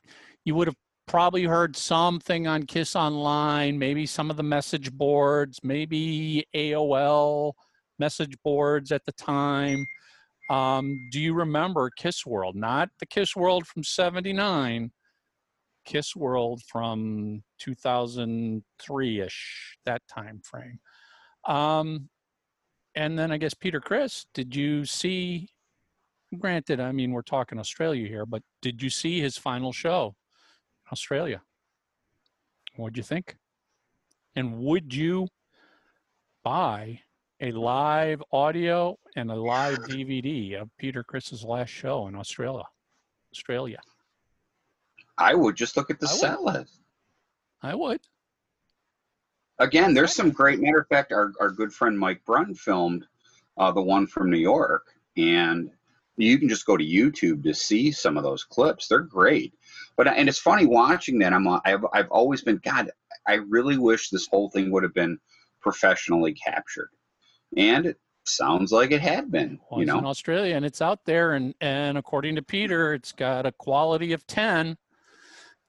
you would have probably heard something on kiss online maybe some of the message boards maybe aol message boards at the time um, do you remember KISSWorld? Not the kiss world from 79 KISSWorld from 2003ish that time frame. Um, and then i guess peter criss did you see granted i mean we're talking australia here but did you see his final show australia? What'd you think? And would you buy a live audio and a live dvd of peter criss's last show in australia australia I would just look at the I would. set list. i would Again, there's some great. Matter of fact, our, our good friend Mike Brunn filmed uh, the one from New York, and you can just go to YouTube to see some of those clips. They're great. But and it's funny watching that. I'm I've I've always been God. I really wish this whole thing would have been professionally captured, and it sounds like it had been. Well, You it's in know, australia and it's out there and and according to peter it's got a quality of 10 you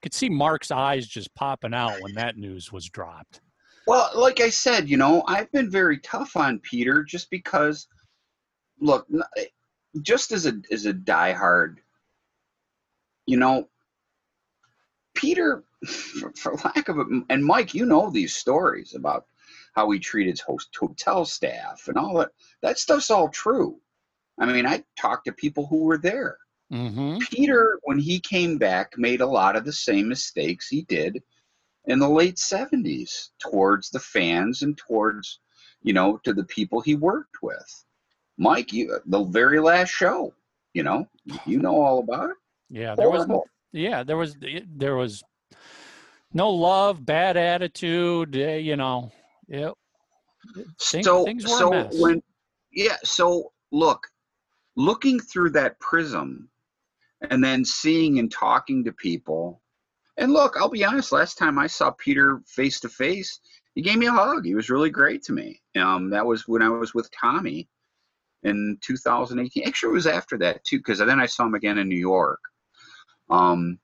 could see mark's eyes just popping out when that news was dropped Well, like I said, you know, I've been very tough on Peter just because, look, eh, just as a as a diehard, you know, Peter, for, for lack of a, and Mike, you know these stories about how he treated host hotel staff and all that. That stuff's all true. I mean, I talked to people who were there. mm-hmm. Peter, when he came back, made a lot of the same mistakes he did in the late 70s towards the fans and towards, you know, to the people he worked with. Mike, you, the very last show, you know, you know all about it. yeah there was yeah there was there was no love bad attitude uh, you know yeah things, so, things so when, yeah, so look, looking through that prism and then seeing and talking to people. And look, I'll be honest, last time I saw Peter face to face, he gave me a hug. He was really great to me. Um, that was when I was with Tommy in 2018. Actually, it was after that too, because then I saw him again in New York. Um,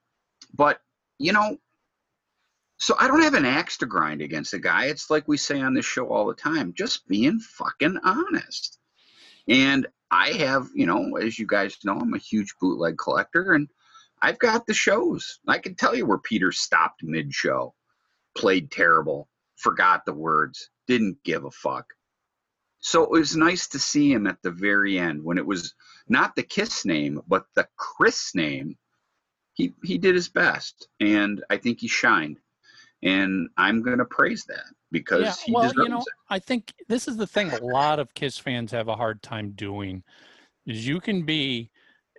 but you know, so I don't have an axe to grind against the guy. It's like we say on this show all the time, just being fucking honest. And I have, you know, as you guys know, I'm a huge bootleg collector, and I've got the shows. I can tell you where Peter stopped mid-show, played terrible, forgot the words, didn't give a fuck. So it was nice to see him at the very end when it was not the Kiss name, but the Criss name. He he did his best, and I think he shined. And I'm gonna praise that because yeah, he well, deserves you know, it. I think this is the thing a lot of Kiss fans have a hard time doing is you can be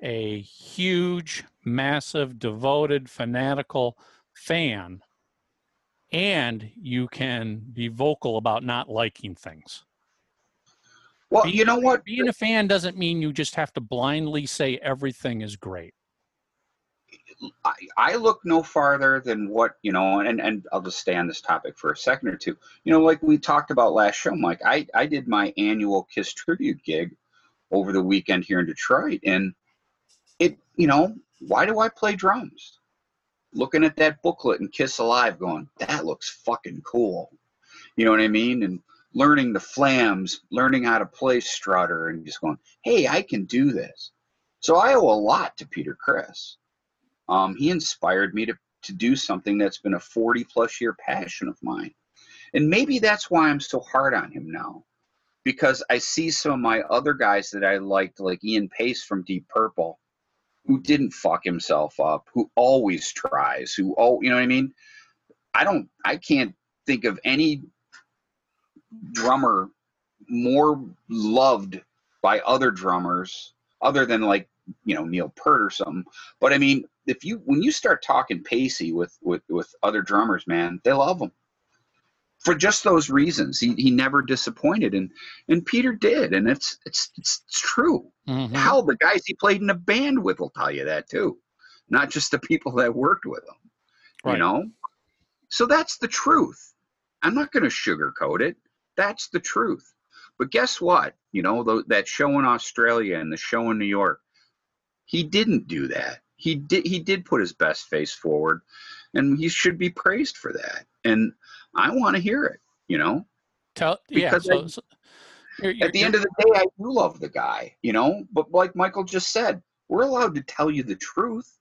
a huge, massive, devoted, fanatical fan and you can be vocal about not liking things. Well, Being- you know what? Being a fan doesn't mean you just have to blindly say everything is great. I, I look no farther than what you know, and and I'll just stay on this topic for a second or two. You know, like we talked about last show, Mike. I I did my annual Kiss tribute gig over the weekend here in Detroit, and it you know why do I play drums? Looking at that booklet and Kiss Alive, going that looks fucking cool. You know what I mean? And learning the flams, learning how to play Strutter, and just going, hey, I can do this. So I owe a lot to Peter Criss. Um, he inspired me to, to do something that's been a 40 plus year passion of mine. And maybe that's why I'm so hard on him now. Because I see some of my other guys that I liked, like Ian Paice from Deep Purple, who didn't fuck himself up, who always tries, who oh you know what I mean? I don't I can't think of any drummer more loved by other drummers other than like you know Neil Peart or something. But I mean, if you when you start talking Paicey with with with other drummers, man, they love him for just those reasons. He he never disappointed, and and Peter did, and it's it's it's, it's true. Mhm. Hell, the guys he played in a band with will tell you that too, not just the people that worked with him. Right. You know, so that's the truth. I'm not going to sugarcoat it. That's the truth. But guess what? You know, tho- that show in Australia and the show in New York, he didn't do that. He did. He did put his best face forward, and he should be praised for that. And I want to hear it. You know, Tell yeah. because So, I- so you're, you're, at the end of the day, I do love the guy. You know, but like Michael just said, we're allowed to tell you the truth.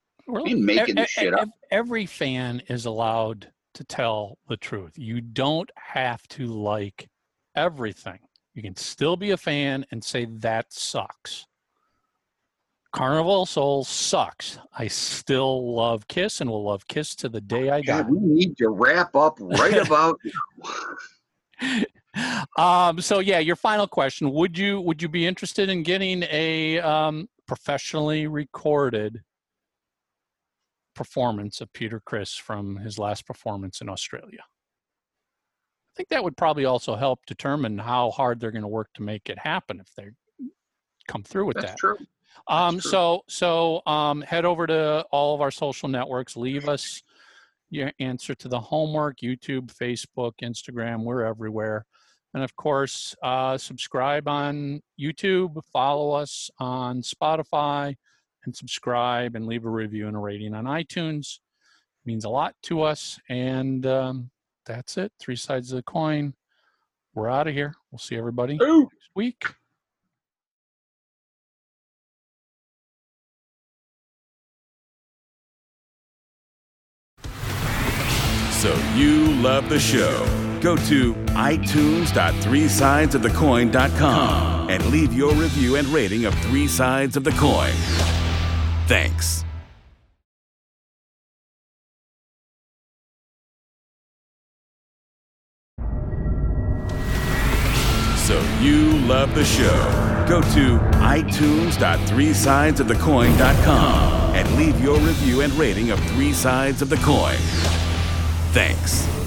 Ain't making e- this e- shit up. Every fan is allowed to tell the truth. You don't have to like everything. You can still be a fan and say that sucks. Carnival Soul sucks. I still love Kiss and will love Kiss to the day I die. We need to wrap up right about. um, so yeah, your final question: Would you would you be interested in getting a um, professionally recorded performance of Peter Criss from his last performance in Australia? I think that would probably also help determine how hard they're going to work to make it happen if they come through with that. That's that. true. Um, so so um, head over to all of our social networks. Leave us your answer to the homework. YouTube, Facebook, Instagram. We're everywhere. And of course, uh, subscribe on YouTube. Follow us on Spotify, and subscribe and leave a review and a rating on iTunes. It means a lot to us. And um, that's it. Three sides of the coin. We're out of here. We'll see everybody Ooh. next week. So you love the show. Go to itunes.threesidesofthecoin.com and leave your review and rating of Three Sides of the Coin. Thanks. So you love the show. Go to itunes.threesidesofthecoin.com and leave your review and rating of Three Sides of the Coin. Thanks.